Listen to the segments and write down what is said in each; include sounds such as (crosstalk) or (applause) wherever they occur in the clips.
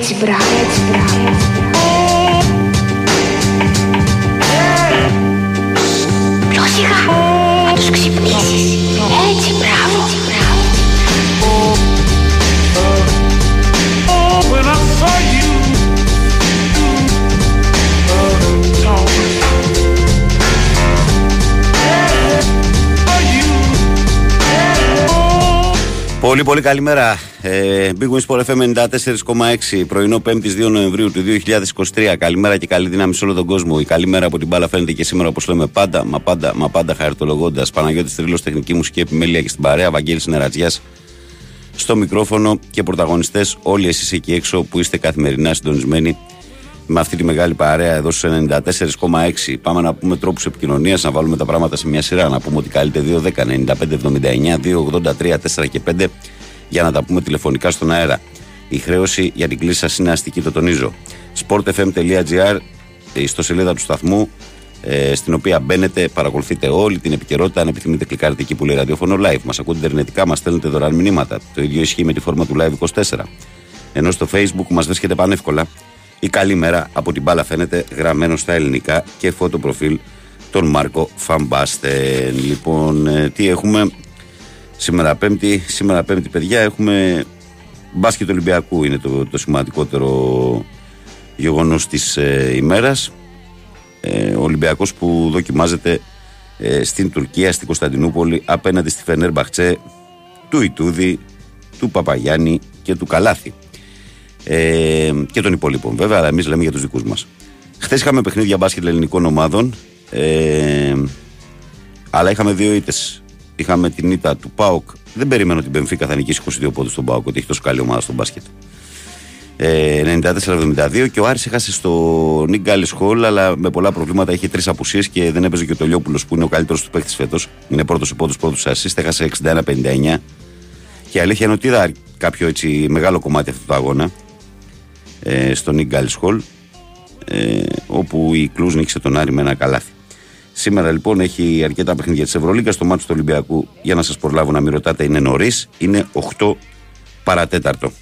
Έτσι μπράβο, έτσι Πολύ πολύ καλημέρα. Ε, Big Wings Sport FM 94,6 πρωινό 5η 2 Νοεμβρίου του 2023. Καλημέρα και καλή δύναμη σε όλο τον κόσμο. Η καλή μέρα από την μπάλα φαίνεται και σήμερα όπως λέμε πάντα, μα πάντα, μα πάντα χαριτολογώντα. Παναγιώτης Τρίλο, τεχνική μουσική επιμέλεια και στην παρέα. Βαγγέλης Νερατζιάς στο μικρόφωνο και πρωταγωνιστές όλοι εσείς εκεί έξω που είστε καθημερινά συντονισμένοι με αυτή τη μεγάλη παρέα εδώ στους 94,6. Πάμε να πούμε τρόπους επικοινωνίας, να βάλουμε τα πράγματα σε μια σειρά. Να πούμε ότι καλείτε 2, 10, 95, 79, 2, 83, 4 και 5 για να τα πούμε τηλεφωνικά στον αέρα. Η χρέωση για την κλίση σας είναι αστική, το τονίζω. sportfm.gr, η ιστοσελίδα του σταθμού, ε, στην οποία μπαίνετε, παρακολουθείτε όλη την επικαιρότητα. Αν επιθυμείτε, κλικάρετε εκεί που λέει ραδιόφωνο live. Μας ακούτε ιντερνετικά, μας στέλνετε δωρεάν μηνύματα. Το ίδιο ισχύει με τη φόρμα του live 24. Ενώ στο facebook μας βρίσκεται πανεύκολα η καλή μέρα από την μπάλα φαίνεται γραμμένο στα ελληνικά και φωτοπροφίλ τον Μάρκο Φαμπάστεν. Λοιπόν, ε, τι έχουμε; Σήμερα πέμπτη, σήμερα πέμπτη παιδιά έχουμε μπάσκετ Ολυμπιακού είναι το, το σημαντικότερο γεγονός της ε, ημέρας. Ε, ο Ολυμπιακός που δοκιμάζεται ε, στην Τουρκία, στην Κωνσταντινούπολη απέναντι στη Φενέρ Μπαχτσέ του Ιτούδη, του Παπαγιάννη και του Καλάθη ε, και των υπόλοιπων βέβαια, αλλά εμείς λέμε για τους δικούς μας. Χθες είχαμε παιχνίδια μπάσκετ ελληνικών ομάδων, ε, αλλά είχαμε δύο ήττες. Είχαμε την ήττα του Πάοκ. Δεν περίμενα την Πενφύκα θα νικήσει 22 πόντους στον Πάοκ, ότι έχει τόσο καλή ομάδα στο μπάσκετ. Ε, 94-72 και ο Άρης έχασε στο Νίκ Γκάλι Χολ, αλλά με πολλά προβλήματα. Είχε τρεις απουσίες και δεν έπαιζε και ο Τολιόπουλο που είναι ο καλύτερος του παίχτη φέτος. Είναι πρώτος σε πόντους, πρώτος assist. Έχασε 61-59. Και η αλήθεια είναι ότι είδα κάποιο έτσι μεγάλο κομμάτι αυτού του αγώνα ε, στο Νίκ Χολ ε, όπου η Κλούζ νίκησε τον Άρη με ένα καλάθι. Σήμερα λοιπόν έχει αρκετά παιχνίδια της Ευρωλίγκας. Το μάτι του Ολυμπιακού, για να σας προλάβω να μην ρωτάτε, είναι νωρίς. Είναι 8 παρατέταρτο.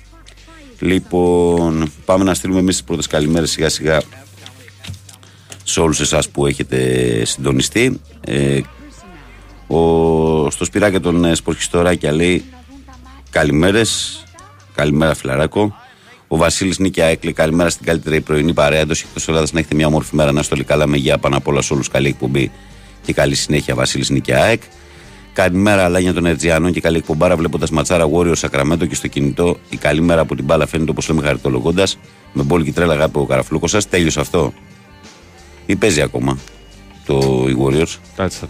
Λοιπόν, πάμε να στείλουμε εμείς τις πρώτες καλημέρες σιγά σιγά σε όλους εσάς που έχετε συντονιστεί. Ε, ο, στο σπυράκι των ε, Σπορχιστοράκια λέει Καλημέρες. Καλημέρα, φιλαράκο. Ο Βασίλης Νίκια έκλει. Καλημέρα στην καλύτερη πρωινή παρέα. Εντός εκτός Ελλάδας να έχετε μια όμορφη μέρα. Να είστε όλοι καλά. Με υγεία πάνω απ' όλα σε όλους. Καλή εκπομπή και καλή συνέχεια. Βασίλης Νίκια ΑΕΚ. Καλημέρα, Αλάνια των Ερτζιανών και καλή εκπομπάρα. Βλέποντας ματσάρα Warrior Σακραμέντο και στο κινητό. Η καλή μέρα από την μπάλα φαίνεται όπως λέμε χαριτολογώντας. Με μπόλ και τρέλα αγάπη ο καραφλούκος σας. Τέλειωσε αυτό. Ή παίζει ακόμα το οι Warriors.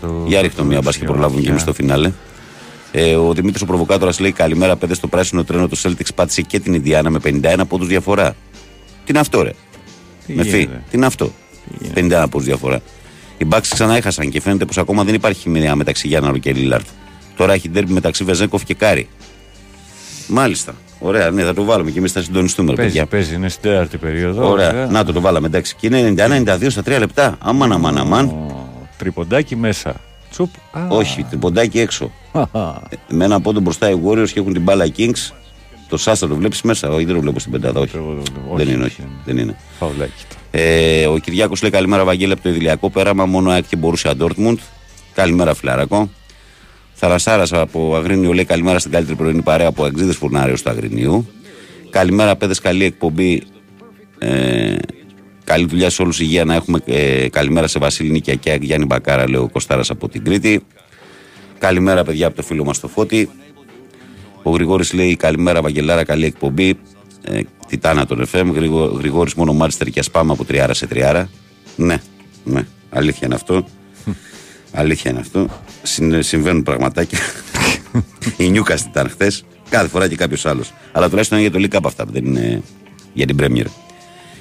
το... Για ρίχνω μια μπας και προλάβουμε και εμείς στο φινάλε. Ε, ο Δημήτρης ο Προβοκάτορας λέει: Καλημέρα, παίδες. Στο πράσινο τρένο το Celtics πάτησε και την Ινδιάνα με 51 πόντους διαφορά. Τι είναι αυτό, ρε; Τι με φύ. γίνεται; Τι είναι αυτό; Τι 51 πόντους διαφορά. Οι Bucks ξανά έχασαν και φαίνεται πως ακόμα δεν υπάρχει χημεία μεταξύ Γιάννη και Λίλαρντ. Τώρα έχει ντέρμπι μεταξύ Βεζένκοφ και Κάρι. Μάλιστα. Ωραία, ναι, θα το βάλουμε και εμείς θα συντονιστούμε, ρε Παίζει, παιδιά. παίζει, είναι στην τέταρτη περίοδο. Ωραία, βέβαια. να το το βάλαμε εντάξει. Και είναι 91-92 στα 3 λεπτά. Αμάν, αμάν, αμάν. Ο, Τριποντάκι μέσα. Τσουπ. Α, Όχι, τριποντάκι έξω. χαχα. Με ένα πόντο μπροστά οι Warriors και έχουν την μπάλα οι Kings. Το Σάστα το βλέπεις μέσα. Όχι, δεν το βλέπω στην πεντάδα. Όχι. Εγώ το- δεν όχι, είναι, όχι. όχι. Δεν είναι. Φαουλάκι το. Ε, ο Κυριάκος λέει καλημέρα, Βαγγέλη, από το Ιδηλιακό πέραμα. Μόνο ΑΕΚ και μπορούσε Ντόρτμουντ. Καλημέρα, φιλαρακό. Θαρασάρα από Αγρίνιο λέει καλημέρα στην καλύτερη πρωινή παρέα από Αγγλίδες Φουρνάριο του Αγρινίου. Καλημέρα, παιδες, καλή εκπομπή. Ε, καλή δουλειά σε όλους. Υγεία να έχουμε. Ε, καλημέρα σε Βασίλη Νίκια και Γιάννη Μπακάρα, λέει ο Κοστάρα από την Κρήτη. Καλημέρα, παιδιά, από το φίλο μας το Φώτη. Ο Γρηγόρης λέει καλημέρα, Βαγγελάρα, καλή εκπομπή. Ε, Τιτάνα τον FM. Γρηγο, Γρηγόρης μόνο Μάριστερ και Ασπάμα από τριάρα σε τριάρα. Ναι, ναι, αλήθεια είναι αυτό. αλήθεια είναι αυτό. Συν, συμβαίνουν πραγματάκια. Η Νιούκαστ ήταν χθες. Κάθε φορά και κάποιος άλλος. Αλλά τουλάχιστον είναι για το League Cup αυτά, δεν είναι για την Premier.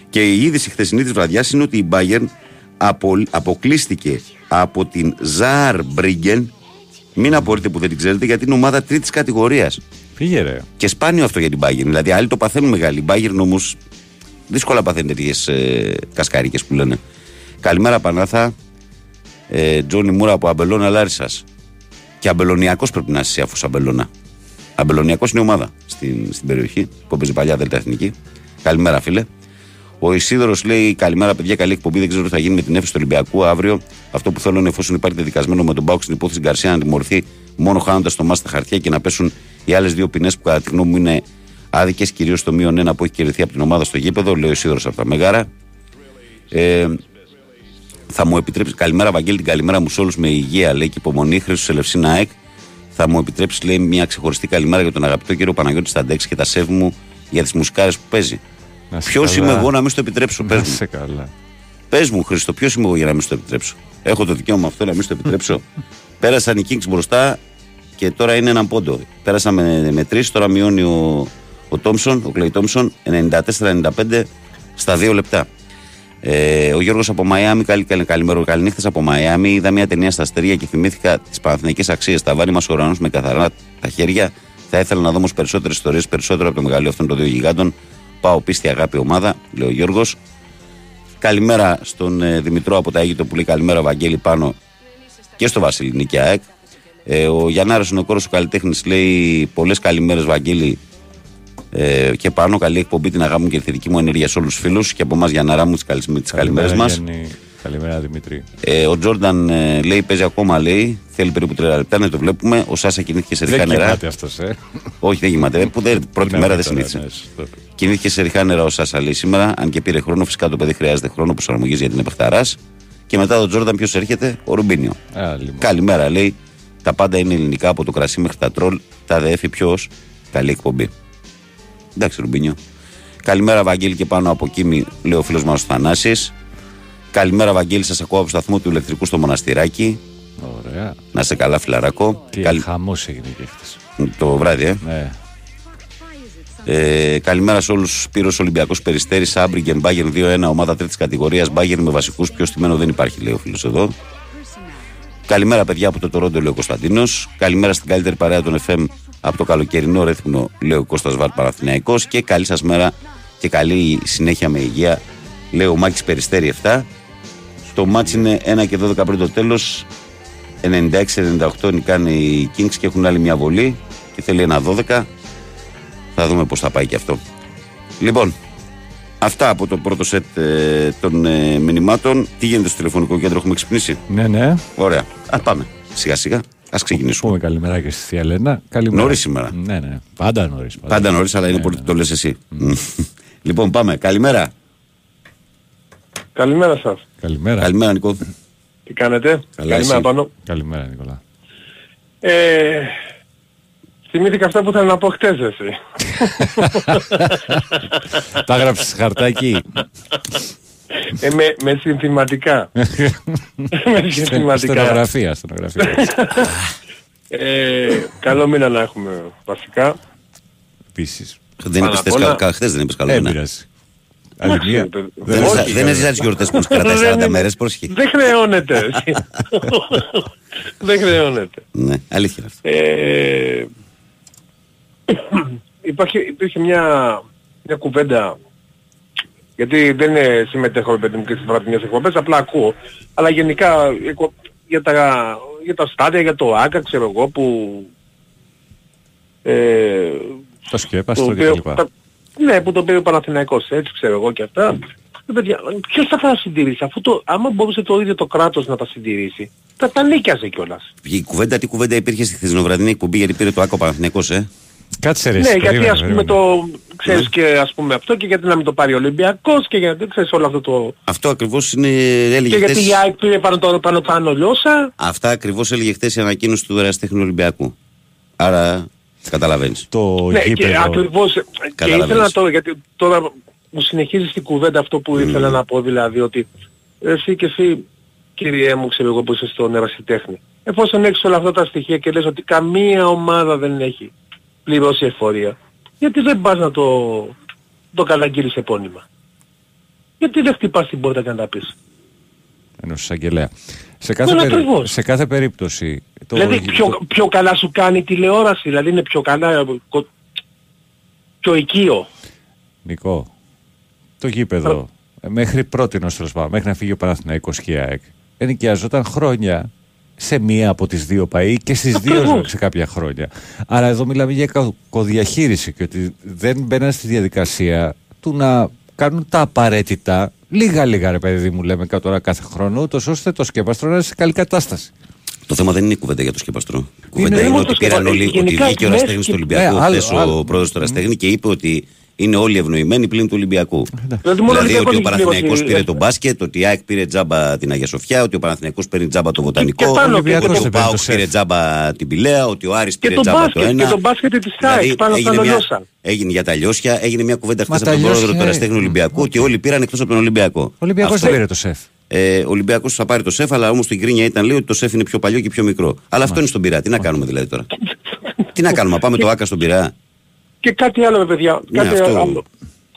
Και η είδηση χθεσινή της βραδιάς είναι ότι η Bayern απο, αποκλείστηκε από την Ζαρ Μπρίγκεν. Μην απορείτε που δεν την ξέρετε, γιατί είναι ομάδα τρίτης κατηγορίας. Φύγε ρε. Και σπάνιο αυτό για την Bayern. Δηλαδή, άλλοι το παθαίνουν μεγάλη. Η Bayern όμως δύσκολα παθαίνει τέτοιες ε, κασκαρίκες που λένε. Καλημέρα, Πανάθα. Ε, Τζόνι Μούρα από Αμπελώνα Λάρισας. Και αμπελωνιακός πρέπει να είσαι εσύ, αφού είσαι αμπελώνα. Αμπελωνιακός είναι ομάδα στην, στην περιοχή που έπαιζε παλιά Δελτα Εθνική. Καλημέρα, φίλε. Ο Ισίδωρος λέει: Καλημέρα, παιδιά. Καλή εκπομπή. Δεν ξέρω τι θα γίνει με την έφεση του Ολυμπιακού αύριο. Αυτό που θέλω είναι εφόσον υπάρχει δικασμένο με τον Μπάουκ στην υπόθεση Γκαρσία να τιμωρηθεί μόνο χάνοντας το μάτι στα χαρτιά και να πέσουν οι άλλες δύο ποινές που κατά τη γνώμη μου είναι άδικες, κυρίως το μείον ένα που έχει κερδιθεί από την ομάδα στο γήπεδο. Λέει ο Ισίδωρος από τα Μεγάρα. Ε, θα μου επιτρέψεις. Καλημέρα, Βαγγέλη, την καλημέρα μου σε όλους με υγεία, λέει και υπομονή. Χρήσο Ελευσίνα ΑΕΚ. Θα μου επιτρέψεις, λέει, μια ξεχωριστή καλημέρα για τον αγαπητό κύριο Παναγιώτη Σταντέξη και τα σέβη μου για τις μουσικάρες που παίζει. Να είσαι Ποιος καλά. είμαι εγώ να μην στο επιτρέψω, πες Να μου. είσαι καλά. Πες μου, Χρήστο, ποιος είμαι εγώ για να μην στο επιτρέψω. Έχω το δικαίωμα αυτό να μην στο επιτρέψω. (laughs) Πέρασαν οι Kings μπροστά και τώρα είναι έναν πόντο. Πέρασαν με, με τρεις, τώρα μειώνει ο, ο Τόμψον, ο Κλέι Τόμψον, 94-95 στα δύο λεπτά. Ε, ο Γιώργος από Μαϊάμι, καλή, καλή, καλημέρα, καληνύχτα από Μαϊάμι. Είδα μια ταινία στα αστέρια και θυμήθηκα τις παναθηνικέ αξίες. Τα βάρη μας ο ουρανός με καθαρά τα χέρια. Θα ήθελα να δω όμως περισσότερες ιστορίες, περισσότερο από το μεγαλείο αυτών των δύο γιγάντων. Πάω πίστη, αγάπη, ομάδα, λέει ο Γιώργος. Καλημέρα στον ε, Δημητρό από τα Αίγυπτο που λέει καλημέρα Βαγγέλη πάνω και στο Βασίλη Νίκη ΑΕΚ. Ε, ο Γιαννάρο είναι ο κόρος του καλλιτέχνης, λέει πολλές καλημέρες Βαγγέλη ε, και πάνω. Καλή εκπομπή την αγάπη μου και τη θετική μου ενέργεια σε όλους τους φίλους και από εμάς Γιαννάρα μου τις καλημέρες μας. Γιάννη. Καλημέρα Δημήτρη. Ε, ο Τζόρνταν ε, λέει παίζει ακόμα, λέει. Θέλει περίπου 3 λεπτά, ναι, το βλέπουμε. Ο Σάσα κινήθηκε σε ριχά Δεν νερά. κοιμάται αυτός, ε. Όχι, δεν κοιμάται. Ε, που δεν, πρώτη Είναι μέρα δεν αργότερα, συνήθισε. ναι, σωστό. Κινήθηκε σε ριχά νερά ο Σάσα λέει σήμερα, αν και πήρε χρόνο. Φυσικά το παιδί χρειάζεται χρόνο προσαρμογής γιατί είναι παιχταρά. Και μετά τον Τζόρνταν ποιος έρχεται, ο Ρουμπίνιο. Α, λοιπόν. Καλημέρα, λέει. Τα πάντα είναι ελληνικά από το κρασί μέχρι τα τρόλ. Τα ΔΕΦ ποιος; Καλή εκπομπή. Εντάξει, Ρουμπίνιο. Καλημέρα, Βαγγέλη, και πάνω από Κίμη, λέει ο φίλος μας ο Θανάσης. Καλημέρα, Βαγγέλη, σας ακούω από σταθμό του ηλεκτρικού στο μοναστηράκι. Ωραία. Να σε καλά, φιλαράκο. Τι Καλη- χαμός έγινε και χτες. Το βράδυ, ε. Ναι. Ε, καλημέρα σε όλους. Πύρος Ολυμπιακός Περιστέρης, Άμπριγκεν, Μπάγκεν 2-1, ομάδα τρίτης κατηγορίας. Μπάγκεν με βασικούς. Πιο στημένο δεν υπάρχει, λέει ο φίλος εδώ. Καλημέρα, παιδιά από το Τωρόντο, λέει ο Κωνσταντίνος. Καλημέρα στην καλύτερη παρέα των FM από το καλοκαιρινό ρέθμινο, λέει ο Κώστας Βάρ Παραθυναϊκός. Και καλή σας μέρα και καλή συνέχεια με υγεία, λέει ο Μάκης Περιστέρη 7. Το μάτς είναι 1 και 12 πριν το τέλος. 96-98 νικάνε οι Kings και έχουν άλλη μια βολή και θέλει ένα 12. Θα δούμε πώς θα πάει και αυτό. Λοιπόν, αυτά από το πρώτο σετ ε, των ε, μηνυμάτων. Τι γίνεται στο τηλεφωνικό κέντρο, έχουμε ξυπνήσει; Ναι, ναι. Ωραία. Α πάμε. Σιγά σιγά. Α ξεκινήσουμε. Πούμε καλημέρα και στη Θεία Λένα. Καλημέρα. Νωρίς σήμερα. Ναι, ναι. Πάντα νωρίς. Πάντα νωρίς, αλλά είναι πολύ το λες εσύ. λοιπόν, πάμε. Καλημέρα. Καλημέρα σας. Καλημέρα. Καλημέρα, Νικό. Τι κάνετε; Καλά, Καλημέρα εσύ. πάνω. Καλημέρα, Νικολά. Ε, θυμήθηκα αυτά που ήθελα να πω χτες εσύ. (laughs) Τα έγραψες χαρτάκι. ε, με, με συνθηματικά. (laughs) με συνθηματικά. Στενογραφία, στενογραφία. ε, καλό μήνα να έχουμε βασικά. Επίσης. Δεν Πάνω είπες απ' όλα- κα, χθες δεν είπες καλό Δεν μήνα. Πειράζει. Άλλη μία. Εντάξει, παιδί. Δεν, Όχι, έζα- δεν έζησα τις γιορτές που κρατάει 40 μέρες, πρόσχη. Δεν χρεώνεται. εσύ. δεν χρεώνεται. Ναι, αλήθεια είναι αυτό. Ε, υπάρχει, υπήρχε μια, μια κουβέντα γιατί δεν ε, συμμετέχω ρε παιδί μου και στις βραδινές εκπομπές, απλά ακούω. Αλλά γενικά εκο- για τα, για τα στάδια, για το ΆΚΑ, ξέρω εγώ, που... Ε, Το σκέπαστο οποίο- και τα λοιπά. Τα- ναι, που το πήρε ο Παναθηναϊκός, έτσι ξέρω εγώ και αυτά. Ε, παιδιά, ποιος θα τα συντηρήσει, αφού το, άμα μπορούσε το ίδιο το κράτος να τα συντηρήσει, θα τα νίκιαζε κιόλας. Η κουβέντα, τι κουβέντα υπήρχε στη χθεσινοβραδινή εκπομπή γιατί πήρε το Άκο Παναθηναϊκός, ε; Κάτσε ρε. Ναι, εσύ, γιατί περίμενε, ας πούμε περίμενε. το, ξέρεις και ας πούμε αυτό και γιατί να μην το πάρει ο Ολυμπιακός και γιατί ξέρεις όλο αυτό το... Αυτό ακριβώς είναι, έλεγε Και γιατί χθες, η ΑΕΚ πήρε πάνω, το, πάνω, πάνω λιώσα. αυτά ακριβώς έλεγε χθες η ανακοίνωση του Εραστέχνου Ολυμπιακού. Άρα, καταλαβαίνεις. Το Ναι, και γήπεδο. ακριβώς. Και Καταλαβαίνεις. ήθελα να το, γιατί τώρα μου συνεχίζεις την κουβέντα αυτό που ήθελα να πω δηλαδή ότι εσύ και εσύ κύριε μου ξέρω εγώ που είσαι στον ερασιτέχνη. Εφόσον έχεις όλα αυτά τα στοιχεία και λες ότι καμία ομάδα δεν έχει πληρώσει εφορία, γιατί δεν πας να το, το καταγγείλεις επώνυμα; Γιατί δεν χτυπάς την πόρτα και να τα πεις; ενός εισαγγελέα. Σε κάθε, Ναι, περί- ακριβώς. σε κάθε περίπτωση. Το, δηλαδή το- πιο, πιο καλά σου κάνει η τηλεόραση, δηλαδή είναι πιο καλά, ε, κο- πιο οικείο. Νικό, το γήπεδο ε, μέχρι πρώτη τέλος πάντων, μέχρι να φύγει ο Παναθηναϊκός και η ΑΕΚ, ενοικιαζόταν χρόνια σε μία από τις δύο ΠΑΗ και στις δύο Ακριβώς. σε κάποια χρόνια. Άρα εδώ μιλάμε για κακοδιαχείριση και ότι δεν μπαίναν στη διαδικασία του του να κάνουν τα απαραίτητα λίγα λίγα ρε παιδί μου λέμε κα- τώρα κάθε χρόνο ούτως ώστε το σκεπαστρό να είναι σε καλή κατάσταση. Το θέμα δεν είναι η κουβέντα για το σκεπαστρό. Η κουβέντα είναι είναι, όμως ότι το πήραν σκεπα- όλοι, ότι γενικά βγήκε ο μέσα Ραστέχνη και- του Ολυμπιακού Ναι, άλλο, χθες άλλο. ο πρόεδρος του Ραστέχνη και είπε ότι είναι όλοι ευνοημένοι πλην του Ολυμπιακού. Δηλαδή, μόνο ο Δηλαδή ότι ο Ολυμπιακός έχει Παναθηναϊκός πληρώσει, πήρε ε, τον μπάσκετ, ότι η ΑΕΚ πήρε τζάμπα την Αγία Σοφιά, ότι ο Παναθηναϊκός παίρνει τζάμπα το Βοτανικό, και πάνω, ότι και- ο και το ΠΑΟΚ ΣΕΦ. πήρε τζάμπα την Πηλαία, ότι ο Άρης Και πήρε το τζάμπα το μπάσκετ, ένα. και το μπάσκετ της ΑΕΚ, Δηλαδή, πάνω στα έγινε, μια, λιώσαν. έγινε για τα λιώσια, έγινε μια κουβέντα Μα χθες τα από τον πρόεδρο λιώσια, του ε, Ραστέχνη μ, Ολυμπιακού, ότι όλοι πήραν εκτός από τον Ολυμπιακό. Ο Ολυμπιακός Αυτό- δεν πήρε το σεφ. ε, ο Ολυμπιακός θα πάρει το σεφ, αλλά όμως την κρίνια ήταν λέει ότι το σεφ είναι πιο παλιό και πιο μικρό. Αλλά αυτό είναι στον πειρά. Τι να κάνουμε δηλαδή τώρα; Τι να κάνουμε, πάμε το άκα στον πειρά; Και κάτι άλλο, ρε παιδιά. Ναι, Κάτι αυτό- άλλο.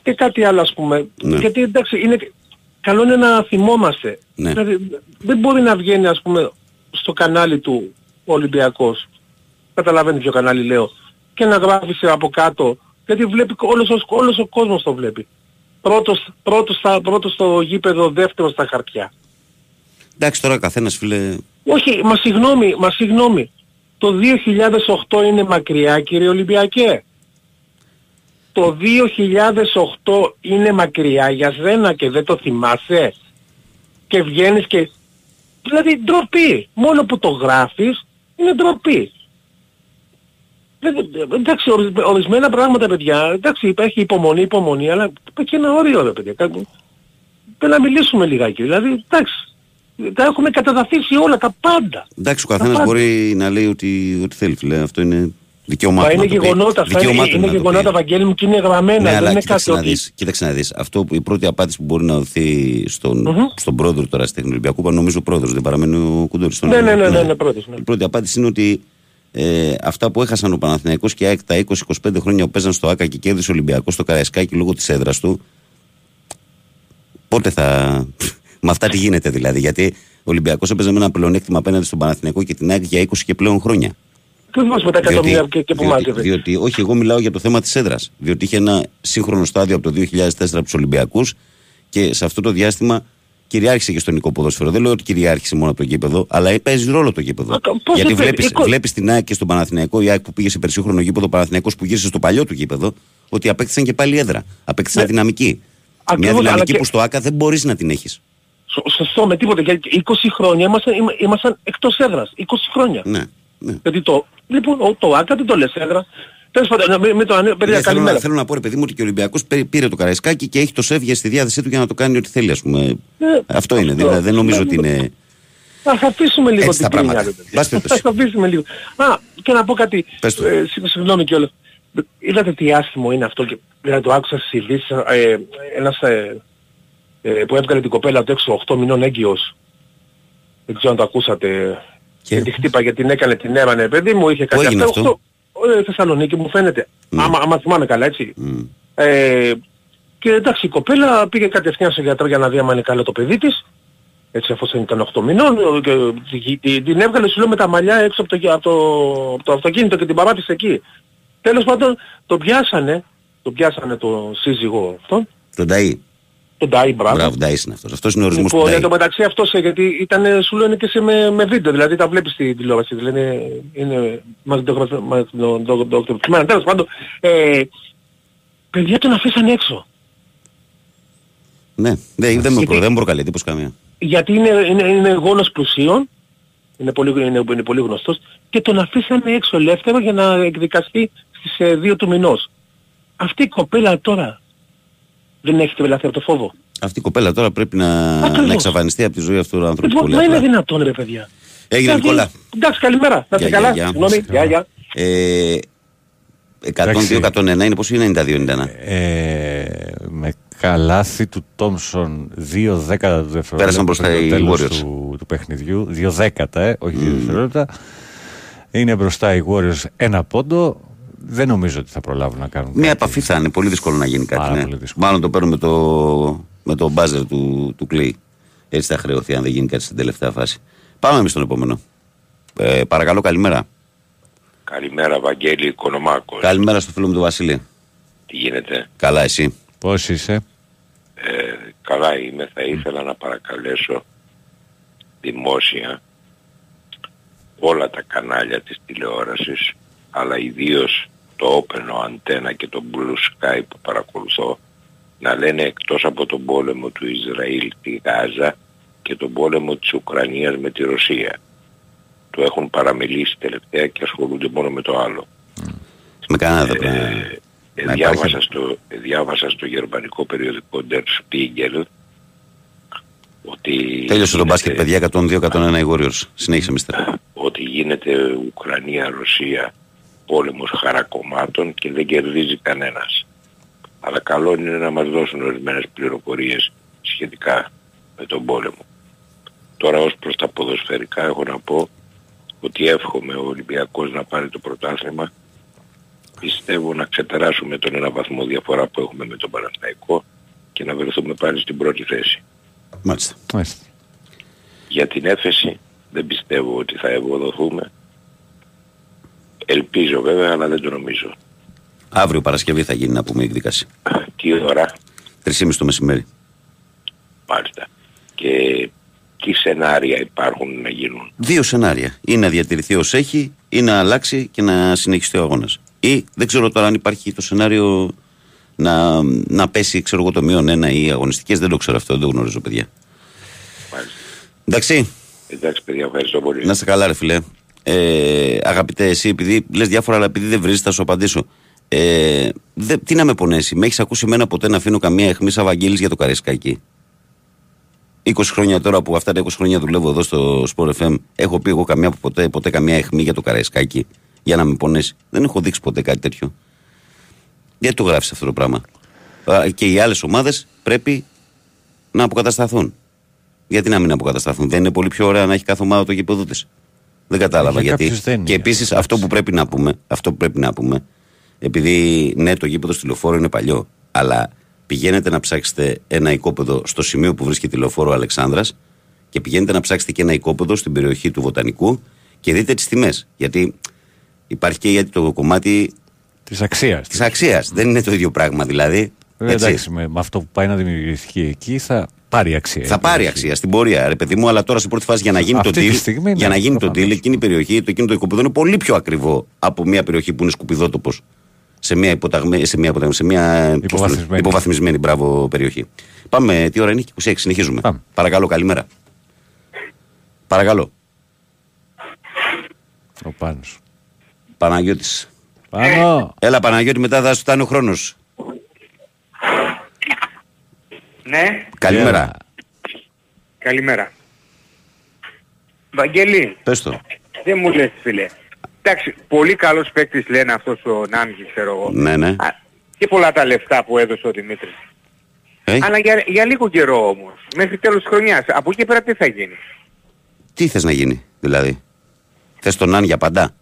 Και κάτι άλλο, ας πούμε. Ναι. Γιατί εντάξει, είναι, καλό είναι να θυμόμαστε. Ναι. Δηλαδή, δεν μπορεί να βγαίνει, ας πούμε, στο κανάλι του ο Ολυμπιακός. Καταλαβαίνεις ποιο κανάλι λέω. Και να γράφεις σε από κάτω. Γιατί βλέπει όλος, ο- όλος ο κόσμος το βλέπει. Πρώτος, πρώτος, στα, πρώτος στο γήπεδο, δεύτερος στα χαρτιά. Εντάξει τώρα καθένας φίλε. Όχι, μα συγγνώμη, μα συγγνώμη. Το 2008 είναι μακριά κύριε Ολυμπιακέ. Το 2008 είναι μακριά για σένα και δεν το θυμάσαι; Και βγαίνεις και... Δηλαδή ντροπή. Μόνο που το γράφεις είναι ντροπή. Δεν- Εντάξει, ορι- ορισμένα πράγματα παιδιά, εντάξει υπάρχει υπομονή, υπομονή, αλλά υπάρχει ένα όριο ρε παιδιά. Κάπου- Πρέπει να μιλήσουμε λιγάκι. Δηλαδή, εντάξει, τα έχουμε καταδαφίσει όλα, τα πάντα. Εντάξει, ο Τα καθένας πάντα. μπορεί να λέει ότι, ότι θέλει, φίλε. Αυτό είναι δικαίωμά Μα του. είναι να το πει. γεγονότα, αυτά Δικαίωμά είναι, του είναι να το πει. γεγονότα, Βαγγέλη μου, και είναι γραμμένα. Ναι, δεν αλλά είναι κοίταξε κάτι να, ότι... δεις, κοίταξε να δεις. Αυτό που η πρώτη απάντηση που μπορεί να δοθεί στον, Μμμ. στον πρόεδρο τώρα στην Ολυμπιακού, που νομίζω ο πρόεδρος, δεν παραμένει ο Κουντούρης. στον Ναι, ναι, ναι, Ολυμπιακό. ναι, ναι, πρώτος, ναι. Η πρώτη απάντηση είναι ότι ε, αυτά που έχασαν ο Παναθηναϊκός και η ΑΕΚ τα 20-25 χρόνια που παίζαν στο ΆΚΑ και κέρδισε ο Ολυμπιακός στο Καραϊσκάκι λόγω της έδρας του, πότε θα... (laughs) με αυτά τι γίνεται δηλαδή, γιατί ο Ολυμπιακός έπαιζε με ένα πλεονέκτημα απέναντι στον Παναθηναϊκό και την ΑΕΚ για 20 και πλέον χρόνια. Και μας με τα εκατομμύρια και, και που διότι, μάζευε. διότι, όχι, εγώ μιλάω για το θέμα της έδρας. Διότι είχε ένα σύγχρονο στάδιο από το 2004 από τους Ολυμπιακούς και σε αυτό το διάστημα κυριάρχησε και στο νοικό ποδόσφαιρο. Δεν λέω ότι κυριάρχησε μόνο από το γήπεδο, αλλά παίζει ρόλο το γήπεδο. Μα το- πώς Γιατί δεν βλέπει παίζει, βλέπεις την ΑΕΚ και στον Παναθηναϊκό, η ΑΕΚ που πήγε σε περσύγχρονο γήπεδο, ο Παναθηναϊκός που γύρισε στο παλιό του γήπεδο, ότι απέκτησαν και πάλι έδρα. Απέκτησαν Ναι. δυναμική. Μια Ακριβώς, αλλά δυναμική και- που στο ΆΚΑ δεν μπορείς να την έχεις. Σω- Σωστό, με τίποτα. Γιατί 20 χρόνια ήμασταν, είμα- ήμασταν εκτός έδρας. 20 χρόνια. Ναι. Ναι. Γιατί το, λοιπόν, ο- το ΆΚΑ δεν το λες έδρα. Τέλος πάντων, με, με το ανέ... παιδιά, Ναι, θέλω, να, καλημέρα. θέλω να πω, ρε παιδί μου, ότι και ο Ολυμπιακός πήρε το Καραϊσκάκι και έχει το Σεύγια στη διάθεσή του για να το κάνει ό,τι θέλει, ας πούμε. Ναι, αυτό είναι. αυτό. Δηλαδή, δεν νομίζω ότι Ναι, είναι. Ας αφήσουμε λίγο Έτσι την τα πράγματα. κρίνια, ρε παιδιά. Μπας περιπτώσει. Ας αφήσουμε λίγο. Α, και να πω κάτι. Πες το. Ε, συγ- συγγνώμη κιόλας. Είδατε τι άσχημο είναι αυτό και δηλαδή το άκουσα στις ειδήσεις ε, ένας ε, ε, που έβγαλε την κοπέλα του έξω 8 μηνών έγκυος. Δεν ξέρω αν το ακούσατε. Και- Και τη χτύπαγε, την έκανε, την έβανε. Παιδί μου είχε κάτι έγινε αυτό; οκτώ- ε, Θεσσαλονίκη μου φαίνεται. Μμ. Άμα, άμα θυμάμαι καλά έτσι. Μμ. Ε, και εντάξει η κοπέλα πήγε κατευθείαν στο γιατρό για να δει άμα είναι καλό το παιδί της. Έτσι αφού ήταν 8 μηνών και τη- τη- την έβγαλε σου λέω με τα μαλλιά έξω από το, από το, από το αυτοκίνητο και την παράτησε εκεί. Τέλος πάντων τον πιάσανε, τον πιάσανε το σύζυγο αυτόν, Τον Νταΐ. Τον Ντάι Μπράβο. Μπράβο, Νταΐ είναι αυτός. Αυτός είναι ο ορισμός Λοιπόν, του εν Νταΐ. τω μεταξύ αυτός ε, γιατί ήταν, σου λένε και σε με, με βίντεο, δηλαδή τα βλέπεις στην τηλεόραση, δηλαδή είναι, είναι μαγνητογραφημένα. Τέλος πάντων, ε, παιδιά τον αφήσανε έξω. Ναι, δεν, δεν, με Γιατί- προ, δεν μου προκαλεί εντύπωση καμία. γιατί είναι, είναι, είναι γόνος πλουσίων, είναι πολύ, είναι, είναι πολύ γνωστός, και τον αφήσανε έξω ελεύθερο για να εκδικαστεί στις ε, 2 του μηνός. Αυτή η κοπέλα τώρα δεν έχει τρελαθεί από το φόβο. Αυτή η κοπέλα τώρα πρέπει να, Ακριβώς. να εξαφανιστεί από τη ζωή αυτού του άνθρωπου. Λοιπόν, πολύ μα είναι απλά. δυνατόν ρε παιδιά. Έγινε, Δηλαδή, Νικόλα. Εντάξει, καλημέρα. Να είστε Γεια, καλά. γεια, γεια. Συγγνώμη, γεια, γεια. Ε, Εντάξει. 102-101 είναι πόσο είναι 92-91. Ε, με καλάθι του Τόμσον 2 δέκατα του δευτερόλεπτα. Πέρασαν μπροστά πριν το οι τέλος Warriors. Του, του παιχνιδιού. 2 δέκατα, ε, όχι 2 δευτερόλεπτα. Είναι μπροστά οι Warriors ένα πόντο. Δεν νομίζω ότι θα προλάβουν να κάνουν Μια κάτι. επαφή θα είναι πολύ δύσκολο να γίνει κάτι. Πάρα ναι. πολύ δύσκολο. Μάλλον το παίρνουμε με το, με το μπάζερ του, του Clay. Έτσι θα χρεωθεί αν δεν γίνει κάτι στην τελευταία φάση. Πάμε εμείς στον επόμενο. Ε, παρακαλώ, καλημέρα. Καλημέρα Βαγγέλη Οικονομάκος. Καλημέρα στο φίλο μου τον Βασίλη. Τι γίνεται; Καλά, εσύ; Πώς είσαι; Ε, καλά είμαι. Θα ήθελα να παρακαλέσω δημόσια όλα τα κανάλια της τηλεόρασης αλλά ιδίως το Open Antenna και το Blue Sky που παρακολουθώ να λένε εκτός από τον πόλεμο του Ισραήλ στη Γάζα και τον πόλεμο της Ουκρανίας με τη Ρωσία. Το έχουν παραμελήσει τελευταία και ασχολούνται μόνο με το άλλο. Με κανένα δεν πρέπει. Ε, ε, να διάβασα, υπάρχει. στο, ε, διάβασα στο γερμανικό περιοδικό Der Spiegel ότι Τέλειωσε το γίνεται- μπάσκετ, παιδιά. 102-101 οι Warriors. Συνέχισε, μίστερ. ότι γίνεται Ουκρανία-Ρωσία πόλεμος χαρακομμάτων και δεν κερδίζει κανένας. Αλλά καλό είναι να μας δώσουν ορισμένες πληροφορίες σχετικά με τον πόλεμο. Τώρα ως προς τα ποδοσφαιρικά έχω να πω ότι εύχομαι ο Ολυμπιακός να πάρει το πρωτάθλημα. Πιστεύω να ξεπεράσουμε τον ένα βαθμό διαφορά που έχουμε με τον Παναθηναϊκό και να βρεθούμε πάλι στην πρώτη θέση. Μάλιστα. Μάλιστα. Για την έφεση δεν πιστεύω ότι θα ευοδοθούμε. Ελπίζω βέβαια αλλά δεν το νομίζω. Αύριο Παρασκευή θα γίνει να πούμε η εκδίκαση. Τι ώρα; 3.30 το μεσημέρι. μάλιστα. Και τι σενάρια υπάρχουν να γίνουν; Δύο σενάρια. Ή να διατηρηθεί ως έχει, ή να αλλάξει και να συνεχιστεί ο αγώνας. Ή δεν ξέρω τώρα αν υπάρχει το σενάριο να, να πέσει ξέρω εγώ, το μείον ένα ή αγωνιστικές. Δεν το ξέρω αυτό, δεν το γνωρίζω, παιδιά. Μάλιστα. Εντάξει, Εντάξει παιδιά ευχαριστώ πολύ. να είστε καλά, ρε φιλέ. Ε, αγαπητέ, εσύ, επειδή λες διάφορα, αλλά επειδή δεν βρει, θα σου απαντήσω. Ε, δε, τι να με πονέσει, με έχεις ακούσει εμένα ποτέ να αφήνω καμία αιχμή σαν Βαγγέλης για το Καραϊσκάκι; 20 χρόνια τώρα που αυτά τα 20 χρόνια δουλεύω εδώ στο Sport FM, έχω πει εγώ καμιά, ποτέ, ποτέ καμία αιχμή για το Καραϊσκάκι για να με πονέσει; Δεν έχω δείξει ποτέ κάτι τέτοιο. Γιατί το γράφεις αυτό το πράγμα; Α, Και οι άλλες ομάδες πρέπει να αποκατασταθούν. Γιατί να μην αποκατασταθούν; Δεν είναι πολύ πιο ωραία να έχει κάθε ομάδα το γήπεδο της. Δεν κατάλαβα Για γιατί. κάποιους δεν Και είναι. επίσης αυτός που πρέπει να πούμε, αυτό που πρέπει να πούμε, επειδή ναι, το γήπεδο στη λεωφόρο είναι παλιό, αλλά πηγαίνετε να ψάξετε ένα οικόπεδο στο σημείο που βρίσκεται η λεωφόρο Αλεξάνδρας και πηγαίνετε να ψάξετε και ένα οικόπεδο στην περιοχή του Βοτανικού και δείτε τις τιμές. Γιατί υπάρχει και γιατί το κομμάτι Της αξίας. της αξίας. Δεν είναι το ίδιο πράγμα δηλαδή. Βέβαια, Έτσι. εντάξει, με, με αυτό που πάει να δημιουργηθεί εκεί θα πάρει αξία. Θα πάρει αξία στην πορεία, ρε παιδί μου, αλλά τώρα σε πρώτη φάση για να γίνει Αυτή το τη deal, στιγμή, ναι, για να γίνει το προφανώς. deal, εκείνη η περιοχή, το εκείνο το οικοπεδό είναι πολύ πιο ακριβό από μια περιοχή που είναι σκουπιδότοπος σε μια, υποταγμέ, σε μια, υποταγμέ, σε μια πώς το λένε, Υποβαθμισμένη. υποβαθμισμένη μπράβο περιοχή. Πάμε, τι ώρα είναι, 26, συνεχίζουμε. Πάμε. Παρακαλώ, καλημέρα. Παρακαλώ. Ο Πάνος. Παναγιώτης. Πάνω. Έλα, Παναγιώτη, μετά θα σου φτάνει ο χρόνος. Ναι, Καλημέρα. καλημέρα. Βαγγέλη, Πες το. δεν μου λες φίλε. Εντάξει, πολύ καλός παίκτης λένε αυτός ο Νάνγκη, ξέρω εγώ. Ναι, ναι. Α, Και πολλά τα λεφτά που έδωσε ο Δημήτρης. Ε, Αλλά για, για λίγο καιρό όμως. Μέχρι τέλος της χρονιάς. Από εκεί πέρα τι θα γίνει; τι θες να γίνει, δηλαδή; Θες τον Αν για πάντα;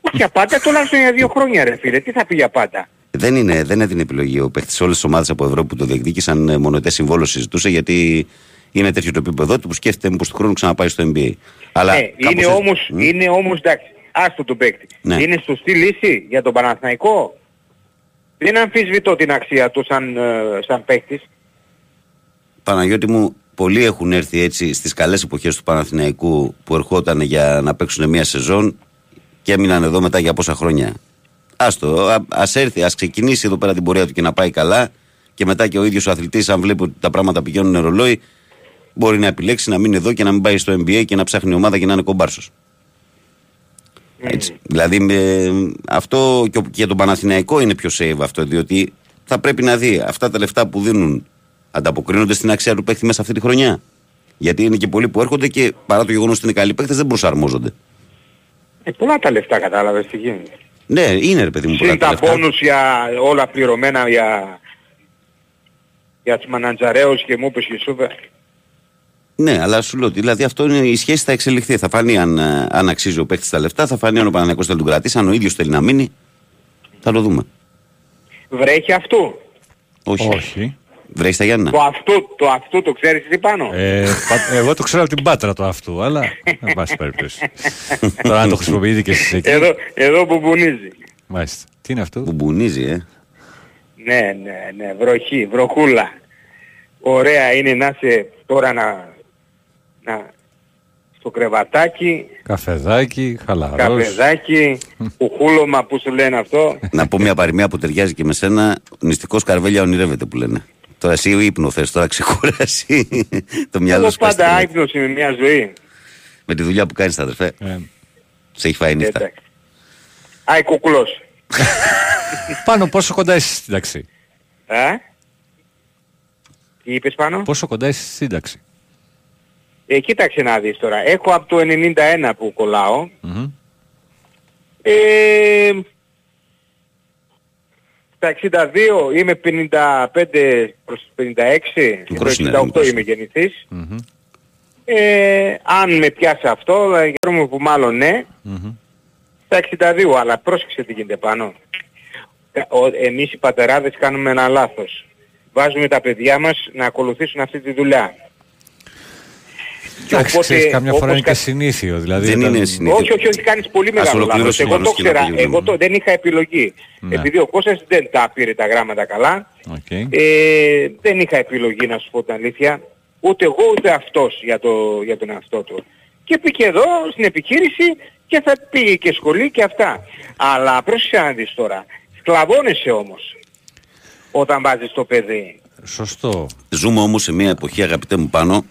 Όχι για πάντα, τουλάχιστον για δύο χρόνια ρε φίλε. Τι θα πει για πάντα; Δεν είναι, δεν είναι την επιλογή. Ο παίχτη σε όλες τις ομάδες από Ευρώπη που το διεκδίκησαν ε, μονοτέ συμβόλο συζητούσε γιατί είναι τέτοιο το επίπεδο του που σκέφτεται μήπως του χρόνου ξαναπάει στο NBA. Αλλά ε, κάπως είναι, έτσι- όμως, Μμ. είναι όμως, εντάξει, άστο τον παίκτη. Ναι. Είναι σωστή λύση για τον Παναθηναϊκό; Δεν αμφισβητώ την αξία του σαν, ε, σαν παίκτης. Παναγιώτη μου, πολλοί έχουν έρθει έτσι στις καλές εποχές του Παναθηναϊκού που ερχόταν για να παίξουν μια σεζόν και έμειναν εδώ μετά για πόσα χρόνια; Άστο, α ας έρθει, ας ξεκινήσει εδώ πέρα την πορεία του και να πάει καλά και μετά και ο ίδιος ο αθλητής, αν βλέπει ότι τα πράγματα πηγαίνουν ρολόι, μπορεί να επιλέξει να μείνει εδώ και να μην πάει στο NBA και να ψάχνει ομάδα και να είναι κομπάρσος. Έτσι. Δηλαδή με, αυτό και, ο- και για τον Παναθηναϊκό είναι πιο save αυτό, διότι θα πρέπει να δει αυτά τα λεφτά που δίνουν ανταποκρίνονται στην αξία του παίχτη μέσα αυτή τη χρονιά. Γιατί είναι και πολλοί που έρχονται και παρά το γεγονός ότι είναι καλοί παίχτε δεν προσαρμόζονται. Ε, πολλά τα λεφτά κατάλαβες τι γίνεται. Ναι, είναι ρε παιδί μου πολλά Συν τα τα λεφτά. πόνους για όλα πληρωμένα για, για τους μανατζαρέους και μου είπες και σου είπε. Ναι, αλλά σου λέω ότι δηλαδή αυτό είναι η σχέση θα εξελιχθεί. Θα φανεί αν, ε, αν αξίζει ο παίχτη τα λεφτά, θα φανεί αν ο Παναθηναϊκός θέλει να τον κρατήσει, αν ο ίδιος θέλει να μείνει. Θα το δούμε. Βρέχει αυτού. Όχι. Όχι. Βρέχει στα Γιάννα; Το αυτού, το αυτού το ξέρεις τι πάνω; Ε, πα- εγώ το ξέρω από την πάτρα το αυτού, αλλά εν πάση περιπτώσει. (laughs) Τώρα αν το χρησιμοποιείτε και εσείς εκεί. Εδώ, εδώ που μπουνίζει. Μάλιστα. Τι είναι αυτό; Που μπουνίζει, ε. Ναι, ναι, ναι, βροχή, βροχούλα. Ωραία είναι να είσαι τώρα να, να στο κρεβατάκι, Καφεδάκι, χαλαρός. καφεδάκι, (laughs) κουχούλωμα που σου λένε αυτό. να πω μια παροιμία που ταιριάζει και με σένα. Νηστικός καρβέλια ονειρεύεται που λένε. Τώρα εσύ ύπνο θες, τώρα ξεκουράσει (laughs) το μυαλό Εγώ σου. πας πάντα στη- άϊπνος είμαι μια ζωή. Με τη δουλειά που κάνεις αδερφέ. Ε, Σε έχει φάει νύχτα. Εντάξει. Άι κουκλός. (laughs) πάνω πόσο κοντά είσαι στη σύνταξη; Ε; Τι είπες πάνω; Πόσο κοντά είσαι στη σύνταξη; Ε, κοίταξε να δεις τώρα. Έχω από το 91 που κολλάω. Μμμ. Ε, στα 62 είμαι 55 προς 56. Και Μικρός το είναι, 68 μικρός είμαι είναι. γεννηθής. Μμμ. Ε, αν με πιάσει αυτό, ε, χαίρομαι που μάλλον ναι. Μμμ. Στα 62, αλλά πρόσεξε τι γίνεται πάνω. Ε, ο- Εμείς οι πατεράδες κάνουμε ένα λάθος. Βάζουμε τα παιδιά μας να ακολουθήσουν αυτή τη δουλειά. Και Εντάξει, ξέρεις, καμιά φορά όπως είναι και κα- συνήθιο. Δηλαδή, Δεν όταν- είναι συνήθιο. όχι, όχι, όχι, κάνεις πολύ μεγάλο ολοκληρώσει λάθος. ο Εγώ το Γιάννος και να ξέρα, τελειώνουμε. εγώ το, δεν είχα επιλογή. Ναι. Επειδή ο Κώστας δεν τα πήρε τα γράμματα καλά, Οκ. ε, δεν είχα επιλογή να σου πω την αλήθεια. Ούτε εγώ ούτε αυτός για, το, για τον εαυτό του. Και πήγε εδώ στην επιχείρηση και θα πήγε και σχολή και αυτά. Αλλά πρόσεχε να δεις τώρα. Σκλαβώνεσαι όμως όταν βάζεις το παιδί. Σωστό. Ζούμε όμως σε μια εποχή αγαπητέ μου πάνω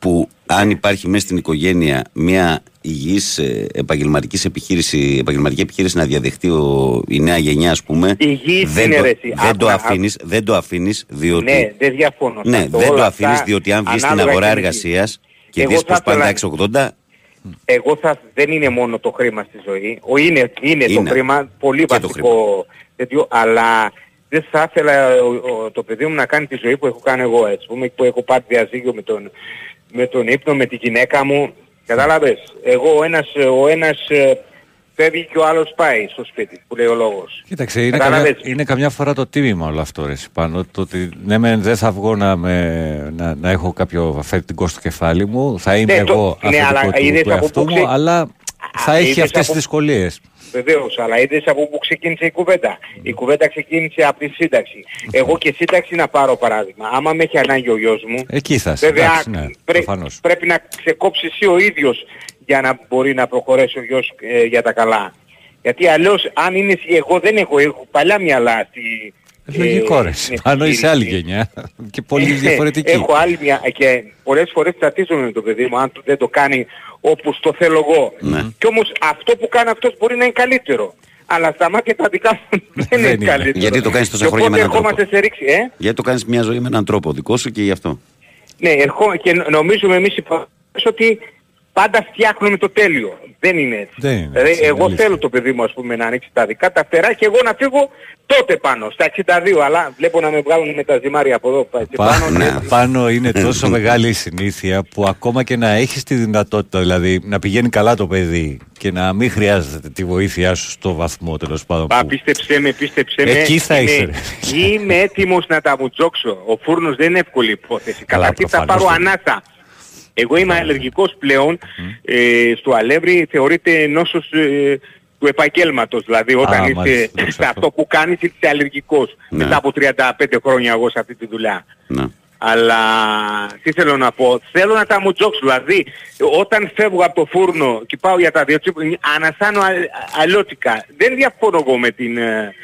που αν υπάρχει μέσα στην οικογένεια μια υγιής ε, επαγγελματικής επιχείρηση, επαγγελματική επιχείρηση να διαδεχτεί ο, η νέα γενιά ας πούμε Υγιής δεν, είναι, το, ρε, εσύ. δεν, το Άκουνα, αφήνεις, δεν το αφήνεις διότι Ναι, δεν διαφωνώ. σε ναι, αυτό. δεν το Όλα αφήνεις αυτά διότι αν βγεις στην ανάλογα αγορά και με- εργασίας και Εγώ δεις θα πως πάνε τα ήθελα- 680 Εγώ θα, δεν είναι μόνο το χρήμα στη ζωή. Ο, είναι, είναι, Είναι. το χρήμα πολύ Και το βασικό τέτοιο, αλλά δεν θα ήθελα ο- ο- το παιδί μου να κάνει τη ζωή που έχω κάνει εγώ έτσι. Πούμε, που έχω πάρει διαζύγιο με τον, με τον ύπνο, με τη γυναίκα μου. Κατάλαβες; Εγώ ο ένας, ο ένας ε, φεύγει και ο άλλος πάει στο σπίτι που λέει ο λόγος. Κοίταξε, είναι Κατάλαβες; καμιά, είναι καμιά φορά το τίμημα όλο αυτό ρε, πάνω. Το ότι ναι, μεν δεν θα βγω να, με, να, να έχω κάποιο αφεντικό στο κεφάλι μου, θα είμαι Ναι, το- εγώ ναι, αλλά αφεντικό είδες του, του από εαυτού πού μου, ξε- αλλά θα Α, έχει είδες αυτές από- τις δυσκολίες. Βεβαίως, αλλά είδες από πού ξεκίνησε η κουβέντα. Η κουβέντα ξεκίνησε από τη σύνταξη. Εγώ και σύνταξη να πάρω παράδειγμα. Άμα με έχει ανάγκη ο γιος μου, Εκεί θα είσαι, βέβαια εντάξει, ναι, πρέ- προφανώς. πρέπει να ξεκόψεις εσύ ο ίδιος για να μπορεί να προχωρέσει ο γιος ε, για τα καλά. Γιατί αλλιώς αν είναι εσύ, εγώ δεν έχω, έχω παλιά μυαλά στη... Λογικό ε, ρε, στην πάνω (laughs) είσαι άλλη επιχείρηση. γενιά (laughs) και πολύ Ε, διαφορετική. Έχω άλλη μια και πολλές φορές τσατίζομαι με το παιδί μου αν το- δεν το κάνει όπως το θέλω εγώ. Ναι. Και όμως αυτό που κάνει αυτός μπορεί να είναι καλύτερο. Αλλά στα μάτια τα δικά μου (laughs) δεν, Δεν είναι είναι. καλύτερο. Γιατί το κάνεις τόσα Και χρόνια με οπότε έναν τρόπο; ερχόμαστε σε ρήξη, ε; γιατί το κάνεις μια ζωή με έναν τρόπο δικό σου και γι' αυτό; Ναι, ερχό, και νο- νομίζουμε εμείς οι πατέρες ότι πάντα φτιάχνουμε το τέλειο. Δεν είναι έτσι. Δεν είναι Δηλαδή, έτσι, είναι εγώ αλήθεια. θέλω το παιδί μου ας πούμε να ανοίξει τα δικά τα φτερά και εγώ να φύγω τότε πάνω, στα 62. Αλλά βλέπω να με βγάλουν με τα ζυμάρια από εδώ έτσι πάνω. Πάνω, ναι. πάνω είναι τόσο (clears throat) μεγάλη η συνήθεια που ακόμα και να έχεις τη δυνατότητα, δηλαδή να πηγαίνει καλά το παιδί και να μην χρειάζεται τη βοήθειά σου στο βαθμό τέλος πάντων. Πα, που- πίστεψέ με, πίστεψέ με. Εκεί θα είμαι, είσαι, ρε. Είμαι έτοιμος να τα βουτζόξω. Ο φούρνος δεν είναι εύκολη υπόθεση. Καλά, Καταρχήν θα προφανώς πάρω δεν είναι. ανάσα. Εγώ είμαι αλλεργικός πλέον. Ε, στο αλεύρι θεωρείται νόσος ε, του επαγγέλματος. Δηλαδή όταν Α, είσαι μάλιστα, σε αυτό. αυτό που κάνεις είσαι αλλεργικός. Ναι. Μετά από 35 χρόνια εγώ σε αυτή τη δουλειά. ναι. Αλλά τι θέλω να πω, θέλω να τα μου τζόξω. Δηλαδή, όταν φεύγω από το φούρνο και πάω για τα δύο τσίπ, ανασάνω α- αλλιώτικα. Δεν διαφωνώ εγώ με την, ε,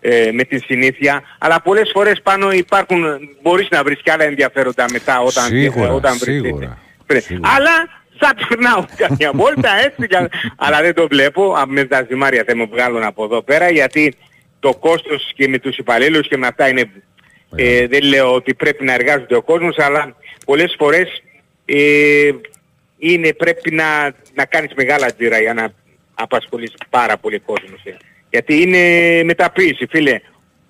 ε, με την συνήθεια, αλλά πολλές φορές πάνω υπάρχουν, μπορείς να βρεις και άλλα ενδιαφέροντα μετά όταν, Σίγουρα, όταν βρεις. σίγουρα, Πρέ- σίγουρα. Αλλά θα περνάω καμιά βόλτα έτσι, για- αλλά δεν το βλέπω. Α, Με τα ζυμάρια θα με βγάλουν από εδώ πέρα γιατί το κόστος και με τους υπαλλήλους και με αυτά είναι ε, δεν λέω ότι πρέπει να εργάζεται ο κόσμος, αλλά πολλές φορές ε, είναι, πρέπει να, να κάνεις μεγάλα τζίρα για να απασχολείς πάρα πολύ κόσμο. ε. Γιατί είναι μεταποίηση, φίλε.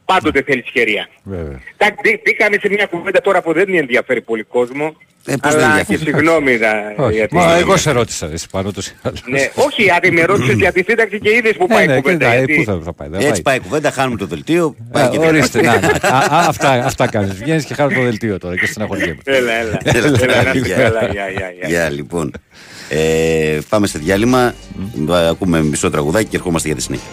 Πάντοτε θέλεις χέρια. Βέβαια. Τα, μπή- μπήκαμε σε μια κουβέντα τώρα που δεν ενδιαφέρει πολύ κόσμο. Ε, πώς δεν αλλά ενδιαφέρει; και συγγνώμη. δα- Όχι, γιατί- μα εγώ σε ρώτησα εσύ πάνω τους ή άλλους. Ναι, όχι, αν με ρώτησες για τη σύνταξη και είδες που Ναι, πάει η ναι, κουβέντα. κοίτα, ε, γιατί- πού θα, θα πάει. δεν Έτσι πάει η κουβέντα, χάνουμε το δελτίο. Πάει και Ε, Ορίστε, να, να. Α, α, αυτά, αυτά κάνεις. Βγαίνεις και χάνεις το δελτίο τώρα και στεναχωριέμαι. Έλα, έλα. Έλα, Έλα, να γεια. είσαι καλά. Γεια, γεια, γεια. Γεια, λοιπόν. Ε, πάμε σε διάλειμμα. Ακούμε μισό τραγουδάκι και ερχόμαστε για τη συνέχεια.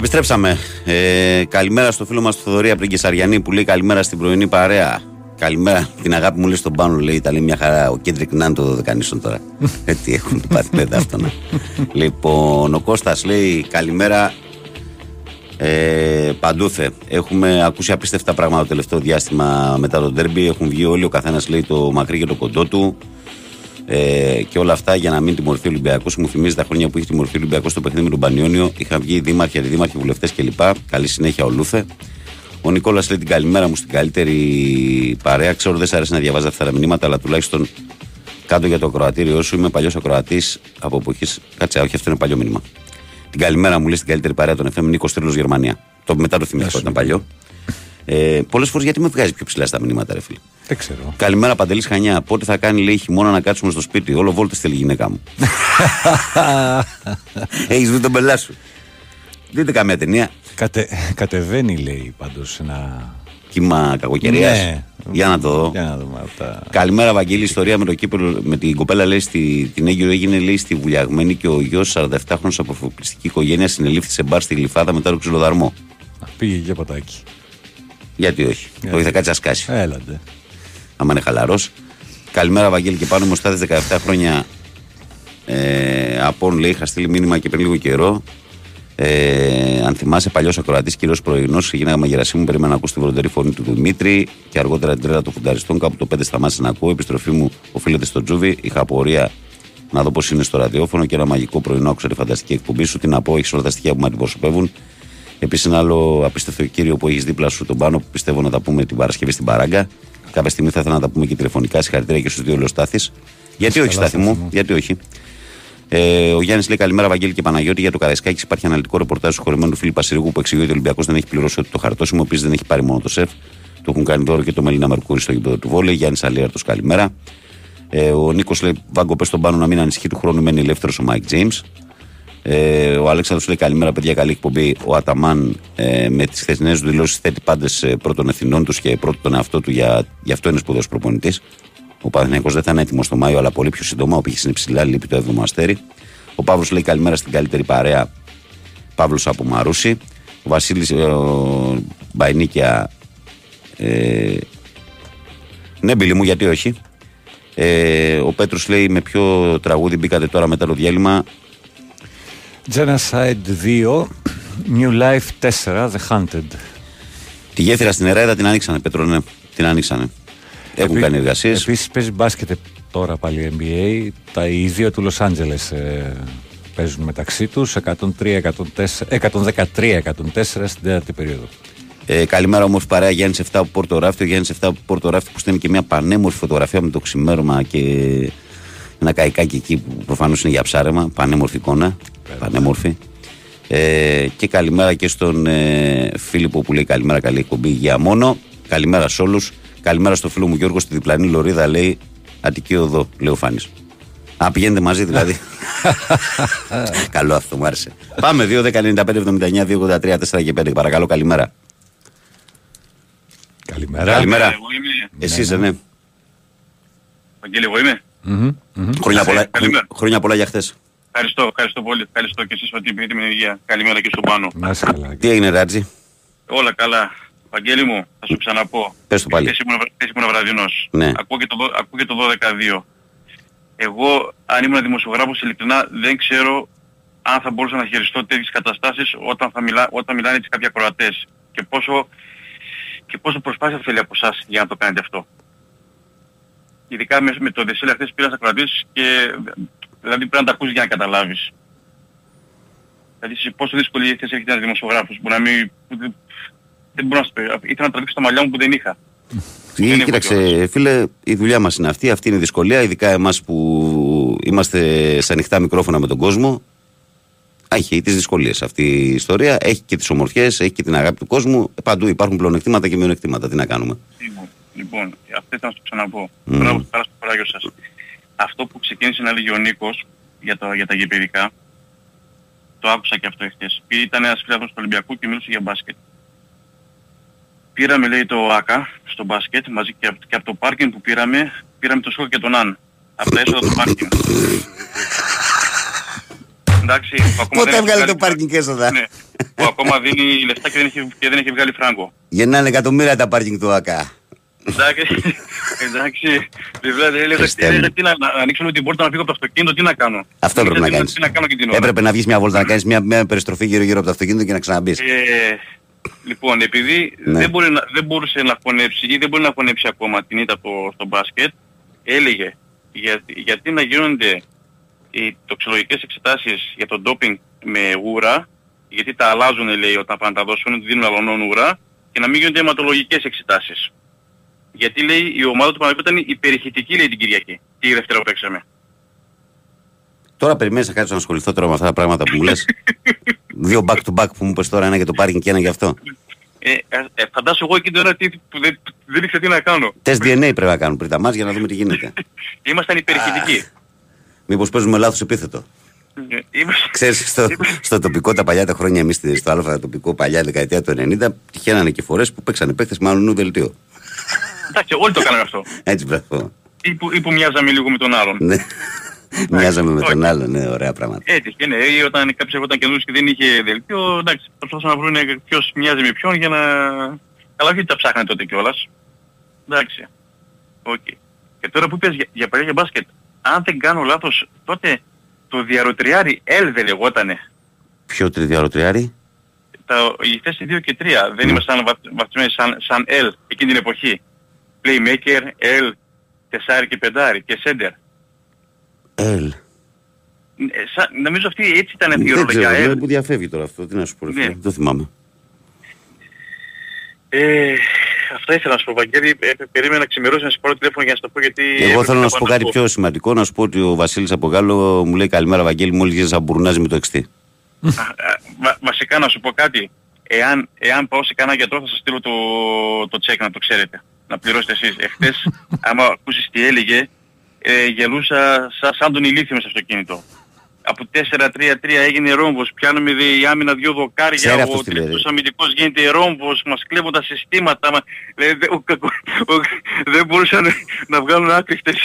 Επιστρέψαμε. Ε, καλημέρα στο φίλο μας του Θοδωρή από την Κεσαριανή που λέει καλημέρα στην πρωινή παρέα. Καλημέρα, την αγάπη μου λέει στον πάνω, λέει. Τα λέει μια χαρά. Ο Κέντρικ Νάν το δωδεκανίσον τώρα. (laughs) ε, τι έχουν πάθει πέντε αυτό να. λοιπόν, ο Κώστας λέει καλημέρα. Ε, παντούθε. Έχουμε ακούσει απίστευτα πράγματα το τελευταίο διάστημα μετά το ντέρμπι. Έχουν βγει όλοι, ο καθένας λέει το μακρύ και το κοντό του. Ε, και όλα αυτά για να μην τιμωρηθεί ο Ολυμπιακός. Μου θυμίζει τα χρόνια που είχε τιμωρηθεί ο Ολυμπιακός στο παιχνίδι με τον Πανιόνιο. Είχαν βγει δήμαρχοι, αντιδήμαρχοι, βουλευτές κλπ. Καλή συνέχεια ο Λούθε. Ο Νικόλας λέει την καλημέρα μου στην καλύτερη παρέα. Ξέρω δεν σ' αρέσει να διαβάζει αυτά τα μηνύματα, αλλά τουλάχιστον κάτω για το ακροατήριό σου. Είμαι παλιός ακροατής από εποχή. Κάτσε, όχι, αυτό είναι παλιό μήνυμα. Την καλημέρα μου λέει στην καλύτερη παρέα των FM Νίκος Τρίλος Γερμανία. Το μετά το θυμηθώ ήταν παλιό. Ε, Πολλές φορές γιατί με βγάζει πιο ψηλά στα μηνύματα, ρε φίλε; Δεν ξέρω. Καλημέρα Παντελής Χανιά. Πότε θα κάνει λέει χειμώνα να κάτσουμε στο σπίτι; Όλο βόλτε θέλει η γυναίκα μου. (laughs) Έχεις δει τον πελά σου; Δείτε καμία ταινία. Κατε, κατεβαίνει, λέει πάντως ένα. Κύμα κακοκαιρίας. Ναι. Για να το δω. Για να δούμε αυτά. Καλημέρα, Βαγγέλη. Ιστορία με, το κύπελο, με την κοπέλα λέει, στη, την Έγκυρο έγινε λέει, στη Βουλιαγμένη και ο γιος 47χρονο από φοπλιστική οικογένεια συνελήφθη σε μπαρ στη Γλυφάδα μετά το ξυλοδαρμό. Πήγε για ποτάκι. Γιατί όχι; Γιατί. Όχι, θα κάτσει να σκάσει. Έλαντε. άμα είναι χαλαρός. Καλημέρα, Βαγγέλη, και πάνω μου στάδε 17 χρόνια. Ε, από λέει, είχα στείλει μήνυμα και πριν λίγο καιρό. Ε, αν θυμάσαι, παλιός ακροατής, κύριος πρωινός, γίναγα μαγειρασί μου, περίμενα να ακούσω τη βροντερή φωνή του Δημήτρη και αργότερα την τρέλα των φουνταριστών. Κάπου το 5 σταμάτησα να ακούω. Επιστροφή μου οφείλεται στο Τζούβι. Είχα απορία να δω πώς είναι στο ραδιόφωνο και ένα μαγικό πρωινό άκουσα τη φανταστική εκπομπή σου. Τι να πω, έχεις όλα τα στοιχεία που με αντιπροσωπεύουν. Επίσης, ένα άλλο απίστευτο κύριο που έχεις δίπλα σου τον πάνω που πιστεύω να τα πούμε την Παρασκευή στην Παράγκα. Κάποια στιγμή θα ήθελα να τα πούμε και τηλεφωνικά. Συγχαρητήρια και στους δύο Λεωστάθης. Γιατί όχι, καλά, Στάθη Στάθη μου, μου. γιατί όχι. Ε, ο Γιάννης λέει καλημέρα, Βαγγέλη και Παναγιώτη. Για το Καραϊσκάκης υπάρχει αναλυτικό ρεπορτάζ του συγχωρεμένου φίλου Πασιρίγου που εξηγεί ότι ο Ολυμπιακός δεν έχει πληρώσει ούτε το χαρτόσημο. Επίσης δεν έχει πάρει μόνο το ΣΕΦ. Το έχουν κάνει δώρο και το Μελίνα Μερκούρη στο γήπεδο του βόλεϊ. Γιάννης Αλίαρτο, καλημέρα. Ε, ο Νίκος λέει: Βάγκο, πες τον πάνω να μην ανησυχεί του χρόνου, μένει ελεύθερος ο Μάικ Τζέιμς. Ε, ο Αλέξανδρος λέει: Καλημέρα, παιδιά, καλή εκπομπή. Ο Αταμάν ε, με τις χθεσινές του δηλώσεις θέτει πάντες προ των ευθυνών τους και πρώτον τον εαυτό του, για, γι' αυτό είναι σπουδαίος προπονητής. Ο Παναθηναϊκός δεν θα είναι έτοιμος το Μάιο, αλλά πολύ πιο σύντομα. Ο πύχη είναι ψηλά, λείπει το 7ο αστέρι. Ο Παύλος λέει: Καλημέρα στην καλύτερη παρέα. Παύλος από Μαρούση. Ο Βασίλης ο Μπαϊνίκια. Ε, ναι, μπιλί μου, γιατί όχι. Ε, ο Πέτρος λέει με ποιο τραγούδι μπήκατε τώρα μετά το διάλειμμα. Genocide 2, New Life 4, The Hunted. Τη γέφυρα στην Ερέδα την ανοίξανε, Πέτρο, ναι. Την ανοίξανε. Έχουν Επί- κάνει εργασίες. Επίσης παίζει μπάσκετ τώρα πάλι NBA. Τα οι δύο του Los Angeles ε, παίζουν μεταξύ τους 113-104 στην τέταρτη περίοδο. Ε, καλημέρα, όμορφη παρέα. Γιάννης 7 από Πόρτο Ράφτη. Ο Γιάννης 7 από Πόρτο Ράφτη που στέλνει και μια πανέμορφη φωτογραφία με το ξημέρωμα και ένα καϊκάκι εκεί που προφανώς είναι για ψάρεμα. Πανέμορφη εικόνα. Πανέμορφη. Ε, και καλημέρα και στον ε, Φίλιππο που λέει καλημέρα, καλή εκπομπή για μόνο. Καλημέρα σε όλους. Καλημέρα στο φίλο μου Γιώργο στη διπλανή Λωρίδα λέει Αττική οδό, λέει ο Φάνης. Α, πηγαίνετε μαζί δηλαδή. (laughs) Καλό αυτό, μου άρεσε. Πάμε 2, 10, 95, 79, 2, 83, 4 και 5. Παρακαλώ, καλημέρα. Καλημέρα. Καλημέρα. Εγώ είμαι. Εσύ είσαι, ναι. Βαγγέλη, εγώ είμαι. Μμμ, μμμ. Χρόνια Ε, πολλά, καλημέρα. χρόνια πολλά για χθες. Ευχαριστώ, ευχαριστώ πολύ. Ευχαριστώ και εσείς ότι επειδή με υγεία. Καλημέρα και στον πάνω. Να είσαι καλά. Τι έγινε, Ράτζι. Όλα καλά. Βαγγέλη μου, θα σου ξαναπώ. Πες το πάλι. Χθες ήμουν, χθες ήμουν βραδινός. Ναι. Ακούω και το, δο- ακούω και το 12-2. Εγώ, αν ήμουν δημοσιογράφος, ειλικρινά δεν ξέρω αν θα μπορούσα να χειριστώ τέτοιες καταστάσεις όταν, θα μιλά, όταν μιλάνε έτσι κάποιοι ακροατές. Και πόσο, και πόσο προσπάθεια θέλει από εσάς για να το κάνετε αυτό. Ειδικά με, με το Δεσίλα χθες πήρας ακροατής και δηλαδή πρέπει να τα ακούσεις για να καταλάβεις. Δηλαδή σε πόσο δύσκολη θέση έχει ένας δημοσιογράφος που να μην... Που δεν, δεν μπορώ να σου πω. Ήθελα να τραβήξω τα μαλλιά μου που δεν είχα. Δεν έχω Κοίταξε, φίλε, η δουλειά μας είναι αυτή. Αυτή είναι η δυσκολία. Ειδικά εμάς που είμαστε σε ανοιχτά μικρόφωνα με τον κόσμο. Έχει τις δυσκολίες αυτή η ιστορία. Έχει και τις ομορφιές, έχει και την αγάπη του κόσμου. Παντού υπάρχουν πλεονεκτήματα και μειονεκτήματα. Τι να κάνουμε. Λοιπόν, λοιπόν αυτό ήταν να σου ξαναπώ. Μμμ. Μπράβο, πάρα στο κουράγιο σας. Αυτό που ξεκίνησε να λέγει ο Νίκος για, το, για τα γεπαιδικά, το άκουσα και αυτό εχθές. Πή- Ήταν ένας φίλος του Ολυμπιακού και μιλούσε για μπάσκετ. Πήραμε λέει το ΆΚΑ στο μπάσκετ μαζί και, από- και από το πάρκινγκ που πήραμε, πήραμε το Σόκο και τον Αν. Από τα έσοδα του πάρκινγκ. Εντάξει, που ακόμα δεν Πότε έχει έβγαλε βγάλει- το πάρκινγκ έσοδα; Ναι. που ακόμα δίνει λεφτά και δεν έχει, και δεν έχει βγάλει φράγκο. Γεννάνε εκατομμύρια τα πάρκινγκ του ΑΚΑ. Εντάξει, εντάξει, δηλαδή έλεγα Χριστέ έλεγα μου. τι να, να ανοίξω την πόρτα να φύγω από το αυτοκίνητο, τι να κάνω. Αυτό έπρεπε να Τι κάνεις. Τι να κάνω και την ώρα. Έπρεπε να βγεις μια βόλτα, να κάνεις μια, μια περιστροφή γύρω-γύρω από το αυτοκίνητο και να ξαναμπείς. Ε, λοιπόν, επειδή Ναι. δεν, μπορεί να, δεν μπορούσε να χωνέψει ή δεν μπορεί να χωνέψει ακόμα την ήττα το, στο μπάσκετ, έλεγε γιατί, γιατί να γίνονται οι τοξολογικές εξετάσεις για το ντόπινγκ με ούρα, γιατί τα αλλάζουν λέει όταν πάνε να τα δώσουν, δίνουν αλλονών ούρα, και να μην γίνονται αιματολογικές εξετάσεις. Γιατί λέει η ομάδα του Παναγιώτου ήταν υπερηχητική λέει την Κυριακή, τη Δευτέρα που παίξαμε. Τώρα περιμένεις να κάτσω να ασχοληθώ τώρα με αυτά τα πράγματα που μου λες. Δύο back to back που μου είπες τώρα, ένα για το πάρκινγκ και ένα για αυτό. Ε, ε, ε, φαντάσου εγώ εκεί τώρα τι, που δεν, δεν ήξερα τι να κάνω. Τεστ DNA πρέπει να κάνουν πριν τα μάτς για να δούμε τι γίνεται. (laughs) Ήμασταν υπερηχητικοί. Μήπως παίζουμε λάθος επίθετο. Ε, Είμαστε... Ξέρεις, στο, στο τοπικό τα παλιά τα χρόνια εμείς στη- στο Α τοπικό παλιά δεκαετία του 90 τυχαίνανε και φορές που παίξανε παίχτες μάλλον νου δελτίο. Εντάξει, όλοι το κάναμε αυτό. Έτσι μπράβο. Ή που, ή που μοιάζαμε λίγο με τον άλλον. Ναι. Μοιάζαμε με τον όχι. άλλο, ναι, ωραία πράγματα. Έτυχε, ναι. Ή όταν κάποιος ερχόταν καινούργιος και δεν είχε δελτίο, εντάξει, προσπαθούσαν να βρουν ποιος μοιάζει με ποιον για να... Καλά, όχι ότι τα ψάχνανε τότε κιόλας. Εντάξει. Οκ. Και τώρα που είπες για, για παλιά για μπάσκετ, αν δεν κάνω λάθος, τότε το δυαροτριάρι L δεν λεγότανε. Ποιο δυαροτριάρι. Τα, η θέση 2 και 3 δεν ήμασταν βαθ, βαθμισμένοι σαν, σαν L εκείνη την εποχή. Playmaker, L, τεσάρι και πεντάρι και center. Ελ. Ε, σαν- νομίζω αυτή έτσι ήταν αυτή η Δεν ορολογία. ξέρω, Ε, ναι, που διαφεύγει τώρα αυτό. Τι να σου πω, ρε Ναι. φίλε, δεν θυμάμαι. ε, αυτά ήθελα να σου πω, Βαγγέλη. Ε, περίμενα να ξημερώσει να σου πάρω τηλέφωνο για να σου το πω γιατί... Εγώ έπρεπε θέλω να σου πω πάω κάτι πιο σημαντικό. Να σου πω ότι ο Βασίλης από Γάλλο μου λέει καλημέρα Βαγγέλη, μόλις γύρισα από μπουρνάζι με το εξτή. Α, α, βα- βασικά να σου πω κάτι. Εάν, εάν πάω σε κανένα γιατρό θα σας στείλω το, το τσεκ να το ξέρετε. Να πληρώσετε εσείς. Εχθές, άμα ακούσεις τι έλεγε, ε, γελούσα σαν, σαν τον ηλίθιο μες στο αυτοκίνητο. Από 4-3-3 έγινε ρόμβος, πιάνουμε δε η άμυνα δύο δοκάρια, Ξέρει ο αυτός τι λέει, τρίτος ρε. αμυντικός γίνεται ρόμβος, μας κλέβουν τα συστήματα, μα, δε- δε- ο κακο- ο- δεν μπορούσαν να βγάλουν άκρη χτες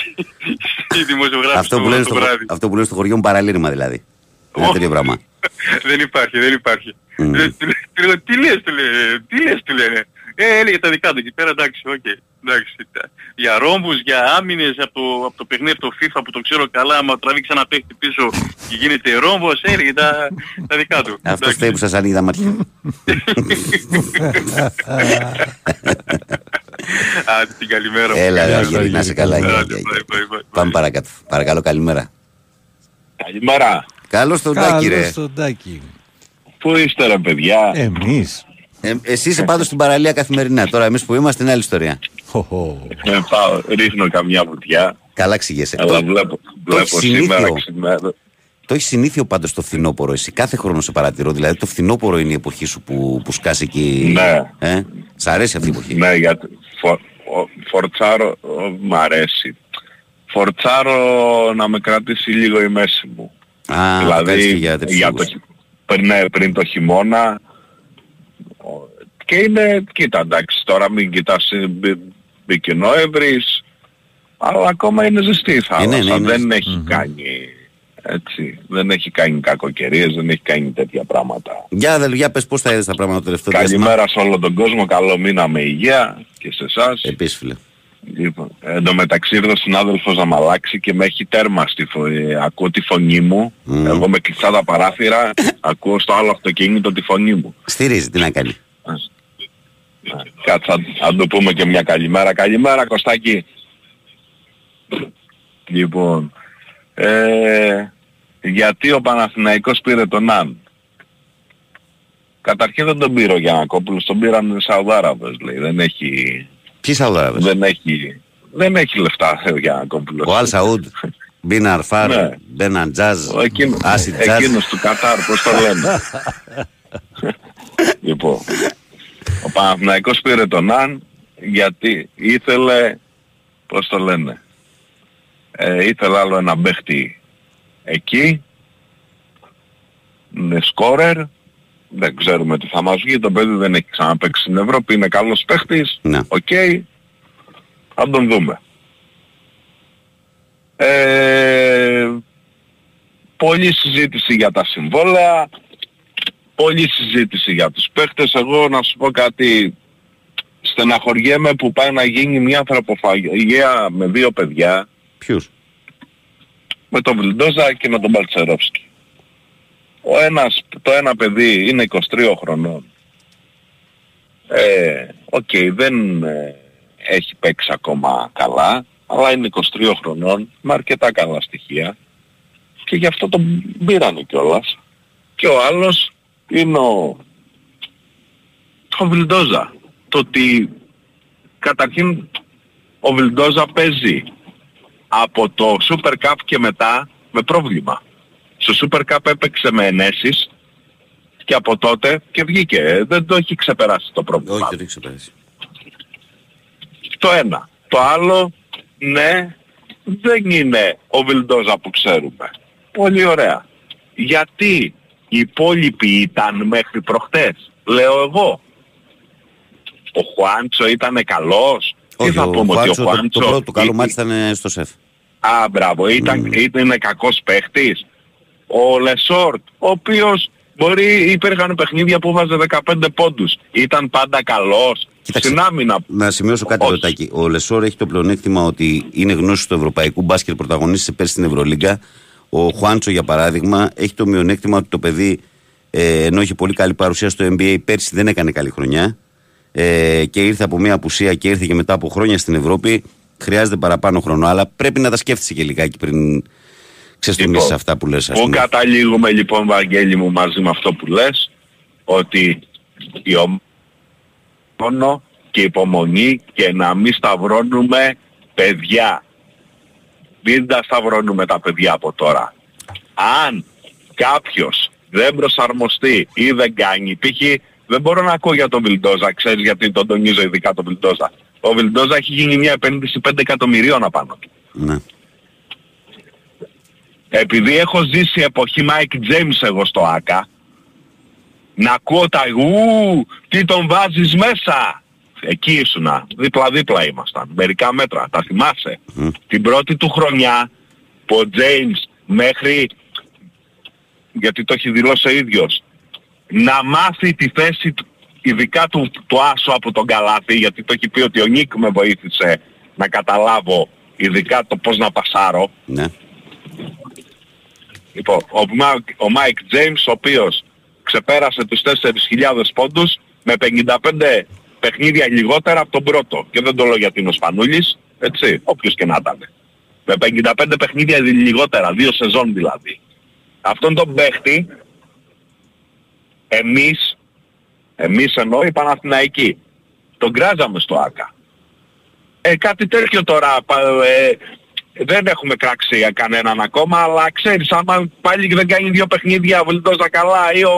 οι δημοσιογράφοι Αυτό το- που, λένε το στο, βράδυ. αυτό που λένε στο χωριό μου παραλήρημα δηλαδή. Ένα Ω. τέτοιο πράγμα. δεν υπάρχει, δεν υπάρχει. Μμ. Ε, του λέ- του λέω, τι λες, του λέει, τι λες, του λένε. Ε, έλεγε τα δικά του εκεί πέρα, εντάξει, οκ. εντάξει. τα- Για ρόμβους, για άμυνες από το, από το παιχνίδι, από το FIFA που το ξέρω καλά, άμα τραβήξει ένα παίχτη πίσω και γίνεται ρόμβος, έλεγε τα, τα δικά του. Αυτό Εντάξει. φταίει που σας ανοίγει τα μάτια. Άντε την καλημέρα μου. Έλα, Γεια ρε, σου, Βαγγέλη, να είσαι Βαγγέλη. καλά. γεια, Άντε, γεια, bye, γεια. bye, bye. Πάμε παρακάτω. Παρακαλώ, καλημέρα. Καλημέρα. Καλώς τον Τάκη, ρε. Καλώς τον Τάκη. Πού είστε ρε παιδιά; Εμείς. Ε, εσύ είσαι πάντως στην παραλία καθημερινά. Τώρα εμείς που είμαστε είναι άλλη ιστορία. Χοχο. Ε, πάω, ρίχνω καμιά βουτιά. Καλά ξηγέσαι. Αλλά Το, βλέπω, το βλέπω έχεις σήμερα συνήθιο. ξημέρα. το έχεις συνήθιο πάντως το φθινόπωρο. Εσύ κάθε χρόνο σε παρατηρώ. Δηλαδή το φθινόπωρο είναι η εποχή σου που, που σκάσει εκεί. Ναι. Ε; Σ' αρέσει αυτή η εποχή; Ναι, γιατί φο, ο- φορτσάρω, ο, μ' αρέσει. Φορτσάρω να με κρατήσει λίγο η μέση μου. Α, το κάνεις και για τέτοιους για λόγους. το, χει- πριν, ναι, πριν το χειμώνα. Ο- Και είναι, κοίτα εντάξει, τώρα μην κοιτάς, ε, μπη- μπήκε Νοέμβρης, αλλά ακόμα είναι ζεστή η θάλασσα. ναι, είναι δεν ζεστή. έχει κάνει, έτσι, δεν έχει κάνει κακοκαιρίες, δεν έχει κάνει τέτοια πράγματα. Για, δε, για πες πώς θα είδες τα πράγματα το τελευταίο διάστημα. Καλημέρα σε όλο τον κόσμο, καλό μήνα με υγεία και σε εσάς. Επίσης φίλε. Λοιπόν, εν τω μεταξύ ήρθε ο συνάδελφος να μ' αλλάξει και με έχει τέρμα στη φω... ε, ακούω τη φωνή μου. Μμμ. Εγώ με κλειστά τα παράθυρα, (laughs) ακούω στο άλλο αυτοκίνητο τη φωνή μου. Στηρίζει, τι να κάνει. Κάτσε να- να του πούμε και μια καλημέρα. Καλημέρα Κωστάκη. Λοιπόν, ε, γιατί ο Παναθηναϊκός πήρε τον Αν. Καταρχήν δεν τον πήρε ο Γιανακόπουλος, τον πήραν οι Σαουδάραβες λέει. Δεν έχει, Ποιοι Σαουδάραβες. δεν έχει, δεν έχει λεφτά ο Γιανακόπουλος. Ο Αλ Σαούντ, Μπίν Αρφάρ, Ναι. Μπέναν Τζάζ, Ο εκείνο, Άσι Τζάζ. εκείνος του Κατάρ, πώς το λένε. (laughs) λοιπόν, ο Παναθηναϊκός πήρε τον Αν γιατί ήθελε, πώς το λένε, ε, ήθελε άλλο ένα παίχτη εκεί, είναι σκόρερ, δεν ξέρουμε τι θα μας βγει, το παιδί δεν έχει ξαναπαίξει στην Ευρώπη, είναι καλός παίχτης, Ναι. οκ, θα τον δούμε. Ε, πολλή συζήτηση για τα συμβόλαια. πολλή συζήτηση για τους παίχτες. Εγώ να σου πω κάτι, στεναχωριέμαι που πάει να γίνει μια ανθρωποφαγία με δύο παιδιά, Ποιους; με τον Βιλντόζα και με τον Μπαλτσερόφσκι. Ο ένας, το ένα παιδί είναι 23 χρονών. Ε, οκ, δεν ε, έχει παίξει ακόμα καλά, αλλά είναι 23 χρονών, με αρκετά καλά στοιχεία και γι' αυτό τον πήρανε κιόλας. Και ο άλλος είναι ο, ο Βιλντόζα. Το ότι καταρχήν ο Βιλντόζα παίζει από το Super Cup και μετά με πρόβλημα. Στο Super Cup έπαιξε με ενέσεις και από τότε και βγήκε. Ε, Δεν το έχει ξεπεράσει το πρόβλημα. Όχι, δεν το έχει ξεπεράσει. Το ένα. Το άλλο, ναι, δεν είναι ο Βιλντόζα που ξέρουμε. Πολύ ωραία. Γιατί οι υπόλοιποι ήταν μέχρι προχτές. Λέω εγώ. Ο Χουάντσο ήταν καλός. Τι Όχι, θα ο πούμε ότι ο Χουάντσο, το, Χουάντσο... το πρώτο καλό ή- μάτι ήταν ε, στο σεφ. Α, μπράβο. Ήταν, ήταν κακός παίχτης. Ο Λεσόρ, ο οποίος μπορεί υπήρχαν παιχνίδια που βάζε 15 πόντους. Ήταν πάντα καλός. Κοίταξε. Στην άμυνα. Να σημειώσω κάτι Όχι. ρωτάκι. Ο Λεσόρ έχει το πλεονέκτημα ότι είναι γνώστης του ευρωπαϊκού μπάσκετ, πρωταγωνίστησε πέρσι στην Ευρωλίγκα. Ο Χουάντσο, για παράδειγμα, έχει το μειονέκτημα ότι το παιδί, ε, ενώ έχει πολύ καλή παρουσία στο NBA, πέρσι δεν έκανε καλή χρονιά. Ε, και ήρθε από μια απουσία και ήρθε και μετά από χρόνια στην Ευρώπη. Χρειάζεται παραπάνω χρόνο, αλλά πρέπει να τα σκέφτεσαι και λιγάκι πριν ξεστομίσει Λοιπόν, αυτά που λες, ας Πού πούμε. καταλήγουμε λοιπόν Βαγγέλη μου μαζί με αυτό που λες ότι η ομ- μόνο και υπομονή και να μην σταυρώνουμε παιδιά. Μην τα σταυρώνουμε τα παιδιά από τώρα. Αν κάποιος δεν προσαρμοστεί ή δεν κάνει, π.χ. δεν μπορώ να ακούω για τον Βιλντόζα, ξέρεις γιατί τον τονίζω ειδικά τον Βιλντόζα. Ο Βιλντόζα έχει γίνει μια επένδυση 5 εκατομμυρίων απάνω του. Ναι. Επειδή έχω ζήσει εποχή Mike James εγώ στο ΆΚΑ, να ακούω τα ου, τι τον βάζεις μέσα. Εκεί ήσουνα, δίπλα-δίπλα ήμασταν, μερικά μέτρα, τα θυμάσαι; Μμ. Την πρώτη του χρονιά, που ο James μέχρι, γιατί το έχει δηλώσει ο ίδιος, να μάθει τη θέση του, ειδικά του, του Άσο από τον Καλάθι, γιατί το έχει πει ότι ο Νίκ με βοήθησε να καταλάβω ειδικά το πώς να πασάρω. ναι. Λοιπόν, ο, Μάικ- ο Μάικ Τζέιμς, ο οποίος ξεπέρασε τους 4.000 πόντους με 55 παιχνίδια λιγότερα από τον πρώτο. Και δεν το λέω γιατί είναι ο Σπανούλης, έτσι, όποιος και να ήταν. Με 55 παιχνίδια λιγότερα, δύο σεζόν δηλαδή. Αυτόν τον παίχτη, εμείς, εμείς εννοώ οι Παναθηναϊκοί, τον κράζαμε στο ΆΚΑ. Ε, κάτι τέτοιο τώρα, πα- ε, δεν έχουμε κράξει για κανέναν ακόμα, αλλά ξέρεις, άμα πάλι δεν κάνει δύο παιχνίδια ο Βιλντόζα καλά ή ο,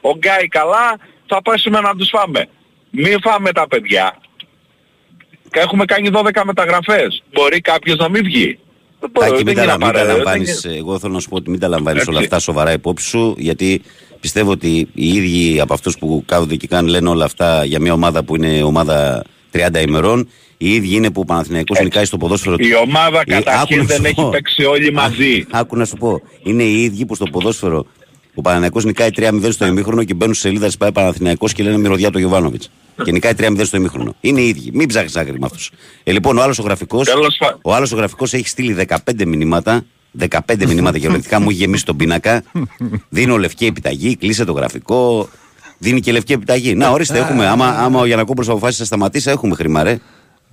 ο Γκάι καλά, θα πέσουμε να τους φάμε. Μην φάμε τα παιδιά. Και Έχουμε κάνει 12 μεταγραφές. Μπορεί κάποιος να μην βγει. Δεν μπορεί, Τάκη, μην δεν τα, είναι μην τα απαραίτητο, λαμβάνεις, δεν είναι- εγώ θέλω να σου πω ότι μην τα λαμβάνεις Έτσι. όλα αυτά σοβαρά υπόψη σου, γιατί πιστεύω ότι οι ίδιοι από αυτούς που κάθονται και κάνουν λένε όλα αυτά για μια ομάδα που είναι ομάδα 30 ημερών, οι ίδιοι είναι που ο Παναθηναϊκός νικάει στο ποδόσφαιρο. Η ομάδα Ε, άκου καταρχήν να δεν σου έχει πω. παίξει όλοι μαζί. Α, Άκου να σου πω, είναι οι ίδιοι που στο ποδόσφαιρο ο Παναθηναϊκός νικάει 3-0 στο ημίχρονο και μπαίνουν σε σελίδα της πάει Παναθηναϊκός και λένε μυρωδιά το Γιωβάνοβιτς. Και νικάει 3-0 στο ημίχρονο. Είναι οι ίδιοι. Μην ψάχνεις άκρη με αυτούς. Ε, λοιπόν, ο άλλος ο γραφικός, Τέλος πα- ο άλλος ο γραφικός έχει στείλει 15 μηνύματα 15 μηνύματα κυριολεκτικά μου έχει γεμίσει τον πίνακα. Δίνω λευκή επιταγή, κλείσε το γραφικό. Δίνει και λευκή επιταγή. Να, ορίστε, έχουμε. Άμα, άμα ο Γιανακόπουλος αποφάσισε να σταματήσει, έχουμε χρήμα, ρε.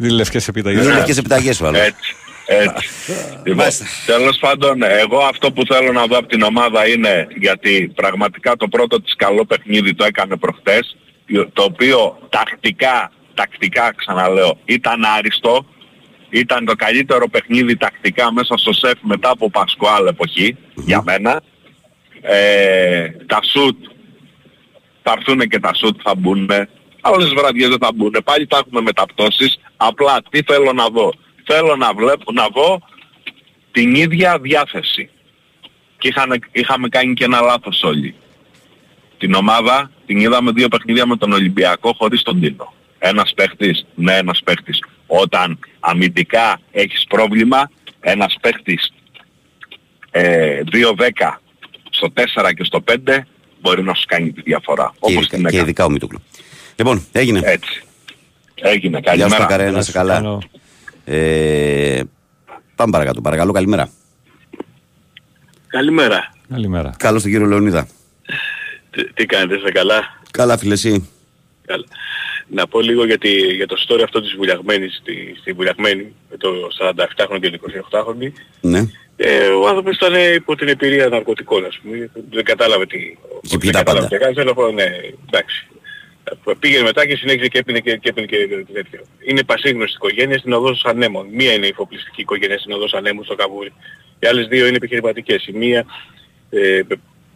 Δίνει λευκές επιταγές. Δίνει λευκές επιταγές ο άλλος. Έτσι. Έτσι. (laughs) λοιπόν, τέλος πάντων, εγώ αυτό που θέλω να δω από την ομάδα είναι, γιατί πραγματικά το πρώτο της καλό παιχνίδι το έκανε προχτές, το οποίο τακτικά, τακτικά ξαναλέω, ήταν άριστο, ήταν το καλύτερο παιχνίδι τακτικά μέσα στο σεφ μετά από Πασκουάλ εποχή, για μένα. Ε, τα σουτ, θα έρθουν και τα σουτ θα μπουν, άλλες βραδιές δεν θα μπουν, πάλι θα έχουμε μεταπτώσεις, απλά τι θέλω να δω. Θέλω να βλέπω, να δω την ίδια διάθεση. Και είχαν, είχαμε κάνει και ένα λάθος όλοι. Την ομάδα την είδαμε δύο παιχνίδια με τον Ολυμπιακό χωρίς τον Τίνο. Ένας παίχτης, ναι ένας παίχτης. Όταν αμυντικά έχεις πρόβλημα, ένας παίχτης ε, 2-10 στο 4 και στο 5 μπορεί να σου κάνει τη διαφορά. Και, Όπως ειδικά- την και έκανε. ειδικά ο Μητούκλου. Λοιπόν, έγινε. Έτσι. Έγινε. Γεια σου, Καλημέρα. Καρέ, να είσαι καλά. Καλό. Ε, πάμε παρακάτω. Παρακαλώ, καλημέρα. Καλημέρα. Καλημέρα. Καλώς τον κύριο Λεωνίδα. Τι, τι κάνετε, είστε καλά; Καλά, φίλε, εσύ; καλά. Να πω λίγο για, τη, για το story αυτό της βουλιαγμένης, τη, στη βουλιαγμένη, με το 47χρονο και το 28χρονο. Ναι. Ε, ο άνθρωπος ήταν υπό την εμπειρία ναρκωτικών, ας πούμε. Δεν κατάλαβε τι... Και δεν πει τα κατάλαβε πάντα. τι έκανε, θέλω να πω, ναι, εντάξει. Ε, Πήγαινε μετά και συνέχισε και έπινε και, και, έπινε και τέτοιο. Είναι πασίγνωστη οικογένεια στην οδός ανέμων. Μία είναι η υφοπλιστική οικογένεια στην οδός ανέμων στο Καβούρι. Οι άλλες δύο είναι επιχειρηματικές. Η μία, ε,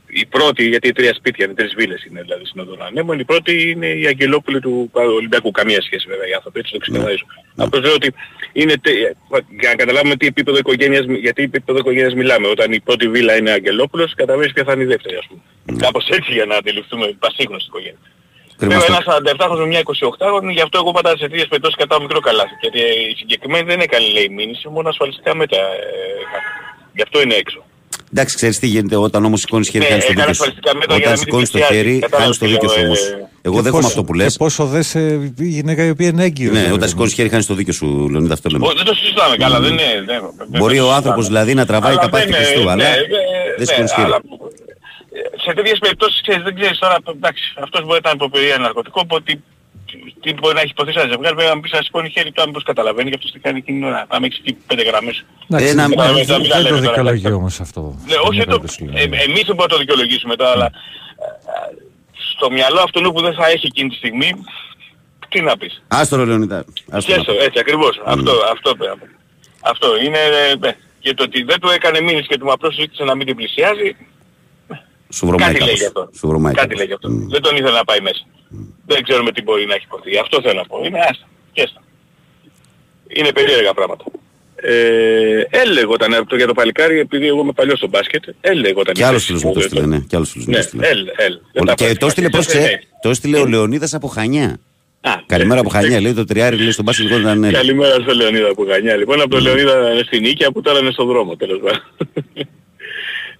η πρώτη, γιατί τρία σπίτια είναι, τρεις βίλες είναι δηλαδή στην οδό ανέμων. Η πρώτη είναι η Αγγελόπουλη του Ολυμπιακού. Καμία σχέση βέβαια οι άνθρωποι, έτσι το ξεκαθαρίζω. Απλώς λέω ότι είναι, τε- για να καταλάβουμε τι επίπεδο οικογένειας, γιατί επίπεδο οικογένειας μιλάμε. Όταν η πρώτη βίλα είναι Αγγελόπουλος, καταλαβαίνεις ποια θα είναι η δεύτερη ας πούμε. Κάπως έτσι για να αντιληφθούμε πασίγνωστη οικογένεια. Βέβαια Κρεμαστό. ένας 47χρονος με μια 28χρονη, γι' αυτό εγώ πάντα σε τέτοιες περιπτώσεις κατά μικρό καλάθι. Γιατί ε, η συγκεκριμένη δεν έκανε λέει μήνυση, μόνο ασφαλιστικά μέτρα. Ε, έκανε. γι' αυτό είναι έξω. Εντάξει, ξέρεις τι γίνεται όταν όμως σηκώνεις χέρι, Ναι, χάνει το έκανε δίκιο σου. ασφαλιστικά μέτρα για να Όταν μην σηκώνεις το πλησιάζει. χέρι, Κατάλαβες χάνει το τι δίκιο λέω, σου όμως. ε. Εγώ Και δέχομαι πόσο- αυτό που λες. Και πόσο δε σε η γυναίκα η οποία είναι έγκυος. Ναι, ρε όταν παιδί σηκώνεις μου. χέρι, χάνεις το δίκιο σου, Λεωνίδα, αυτό λέμε. Ω, Δεν το συζητάμε καλά, δεν είναι... δεν- δεν Μπορεί το ο άνθρωπος συζητάμε. δηλαδή να τραβάει Αλλά τα πάθη δεν, του Χριστού, ε, αλλά ναι, ε, δεν ναι, σηκώνει χέρι. Αλλά, ε, Σε τέτοιες περιπτώσεις ξέρεις, δεν ξέρεις τώρα, εντάξει, αυτός μπορεί να ήταν υποπηρία ναρκωτικό, οπότε τι μπορεί να έχει υποθέσει ένα ζευγάρι, πρέπει να μπει να σηκώνει χέρι του, αν πώς καταλαβαίνει και αυτός τι κάνει εκείνη την ώρα. Να μην έχεις εκεί πέντε γραμμές. Εντάξει, Ένα- δεν- Μην δεν- τα Δεν το λέμε τώρα, δικαιολογεί εντάξει. όμως αυτό. Ναι, όχι Μια το, περίπτωση, ε, δηλαδή. εμείς δεν μπορούμε να το δικαιολογήσουμε τώρα, αλλά ε, ε, στο μυαλό αυτού που δεν θα έχει εκείνη τη στιγμή, τι να πεις. Άστο ρε Λεωνίδα. άστο να Σκέσο, πω. έτσι ακριβώς. Αυτό, αυτό πρέπει να πω. Αυτό είναι, ε, ναι. Και το ότι δεν του έκανε μήνυση και του απλώς ζήτησε να μην την πλησιάζει, Σου βρωμάει κάτι λέει κάπως. γι' αυτό. Σου βρωμάει Κάτι κάπως. λέει γι' αυτό. Μμ. Δεν τον ήθελε να πάει μέσα. Δεν ξέρουμε τι μπορεί να έχει υποθεί. Αυτό θέλω να πω. Είναι άστα. Και άστα. Είναι περίεργα πράγματα. Ε, έλεγε όταν αυτό για το παλικάρι, επειδή εγώ είμαι παλιός στο μπάσκετ, έλεγε όταν Κι άλλος ήρθε φίλος στη μου το Σκούδο, στείλε, ναι. Κι άλλος φίλος μου Ναι, το στείλε. έλ, έλ. Δεν Ο- τα Και πάει. το στείλε, Ναι. πρόσεξε, το στείλε ο Λεωνίδας από Χανιά. Α, Καλημέρα ναι. από Χανιά, λέει το τριάρι, λέει στον μπάσκετ ήταν ναι. Καλημέρα στο Λεωνίδα που γανιά. Λοιπόν, από τον Λεωνίδα στην Νίκαια που τώρα είναι στον δρόμο, τέλος πάντων.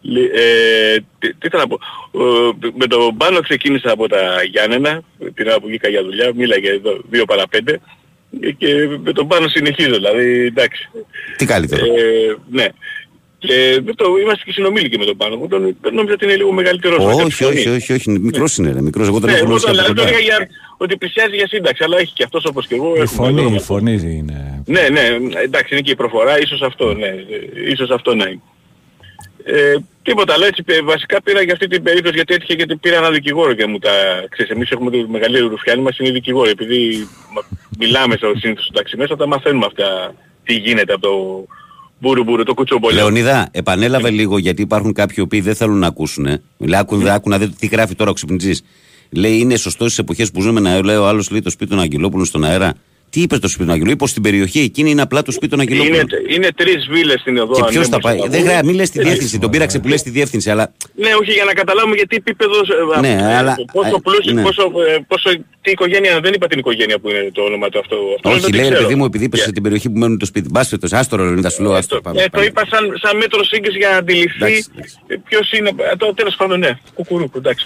Λι- ε, τι, τι θέλω να πω. Ο, με τον Πάνο ξεκίνησα από τα Γιάννενα, την ώρα που βγήκα για δουλειά, μίλαγε εδώ δύο παρά πέντε. Ε, Και με τον Πάνο συνεχίζω, δηλαδή, εντάξει. Τι καλύτερο. Ε, ναι. Και με το, είμαστε και συνομήλικοι με τον Πάνο. Εγώ τον, τον νόμιζα ότι είναι λίγο μεγαλύτερος. με Όχι, κάποια όχι, φωνή. όχι, όχι. Μικρός είναι, ρε. Μικρός. Εγώ τον Ναι, έχω εγώ γνωρίσει τον από το κοντά. έλεγα για ότι πλησιάζει για σύνταξη, αλλά έχει και αυτός όπως και εγώ. Η έχουμε φωνή, δρόμο. η φωνή είναι. Ναι, ναι, εντάξει είναι και η προφορά, ίσως αυτό, ναι, ε, ίσως αυτό να είναι. Ε, τίποτα άλλο έτσι, ε, βασικά πήρα για αυτή την περίπτωση γιατί έτυχε γιατί πήρα ένα δικηγόρο και μου τα ξέρεις, εμείς έχουμε το μεγαλύτερο ρουφιάνι μας είναι οι δικηγόροι, επειδή μα- μιλάμε στο συνήθως στο ταξί μέσα, τα μαθαίνουμε αυτά, τι γίνεται από το μπούρου μπούρου, το κουτσομπολιό. Λεωνίδα, επανέλαβε λίγο γιατί υπάρχουν κάποιοι οποίοι δεν θέλουν να ακούσουν. Λέει, άκου, Ναι. άκου να δείτε τι γράφει τώρα ο ξυπνητζής. Λέει, είναι σωστός στις εποχές που ζούμε να λέει ο άλλος λέει το σπίτι των Αγγελόπουλων στον αέρα. Τι είπες το σπίτι των Αγγελόπουλων, είπες στην περιοχή εκείνη είναι απλά το σπίτι των Είναι, Αγγελόπουλων. είναι τρεις βίλες στην οδό Και ποιος ανέμου θα στο πάει; Καβούρι. Δεν γράφει, μην λες τη Ε, διεύθυνση. Τον πήραξε που λε τη διεύθυνση, αλλά Ναι, όχι για να καταλάβουμε γιατί επίπεδο, ε, Ναι, ε, αλλά- πόσο ε, πλούσιο, ναι. πόσο, ε, πόσο, τι οικογένεια, δεν είπα την οικογένεια που είναι το όνομα του αυτό. αυτό όχι, δεν λέει ρε ξέρω. παιδί μου, επειδή είπες Yeah. σε την περιοχή που μένουν το σπίτι. Μπάσε το, άστο ρε Λεωνίδα, σου λέω, Ε, άστο. το, πάμε, ε, το πάμε. είπα σαν, σαν μέτρο σύγκριση για να αντιληφθεί Εντάξει, εντάξει. ε, ποιος είναι. ε, Το τέλος πάντων, ναι. Κουκουρούκου, εντάξει.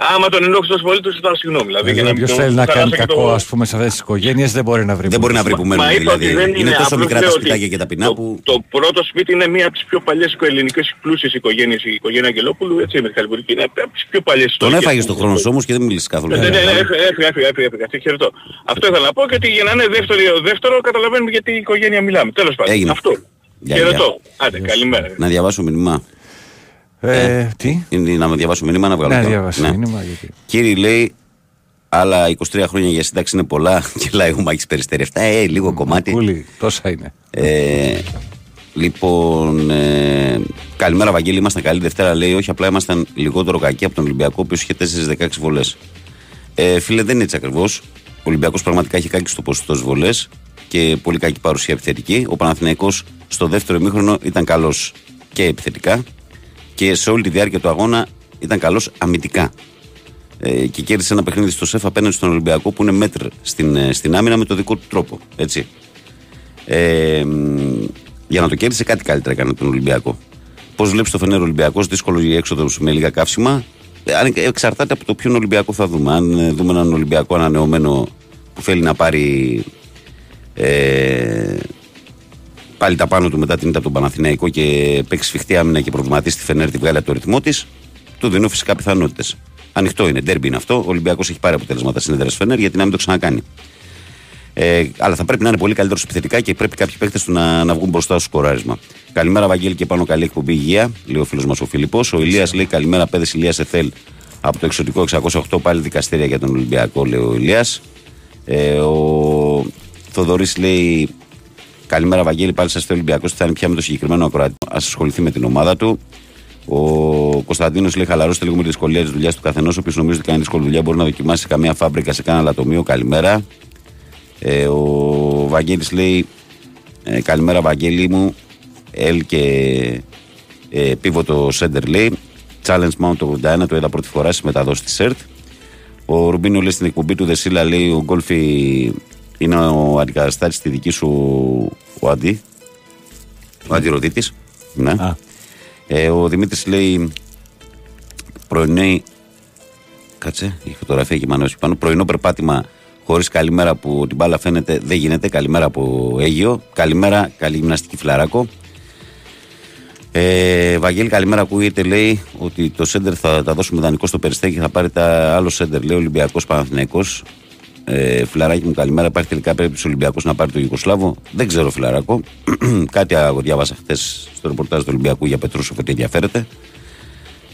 Ναι, δε- δε- εντάξει, σίγουρα. Άμα τον ενόχλησε τόσο πολύ, τους ζητάω συγγνώμη. Δηλαδή, για Δηλαδή, να μην ποιος το θέλει να χαλάσω κάνει και κακό, το- ας πούμε, σε αυτές τις οικογένειες δεν μπορεί να βρει. Δεν μπορεί να βρει που μένουν. Μα είπα ότι Δηλαδή. δεν Είναι τόσο απλώς μικρά τα λέω ότι σπιτάκια και τα πεινά το, που. το πρώτο σπίτι είναι μία από τις πιο παλιές ελληνικές πλούσιες οικογένειες, η οικογένεια Αγγελόπουλου, έτσι με τη Χαλιβουργική. Είναι από τις πιο παλιές Τον ιστορίες. έφαγες το χρόνος όμως και δεν μίλησε καθόλου. Ναι, ναι, ναι, έφυγε, έφυγε, έφυγε, έφυγε, έφυγε, έφυγε, χαιρετώ. Αυτό ήθελα να πω και ότι για να είναι δεύτερο, δεύτερο καταλαβαίνουμε γιατί η οικογένεια μιλάμε. Τέλος πάντων. Έγινε. Αυτό. Γεια, Χαιρετώ. γεια. Άντε, καλημέρα. Να διαβάσω μήνυμα. Ε, τι; Είναι να με διαβάσω μήνυμα να βγάλω. Ναι, το- διάβασε Ναι. μήνυμα. Γιατί. Κύριε λέει, άλλα 23 χρόνια για σύνταξη είναι πολλά (laughs) και λέει ο Μάκης Περιστέρη. Αυτά, ε, λίγο κομμάτι. Κούλι, τόσα είναι. Ε, λοιπόν, ε, καλημέρα Βαγγέλη, ήμασταν καλή Δευτέρα. Λέει, όχι, απλά ήμασταν λιγότερο κακοί από τον Ολυμπιακό, ο οποίος είχε 4-16 βολές. Ε, φίλε, δεν είναι έτσι ακριβώς. Ο Ολυμπιακός πραγματικά έχει κάκι στο ποσοστό στι βολές και πολύ κακή παρουσία επιθετική. Ο Παναθηναϊκός στο δεύτερο ημίχρονο ήταν καλός και επιθετικά και σε όλη τη διάρκεια του αγώνα ήταν καλός αμυντικά. Ε, και κέρδισε ένα παιχνίδι στο ΣΕΦ απέναντι στον Ολυμπιακό που είναι μέτρ στην, ε, στην άμυνα με το δικό του τρόπο. Έτσι. Ε, μ, για να το κέρδισε κάτι καλύτερα έκανε τον Ολυμπιακό. Πώς βλέπεις το Φενέρ Ολυμπιακός, δύσκολο η έξοδο με λίγα καύσιμα. Ε, αν- Εξαρτάται από το ποιον Ολυμπιακό θα δούμε. Αν ε, δούμε έναν Ολυμπιακό ανανεωμένο που θέλει να πάρει ε, πάλι τα πάνω του μετά την ήττα από τον Παναθηναϊκό και παίξει σφιχτή άμυνα και προβληματίσει τη Φενέρ τη βγάλει από το ρυθμό της, του δίνω φυσικά πιθανότητες. Ανοιχτό είναι, ντέρμπι είναι αυτό. Ο Ολυμπιακός έχει πάρει αποτελέσματα στην έδρα Φενέρ γιατί να μην το ξανακάνει. Ε, αλλά θα πρέπει να είναι πολύ καλύτερος επιθετικά και πρέπει κάποιοι παίκτες του να, να βγουν μπροστά στο σκοράρισμα. Καλημέρα, Βαγγέλη, και πάνω καλή εκπομπή υγεία, λέει ο φίλος μας ο Φιλιππό. Ο Ηλίας λέει καλημέρα, παιδε Ηλίας Εθέλ από το εξωτικό 608, πάλι δικαστήρια για τον Ολυμπιακό, λέει ο Ηλίας. Ε, ο Θοδωρής λέει καλημέρα, Βαγγέλη, πάλι σας θέλει Ολυμπιακός. Θα είναι πια με το συγκεκριμένο ακροατή; Α ασχοληθεί με την ομάδα του. Ο Κωνσταντίνος λέει: Χαλαρώστε λίγο με τη δυσκολία της δουλειάς του καθενός. Όποιο νομίζει ότι κάνει δύσκολη δουλειά μπορεί να δοκιμάσει σε καμία φάμπρικα, σε κανένα λατομείο. Καλημέρα. Ε, ο Βαγγέλης λέει ε, καλημέρα Βαγγέλη μου Ελ και ε, πίβο Σέντερ λέει Challenge Mount το 81 το είδα πρώτη φορά στη μεταδόση της ΕΡΤ ο Ρουμπίνο λέει στην εκπομπή του Δεσίλα λέει ο Γκόλφι είναι ο αντικαταστάτης στη δική σου ο αντί ο αντιρροτήτης ναι. Α. Ε, ο Δημήτρης λέει πρωινή Κάτσε, η φωτογραφία εκεί πάνω, πάνω. Πρωινό περπάτημα χωρίς καλημέρα που την μπάλα φαίνεται δεν γίνεται. Καλημέρα από Αίγιο. Καλημέρα, καλή γυμναστική φλαράκο. Ε, Βαγγέλη, καλημέρα. Ακούγεται, λέει ότι το σέντερ θα τα δώσουμε δανεικό στο περιστέκι και θα πάρει τα άλλο σέντερ. Λέει Ολυμπιακός Παναθυναϊκό. Ε, φιλαράκι μου, καλημέρα. Υπάρχει τελικά περίπτωση Ολυμπιακός να πάρει το Ιουγκοσλάβο. Δεν ξέρω, φιλαράκο. (clears throat) Κάτι εγώ διάβασα χθες στο ρεπορτάζ του Ολυμπιακού για Πετρούσοφ ότι ενδιαφέρεται.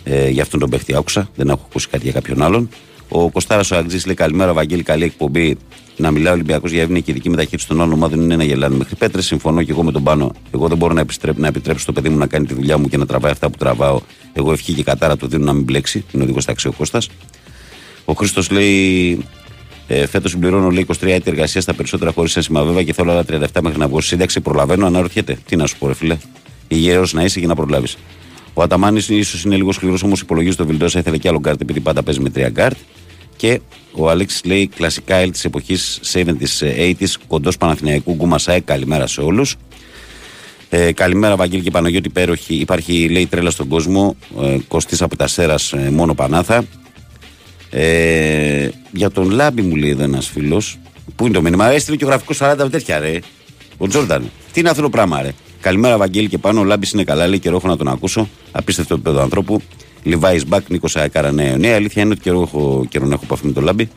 Ε, για αυτόν τον παίχτη άκουσα. Δεν έχω ακούσει κάτι για κάποιον άλλον. Ο Κοστάρα ο Αγγλή λέει καλημέρα, Βαγγέλη, καλή εκπομπή. Να μιλάει ο Ολυμπιακός για εύνοια και ειδική μεταχείριση των άλλων ομάδων είναι να γελάνε μέχρι πέτρες. Συμφωνώ και εγώ με τον πάνω. Εγώ δεν μπορώ να, επιστρέψω, να επιτρέψω το παιδί μου να κάνει τη δουλειά μου και να τραβάει αυτά που τραβάω. Εγώ ευχή και κατάρα του δίνω να μην μπλέξει. Είναι οδηγός τάξη ο Κώστας. Ο Χρήστος λέει ε, Φέτος συμπληρώνω λέει 23 έτη εργασίας στα περισσότερα χωρίς ένσημα βέβαια και θέλω άλλα 37 μέχρι να βγω στη σύνταξη. Προλαβαίνω, αναρωτιέται. Τι να σου πω, ρε φίλε. Υγιέρο να είσαι και να προλάβεις. Ο Αταμάνης ίσως είναι λίγο σκληρός, όμως υπολογίζει το Βιλντόσα ήθελε και άλλο γκάρτ επειδή πάντα παίζει με τρία γκάρτ. Και ο Αλέξη λέει κλασικά ελ της εποχής 70s, 80s, κοντός Παναθηναϊκού Γκουμασάε. Καλημέρα σε όλους. Ε, καλημέρα, Βαγγέλη και Παναγιώτη Πέροχη. Υπάρχει λέει τρέλα στον κόσμο. Ε, Κωστής από τα Σέρας, ε, μόνο Πανάθα. Ε, για τον Λάμπη μου λέει εδώ ένας φίλος. Πού είναι το μήνυμα, έστειλε και ο γραφικός 40 με τέτοια ρε. Ο Τζόρνταν. Τι είναι αυτό το πράγμα, ρε. Καλημέρα, Βαγγέλη και πάνω. Ο Λάμπης είναι καλά, λέει καιρό έχω να τον ακούσω. Απίστευτο επίπεδο ανθρώπου. Λιβάη Μπακ, Νίκος Αεκάρα, ναι, ναι. Αλήθεια είναι ότι καιρό έχω, καιρό να έχω επαφή με τον Λάμπη.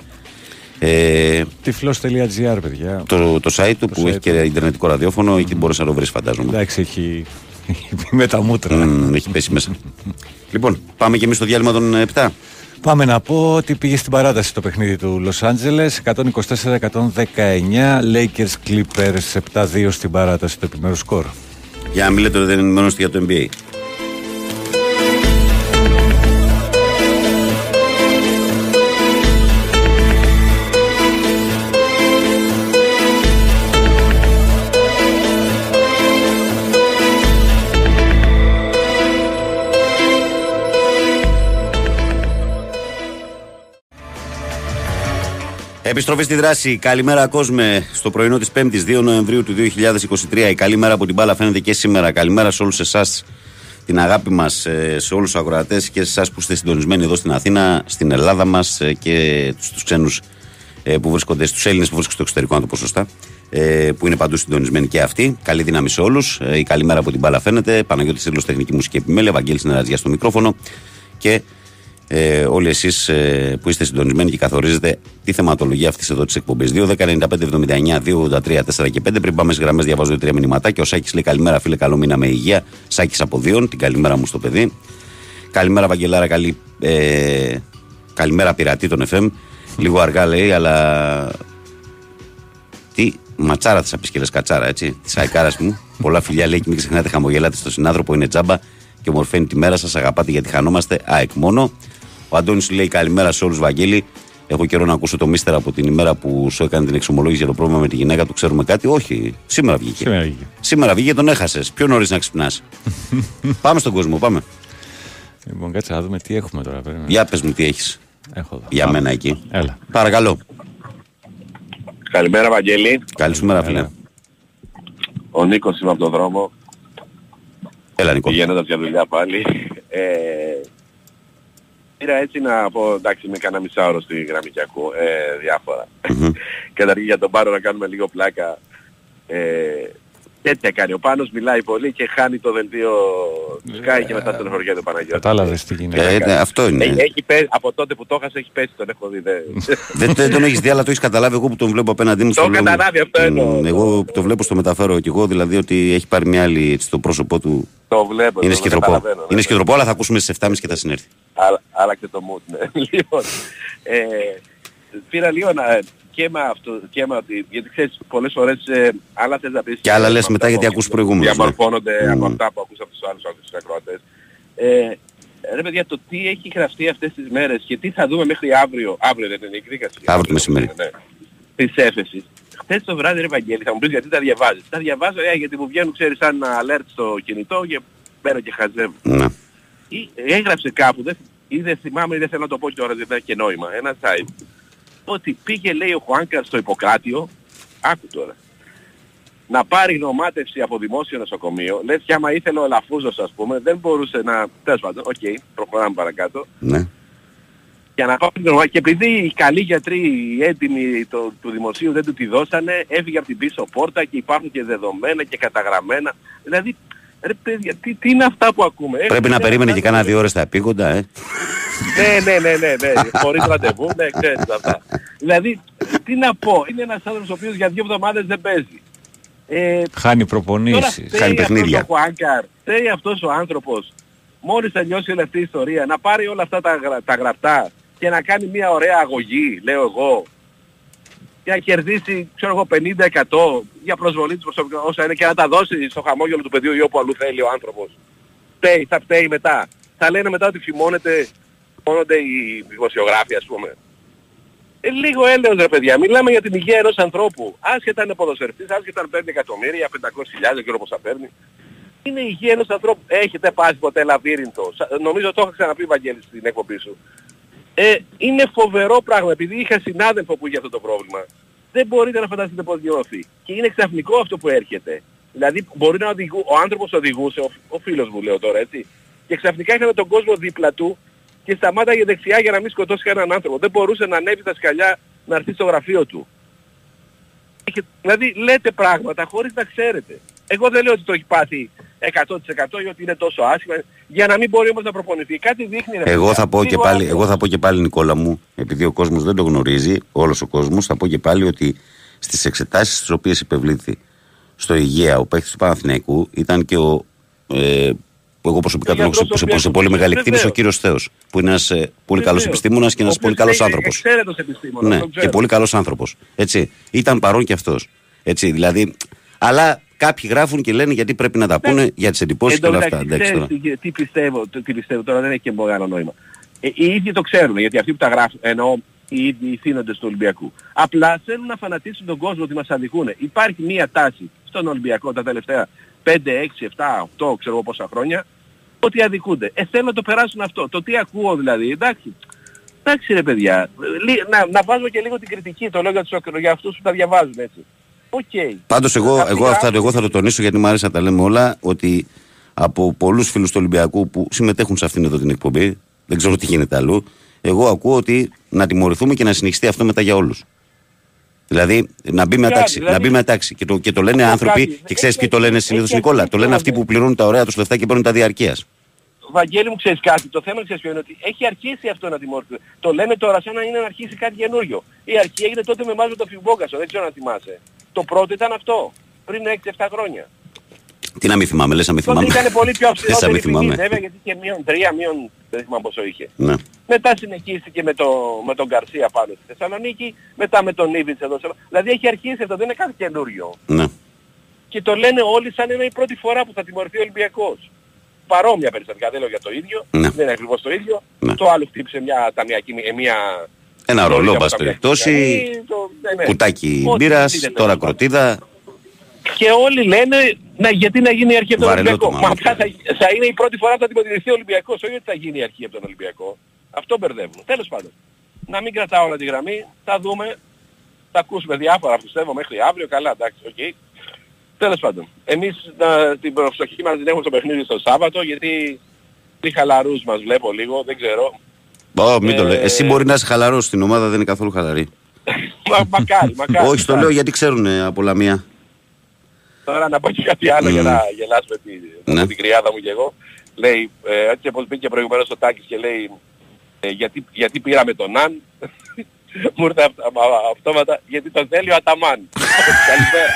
Ε, Τυφλό.gr, παιδιά. το, το site του που site έχει και ιντερνετικό ραδιόφωνο, εκεί μπορείς να το βρεις, φαντάζομαι. Εντάξει, έχει (laughs) έχει πει με τα μούτρα. Μμμ, έχει πέσει μέσα. (laughs) λοιπόν, πάμε και εμείς στο διάλειμμα των 7. Πάμε να πω ότι πήγε στην παράταση το παιχνίδι του Los Angeles 124-119 Lakers Clippers 7-2 στην παράταση το επιμέρους σκορ. Για να μην λέτε ότι δεν ενημερώνεστε για το NBA. Επιστροφή στη δράση. Καλημέρα, κόσμε. Στο πρωινό της 5η 2 Νοεμβρίου του 2023. Η καλή μέρα από την μπάλα φαίνεται και σήμερα. Καλημέρα σε όλους εσάς, την αγάπη μας, σε όλους τους ακροατέ και σε εσάς που είστε συντονισμένοι εδώ στην Αθήνα, στην Ελλάδα μας και στου ξένους που βρίσκονται, στους Έλληνες που βρίσκονται στο εξωτερικό, να το πω σωστά. ε, Που είναι παντού συντονισμένοι και αυτοί. Καλή δύναμη σε όλους. Η καλή μέρα από την μπάλα φαίνεται. Παναγιώτης Σύλλο Τεχνική Μουσική Επιμέλεια. Βαγγέλης Νεραζιάς στο μικρόφωνο. Και ε, όλοι εσείς ε, που είστε συντονισμένοι και καθορίζετε τη θεματολογία αυτής εδώ της εκπομπής. 2, 10, 95, 79, 2, 83, 4 και 5. Πριν πάμε στις γραμμές, διαβάζω τρία μηνυματάκια. Ο Σάκης λέει καλημέρα, φίλε, καλό μήνα με υγεία. Σάκης από Δίον, την καλημέρα μου στο παιδί. Καλημέρα, Βαγγελάρα, καλή, ε, καλημέρα, πειρατή των FM. Λίγο αργά λέει, αλλά. Τι ματσάρα θα πει και λε κατσάρα, έτσι. Της αεκάρα μου. Πολλά φιλιά λέει και μην ξεχνάτε, χαμογελάτε στον συνάνθρωπο, είναι τζάμπα και ομορφαίνει τη μέρα σας. Αγαπάτε γιατί χανόμαστε. ΑΕΚ μόνο. Ο Αντώνης λέει καλημέρα σε όλους, Βαγγέλη. Έχω καιρό να ακούσω το μίστερ από την ημέρα που σου έκανε την εξομολόγηση για το πρόβλημα με τη γυναίκα του. Ξέρουμε κάτι; Όχι, σήμερα βγήκε. Σήμερα βγήκε. Σήμερα βγήκε, τον έχασες. Πιο νωρίς να ξυπνάς. (laughs) πάμε στον κόσμο, πάμε. Λοιπόν, κάτσε να δούμε τι έχουμε τώρα. Περίμενε. Για πες μου τι έχεις Έχω εδώ. για Πάμε. μένα εκεί. Έλα. Παρακαλώ. Καλημέρα Βαγγέλη. Καλή σου μέρα, φίλε. Έλα. Ο Νίκος είμαι από τον δρόμο. Έλα Νικό. πηγαίνοντας για δουλειά πάλι. Ε, πήρα έτσι να πω, εντάξει, με κάνα μισάωρο στη γραμμή και ακούω ε, διάφορα. Μμμ. (laughs) Καταρχήν για τον Πάρο να κάνουμε λίγο πλάκα. Ε, τέτοια κάνει. Ο Πάνος μιλάει πολύ και χάνει το δελτίο Sky και μετά τον χωριό του Παναγιώτη. Κατάλαβες τι γίνεται. Ε, ναι, αυτό είναι. Έχει, έχει πέσει, από τότε που το έχασε έχει πέσει, τον έχω δει. δεν- Δεν, δεν τον έχεις δει, αλλά το έχεις καταλάβει εγώ που τον βλέπω απέναντί μου. Το στο λέω- καταλάβει, αυτό εννοώ. Μ, Εγώ που το βλέπω στο μεταφέρω και εγώ, δηλαδή ότι έχει πάρει μια άλλη έτσι, το πρόσωπό του. Το βλέπω. Είναι το σκητροπό. καταλαβαίνω, Είναι ναι. σκητροπό, αλλά θα ακούσουμε στις 7.30 και θα συνέρθει. Άλλα- Άλλαξε το mood, ναι. (laughs) λοιπόν, ε, πήρα λίγο να, και με αυτό, και με ότι, γιατί ξέρεις, πολλές φορές ε, άλλα θες να πεις... Και άλλα ε, λες με μετά αυτά γιατί που ακούς προηγούμενους, ναι. Διαμορφώνονται Μμμ. από αυτά που ακούς από τους άλλους, από τους ακροατές. Ε, ρε παιδιά, το τι έχει γραφτεί αυτές τις μέρες και τι θα δούμε μέχρι αύριο, αύριο δεν είναι η εκδίκαση. Αύριο το μεσημέρι. Ναι, της έφεσης. Χθες το βράδυ ρε Βαγγέλη, θα μου πεις γιατί τα διαβάζεις. Τα διαβάζω ε, γιατί μου βγαίνουν ξέρεις σαν alert στο κινητό και παίρνω και χαζεύω Ναι. ή έγραψε κάπου, δεν, ή δεν θυμάμαι ή δεν θέλω να το πω τώρα, δεν έχει και νόημα, ένα site, ότι πήγε λέει ο Χουάνκαρ στο Ιπποκράτιο, άκου τώρα, να πάρει γνωμάτευση από δημόσιο νοσοκομείο, λες και άμα ήθελε ο Αλαφούζος ας πούμε, δεν μπορούσε να, τέλος πάντων, οκ, προχωράμε παρακάτω, ναι. Για να πάρει γνωμάτευση, και επειδή οι καλοί γιατροί, οι έντιμοι το, του δημοσίου δεν του τη δώσανε, έφυγε από την πίσω πόρτα και υπάρχουν και δεδομένα και καταγραμμένα, δηλαδή, ρε παιδιά, τι, τι είναι αυτά που ακούμε. Πρέπει να Έχουν περίμενε και αυτά- κάνα δύο ώρες τα επίγοντα, ε. ναι, ναι, ναι, ναι, ναι. Χωρίς ραντεβού, ναι, ξέρεις αυτά. Δηλαδή, τι να πω, είναι ένας άνθρωπος ο οποίος για δύο εβδομάδες δεν παίζει. Ε, Χάνει τώρα προπονήσεις. χάνει φταίει αυτός παιχνίδια. ο Χουάνκαρ, φταίει αυτός ο άνθρωπος, μόλις τελειώσει όλη αυτή η ιστορία, να πάρει όλα αυτά τα, γρα- τα γραπτά και να κάνει μια ωραία αγωγή, λέω εγώ, και να κερδίσει, ξέρω εγώ, 50% για προσβολή της προσωπικά όσα είναι και να τα δώσει στο χαμόγελο του παιδιού ή όπου αλλού θέλει ο άνθρωπος. Φταίει, θα φταίει μετά. Θα λένε μετά ότι φημώνεται, φημώνονται οι δημοσιογράφοι ας πούμε. Ε, λίγο έλεος ρε παιδιά, μιλάμε για την υγεία ενός ανθρώπου. Άσχετα αν είναι ποδοσφαιριστής, άσχετα αν παίρνει εκατομμύρια, 500.000, δεν ξέρω πώς θα παίρνει. Είναι η υγεία ενός ανθρώπου. Έχετε πάσει ποτέ λαβύρινθο. Σα- Νομίζω το έχω ξαναπεί Βαγγέλη στην εκπομπή σου. Ε, είναι φοβερό πράγμα, επειδή είχα συνάδελφο που είχε αυτό το πρόβλημα. Δεν μπορείτε να φανταστείτε πώς νιώθει. Και είναι ξαφνικό αυτό που έρχεται. Δηλαδή μπορεί να οδηγού, ο άνθρωπος οδηγούσε, ο, ο φίλος μου λέω τώρα έτσι, και ξαφνικά είχαμε τον κόσμο δίπλα του και σταμάταγε δεξιά για να μην σκοτώσει κανέναν άνθρωπο. Δεν μπορούσε να ανέβει τα σκαλιά να έρθει στο γραφείο του. Είχε- Δηλαδή λέτε πράγματα χωρίς να ξέρετε. Εγώ δεν λέω ότι το έχει πάθει 100% ή ότι είναι τόσο άσχημα, για να μην μπορεί όμως να προπονηθεί. Κάτι δείχνει ρε Εγώ παιδιά. θα πω και Λίγο πάλι, άκρο. εγώ θα πω και πάλι Νικόλα μου, επειδή ο κόσμος δεν το γνωρίζει, όλος ο κόσμος, θα πω και πάλι ότι στις εξετάσεις τις οποίες υπευλήθη στο Υγεία ο παίκτης του Παναθηναϊκού ήταν και ο, ε, που εγώ προσωπικά Ο τον έχω σε, γιατρός ο σε, σε οποίος- πολύ μεγάλη εκτίμηση, ο βεβαίως. κύριος Θεός, που είναι ένας ε, πολύ καλός Βεβαίως. επιστήμονας και Ο ένας πολύ οποίος καλός είναι άνθρωπος. εξαίρετος επιστήμονας, Ναι, τον και ξέρω. πολύ καλός άνθρωπος. Έτσι, ήταν παρόν και αυτός. Έτσι, δηλαδή, αλλά κάποιοι γράφουν και λένε γιατί πρέπει να τα πούνε για τις εντυπώσεις και Εν τω όλα αυτά. μεταξύ, Εντάξει, ξέρεις τώρα. τι, τι, πιστεύω, τι, τι πιστεύω τώρα δεν έχει και μεγάλο νόημα. Ε, οι ίδιοι το ξέρουν γιατί αυτοί που τα γράφουν εννοώ οι ίδιοι οι θύνοντες του Ολυμπιακού. Απλά θέλουν να φανατίσουν τον κόσμο ότι μας αδικούν. Υπάρχει μία τάση στον Ολυμπιακό τα τελευταία 5, 6, 7, 8 ξέρω εγώ πόσα χρόνια ότι αδικούνται. Ε, θέλουν να το περάσουν αυτό. Το τι ακούω δηλαδή, εντάξει. Εντάξει ρε παιδιά, Λι- να, να βάζω και λίγο την κριτική, το λέω για, τους, για αυτούς που τα διαβάζουν έτσι. Οκ. Πάντως εγώ, Αυτοί εγώ, αυτά, γράφουν- εγώ θα το τονίσω γιατί μου άρεσε να τα λέμε όλα ότι από πολλούς φίλους του Ολυμπιακού που συμμετέχουν σε αυτήν εδώ την εκπομπή, δεν ξέρω τι γίνεται αλλού, εγώ ακούω ότι να τιμωρηθούμε και να συνεχιστεί αυτό μετά για όλους. Δηλαδή να μπει με Κάτι, τάξη. δηλαδή- Να μπει με τάξη. Και το, και το λένε Αυτό άνθρωποι, κάτι. και ξέρεις Έχει ποιοι το λένε αρχίσει- συνήθως έχει Νικόλα. αρχίσει Το λένε τώρα, αυτοί ναι. που πληρώνουν τα ωραία τους λεφτά και παίρνουν τα διαρκείας. Βαγγέλη μου ξέρεις κάτι, το θέμα ξέρεις ποιο είναι ότι έχει αρχίσει αυτό να τιμωρηθεί. Το λέμε τώρα σαν να είναι να αρχίσει κάτι καινούριο. Η αρχή έγινε τότε με εμάς με τον Φιμπόκασο, δεν ξέρω να θυμάσαι. Το πρώτο ήταν αυτό, πριν 6-7 χρόνια. Τι να μην θυμάμαι, λες να μην Τότε θυμάμαι. ήταν πολύ πιο (laughs) Θες να αυστηρότερη μην ποινή θυμάμαι. βέβαια γιατί είχε μείον 3, μείον δεν θυμάμαι πόσο είχε. Ναι. Μετά συνεχίστηκε με, το, με τον Γκαρσία πάνω στη Θεσσαλονίκη, μετά με τον Ήβιτς εδώ. σε- Δηλαδή έχει αρχίσει αυτό, δεν είναι κάτι καινούριο. ναι. Και το λένε όλοι σαν είναι η πρώτη φορά που θα τιμωρηθεί ο Ολυμπιακός. Παρόμοια περιστατικά, δεν λέω για το ίδιο, Ναι. δεν είναι ακριβώς το ίδιο. Ναι. Το άλλο χτύπησε μια ταμιακή, ε, μια... Ένα ιστορία ρολό, από πας ταμιακή περιπτώσει. γραμμή, το- ναι, ναι. Κουτάκι Ό,τι μπύρας, γίνεται, τώρα τέλος πάντων. κροτίδα. Και όλοι λένε να, γιατί να γίνει η αρχή από τον Βαρελό Ολυμπιακό; το Μα μάμα. αυτά θα, θα είναι η πρώτη φορά που θα τιμωρηθεί ο Ολυμπιακός, όχι ότι θα γίνει η αρχή από τον Ολυμπιακό. Αυτό μπερδεύουν. Τέλος πάντων. Να μην κρατάω όλα τη γραμμή, θα δούμε, θα ακούσουμε διάφορα πιστεύω μέχρι αύριο, καλά εντάξει, οκ. Τέλος πάντων. Εμείς να, την προσοχή μας την έχουμε στο παιχνίδι στο Σάββατο γιατί τι χαλαρούς μας βλέπω λίγο, δεν ξέρω. Ω, μην το Ε, λέει. Εσύ μπορεί να είσαι χαλαρός στην ομάδα, δεν είναι καθόλου χαλαρή. Μα, μακάρι, μακάρι. Όχι, το λέω γιατί ξέρουν ε, από Λαμία. Τώρα να πω και κάτι άλλο για Μμ. να γελάσουμε τη, Ναι. την κρυάδα μου και εγώ. Λέει, ε, έτσι όπως μπήκε προηγουμένως ο Τάκης και λέει ε, γιατί, γιατί πήραμε τον Αν. Μου ήρθε αυ- αυ- αυτόματα γιατί τον θέλει ο Αταμάν. Καλημέρα.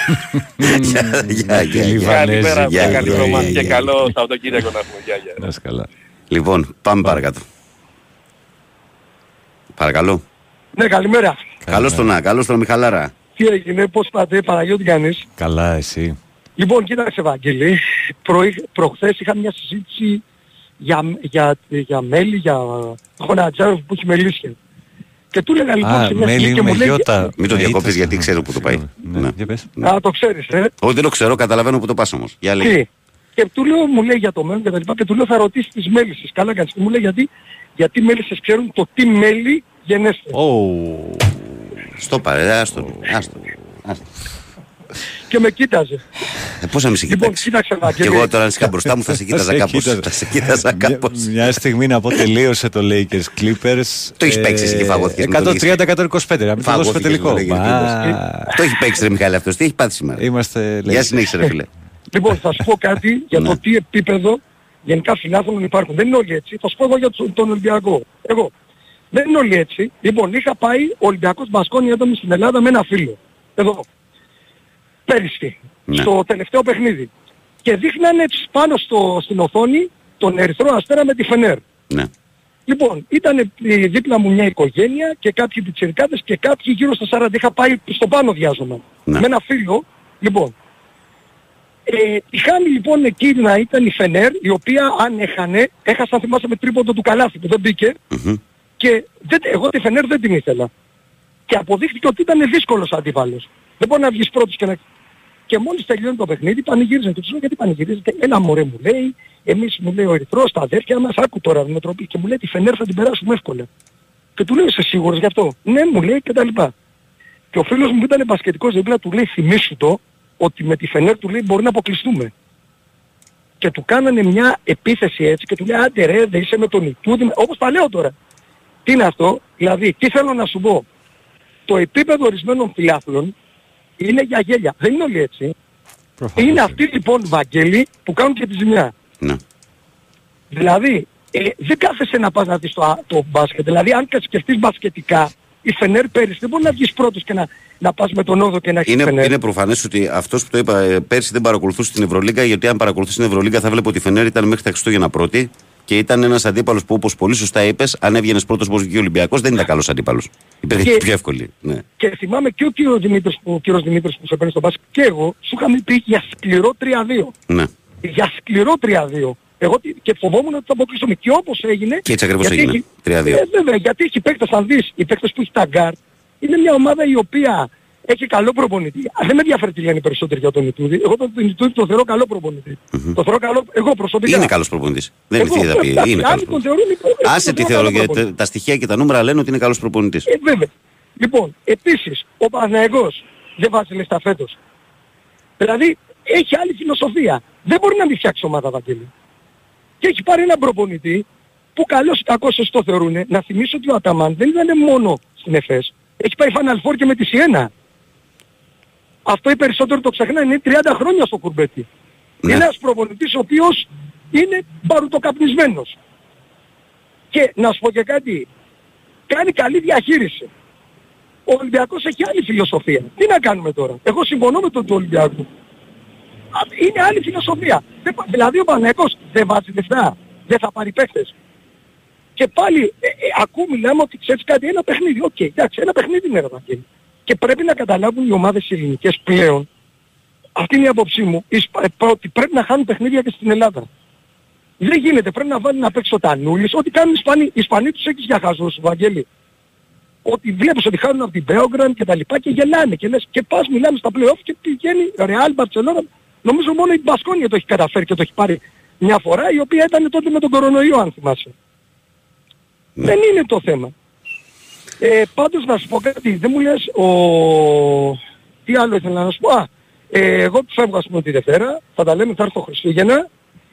(laughs) Γεια, γεια, Λιβανέζοι, γεια. Καλημέρα, γεια, καλή γεια, εβδομάδα γεια, και γεια. καλό Σαββατοκύριακο να έχουμε. Γεια, γεια. Να είσαι καλά. Λοιπόν, πάμε παρακάτω. Παρακαλώ. Ναι, καλημέρα. Καλώς τον Να, καλώς τον Μιχαλάρα. Τι έγινε, πώς πάτε, Παναγιώτη κάνεις. Καλά, εσύ. Λοιπόν, κοίταξε Βαγγέλη, Προή- προχθές είχα μια συζήτηση για, για, για μέλη, για γονατζάρов που έχει μελίσια. Και του έλεγα λοιπόν Α, σε μια μέλι συζήτηση και με μου λέει... γιώτα. Μην το Με διακόπτει ήττα. γιατί ξέρω που το πάει. Ναι, Ναι. για πες. Α, το ξέρεις, ε. Όχι, δεν το ξέρω, καταλαβαίνω που το πας όμως. Για λέει. Τι. Και του λέω, μου λέει για το μέλλον και τα λοιπά και του λέω θα ρωτήσεις τις μέλισσες. Καλά κάνεις. Και μου λέει γιατί, γιατί οι μέλισσες ξέρουν το τι μέλη γενέστε. Ω, Στο παρέ, άστο. άστο. Άστο. Και με κοίταζε. Ε, πώς να μη σε Λοιπόν, κοιτάξει. κοίταξε Και Βαγγέλη. εγώ τώρα αν είχα μπροστά μου θα σε κοίταζα (laughs) σε κάπως. κοίταζα. Θα σε κοίταζα Μια, κάπως. μια στιγμή να πω τελείωσε το Lakers Clippers. Το έχεις παίξει εσύ και φαγώθηκες με το 130-125, να μην το δώσουμε Φαγώθηκες τελικό. με το Lakers Μα, Το έχει παίξει ρε Μιχάλη αυτός. Τι έχει πάθει σήμερα; Είμαστε Γεια Lakers. συνέχισε ρε φίλε. Λοιπόν, θα σου πω κάτι (laughs) για Ναι. το τι επίπεδο γενικά φιλάθλων υπάρχουν. Δεν είναι όλοι έτσι. Θα σου πω εγώ για τον- τον Ολυμπιακό. Εγώ. Δεν είναι όλοι έτσι. Λοιπόν, είχα πάει ο Ολυμπιακός Μπασκόνη έντομη στην Ελλάδα με ένα φίλο. Εδώ. Πέρυσι. Ναι. Στο τελευταίο παιχνίδι. Και δείχνανε πάνω στο, στην οθόνη τον Ερυθρό Αστέρα με τη Φενέρ. Ναι. Λοιπόν, ήταν δίπλα μου μια οικογένεια και κάποιοι πιτσιρικάδες και κάποιοι γύρω στα 40. Είχα πάει στο πάνω διάζωμα. Ναι. Με ένα φίλο. Λοιπόν, ε, η χάνη λοιπόν εκεί να ήταν η Φενέρ, η οποία αν έχανε, έχασαν θυμάσαι με τρίποντο του καλάθι που δεν μπήκε Μμμ. και δεν, εγώ τη Φενέρ δεν την ήθελα. Και αποδείχθηκε ότι ήταν δύσκολος αντίπαλος. Δεν μπορεί να βγεις πρώτος και να... Και μόλις τελειώνει το παιχνίδι πανηγύριζαν και τους λέω γιατί πανηγυρίζετε; Ένα μωρέ μου λέει, εμείς μου λέει ο Ερυθρός, τα αδέρφια μας, άκου τώρα Δημητροπή και μου λέει τη Φενέρ θα την περάσουμε εύκολα. Και του λέω είσαι σίγουρος γι' αυτό; Ναι μου λέει και τα λοιπά. Και ο φίλος μου που ήταν μπασκετικός δίπλα του λέει θυμήσου το ότι με τη Φενέρ του λέει μπορεί να αποκλειστούμε. Και του κάνανε μια επίθεση έτσι και του λέει άντε ρε δεν είσαι με τον Ιτούδη, όπως τα λέω τώρα. Τι είναι αυτό, δηλαδή τι θέλω να σου πω; Το επίπεδο ορισμένων φιλάθλων είναι για γέλια. Δεν είναι όλοι έτσι. Προφανώς. Είναι αυτοί λοιπόν Βαγγέλη που κάνουν και τη ζημιά. Ναι. Δηλαδή, ε, δεν κάθεσαι να πας να δεις το, α- το μπάσκετ. Δηλαδή, αν και σκεφτείς μπασκετικά, η Φενέρ πέρυσι δεν μπορεί να βγεις πρώτος και να, να πας με τον Όδο και να έχεις Είναι, Φενέρ. είναι προφανές ότι αυτός που το είπα ε, πέρσι δεν παρακολουθούσε την Ευρωλίγκα, γιατί αν παρακολουθούσε την Ευρωλίγκα θα βλέπω ότι η Φενέρ ήταν μέχρι τα Χριστούγεννα πρώτη και ήταν ένας αντίπαλος που όπως πολύ σωστά είπες, αν έβγαινες πρώτος όπω βγήκε ο Ολυμπιακός, δεν ήταν καλός αντίπαλος. Υπήρχε Και- πιο εύκολη. Ναι. Και θυμάμαι και ο κύριος Δημήτρης, που- ο κύριος Δημήτρης που σε παίρνει στο μπάσκετ και εγώ, σου είχαμε πει για σκληρό 3-2. ναι. Για σκληρό 3-2. Εγώ τι- και φοβόμουν ότι θα αποκλείσουμε. Και όπως έγινε... Και έτσι ακριβώς γιατί έγινε. έχει- 3-2. Ε, βέβαια, γιατί έχει παίκτες, αν δεις, οι παίκτες που έχει τα γκαρντ, είναι μια ομάδα η οποία έχει καλό προπονητή. Α, δεν με ενδιαφέρει τι λένε οι περισσότεροι για τον Ιτούδη. Εγώ τον, τον Ιτούδη τον θεωρώ καλό προπονητή. Το θεωρώ καλό, εγώ προσωπικά. Είναι καλός προπονητής. Δεν είναι Εγώ, τι θα πει. εντάξει, Είναι άλλοι καλό τον προπονητής. θεωρούν υπο- εγώ Άσε τον τι θεωρώ θεωρώ, καλό γιατί προπονητή. τα στοιχεία και τα νούμερα λένε ότι είναι καλός προπονητής. Ε, βέβαια. Λοιπόν, επίσης, ο Παναγιώτος δεν βάζει λεφτά φέτος. Δηλαδή, έχει άλλη φιλοσοφία. Δεν μπορεί να μην φτιάξει ομάδα, Βαγγέλη. Και έχει πάρει έναν προπονητή που καλώς ή κακώς όσοι το θεωρούν. Να θυμίσω ότι ο Αταμάν δεν ήταν μόνο στην ΕΦΕΣ. Έχει πάει Final Four και με τη Σιένα. Αυτό οι περισσότεροι το ξεχνάνε. Είναι 30 χρόνια στο κουρμπέτι. Ναι. Είναι ένας προπονητής ο οποίος είναι μπαρουτοκαπνισμένος. Και να σου πω και κάτι, κάνει καλή διαχείριση. Ο Ολυμπιακός έχει άλλη φιλοσοφία. Τι να κάνουμε τώρα; Εγώ συμφωνώ με τον του Ολυμπιακού. Α, Είναι άλλη φιλοσοφία. Δεν πα- Δηλαδή ο Παναθηναϊκός δεν βάζει λεφτά. Δεν θα πάρει παίχτες. Και πάλι ε, ε, ακού μιλάμε ότι ξέρεις κάτι, ένα παιχνίδι. Οκ, εντάξει, ένα παιχνίδι είναι ρε Βαγγέλη. Και πρέπει να καταλάβουν οι ομάδες οι ελληνικές πλέον, αυτή είναι η άποψή μου, εις- ε, ότι πρέπει να χάνουν παιχνίδια και στην Ελλάδα. Δεν γίνεται, πρέπει να βάλει να παίξει ο Τανούλης, ό,τι κάνουν οι Ισπανοί. Οι Ισπανοί τους έχεις για χαζούς, Βαγγέλη. Ότι βλέπεις ότι χάνουν από την Μπέογκραν και τα λοιπά και γελάνε και λες και πας μιλάμε στα play-off και πηγαίνει Real Barcelona. Νομίζω μόνο η Μπασκόνια το έχει καταφέρει και το έχει πάρει μια φορά η οποία ήταν τότε με τον κορονοϊό αν θυμάσαι. Δεν είναι το θέμα. Ε, πάντως να σου πω κάτι, δεν μου λες ο... Τι άλλο ήθελα να σου πω; Α, Ε, εγώ που φεύγω ας πούμε τη Δευτέρα, θα τα λέμε θα έρθω Χριστούγεννα,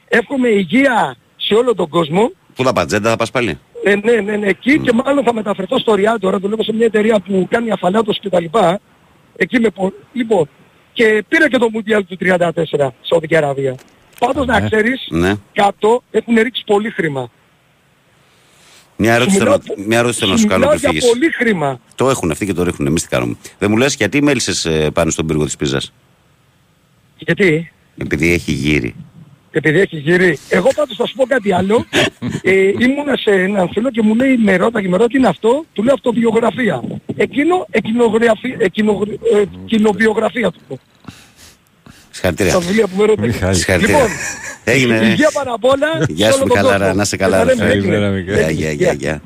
εύχομαι υγεία σε όλο τον κόσμο. Πού θα πατζέντα, θα πας πάλι; Ε, ναι, ναι, ναι, εκεί και μάλλον θα μεταφερθώ στο Ριάλ τώρα, δουλεύω σε μια εταιρεία που κάνει αφαλάτωση και τα λοιπά. Εκεί με πο... Λοιπόν, και πήρα και το Μουντιάλ του 34, Σαουδική Αραβία. Πάντως να Ναι. ξέρεις, Ναι. κάτω έχουν ρίξει πολύ χρήμα. Μια ερώτηση, Σου θέλω, μιλάω- μια ερώτηση θέλω να σου σου κάνω μιλάω πριν για φύγεις. πολύ χρήμα. Το έχουν αυτοί και το ρίχνουν. Εμείς τι κάνουμε. Δεν μου λες γιατί μέλησες ε, πάνω στον πύργο της πίζας; Γιατί, Επειδή έχει γύρι. επειδή έχει γύρει. Εγώ πάντως θα σου πω κάτι άλλο. (laughs) ε, ήμουνα σε έναν φίλο και μου λέει με ρώτα και με ρώτα τι είναι αυτό; Του λέω αυτοβιογραφία. Εκείνο, εκκινογραφία, εκκινογρ- ε, κοινοβιογραφία του. Συγχαρητήρια. Στα βιβλία που με ρώτα. Μιχάλη. Συγχαρητήρια. Λοιπόν, Έγινε. υγεία πάνω απ' όλα. Γεια σε σου όλο τον Μικαλάρα, κόσμο. να σε καλά. Θα ρε λέμε, φίλε. έγινε. Καλημέρα, Μικάλη. Γεια, γεια, γεια, γεια.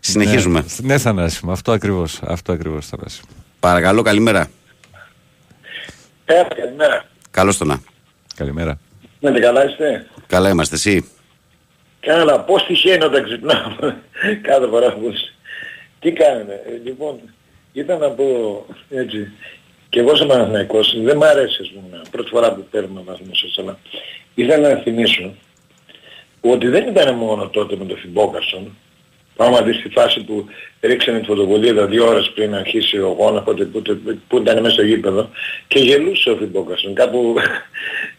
Συνεχίζουμε. Ναι, ναι Θανάση μου, αυτό ακριβώς. Αυτό ακριβώς Θανάση μου. Παρακαλώ, καλημέρα. Ε, καλημέρα. Καλώς το να. Καλημέρα. Να την καλά είστε; Καλά είμαστε εσύ; Καλά, πώς τυχαίνει όταν ξυπνάμε κάθε φορά που... Τι κάνετε; Ε, λοιπόν, ήταν να πω έτσι. Και εγώ είμαι Παναθηναϊκός, δεν μ' αρέσει ας πούμε, πρώτη φορά που παίρνουμε βαθμούς αλλά ήθελα να θυμίσω ότι δεν ήταν μόνο τότε με τον Φιμπόκασον, πράγματι στη φάση που ρίξανε τη φωτοβολίδα δύο ώρες πριν αρχίσει ο γόνα, πότε, που, που ήταν μέσα στο γήπεδο και γελούσε ο Φιμπόκασον. Κάπου... (laughs)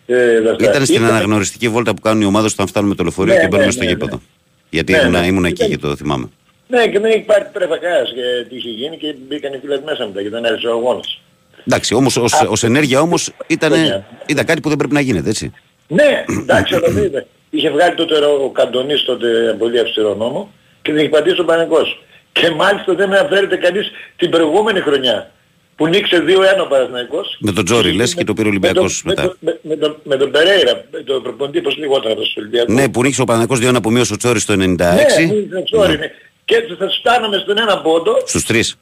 Ε, δαστά. Ήταν στην Ήταν- αναγνωριστική βόλτα που κάνουν οι ομάδες όταν φτάνουν με το λεωφορείο Ναι, και μπαίνουμε ναι, στο ναι, γήπεδο. Γιατί Ναι, ήμουνα, ναι. ήμουνα εκεί Ήταν- και το θυμάμαι. Ναι, και δεν υπάρχει πρεφακάς και τι είχε γίνει και μπήκαν οι φίλες μέσα μετά και δεν άρχισε ο αγώνας. Εντάξει, όμως ως, ως ενέργεια όμως ήταν, Ναι. ήταν κάτι που δεν πρέπει να γίνεται, έτσι. Ναι, εντάξει, αλλά δείτε. Είχε βγάλει τότε ο Καντονής τότε πολύ αυστηρό νόμο και δεν είχε πατήσει ο Παναγικός. Και μάλιστα δεν αναφέρεται κανείς την προηγούμενη χρονιά που νίξε 2-1 ο Παναθηναϊκός. Με τον Τζόρι λες και το πήρε ο Ολυμπιακός με, μετά. τον- με, με, τον- με τον Περέιρα, με τον προποντή πως λιγότερο από τον Ολυμπιακό. Ναι, που νίκησε ο Παναγικός 2-1 που μείωσε ο Τσόρις στο 96. Ναι, ναι, sorry, ναι. Και έτσι θα φτάναμε στον ένα πόντο Στους τρεις.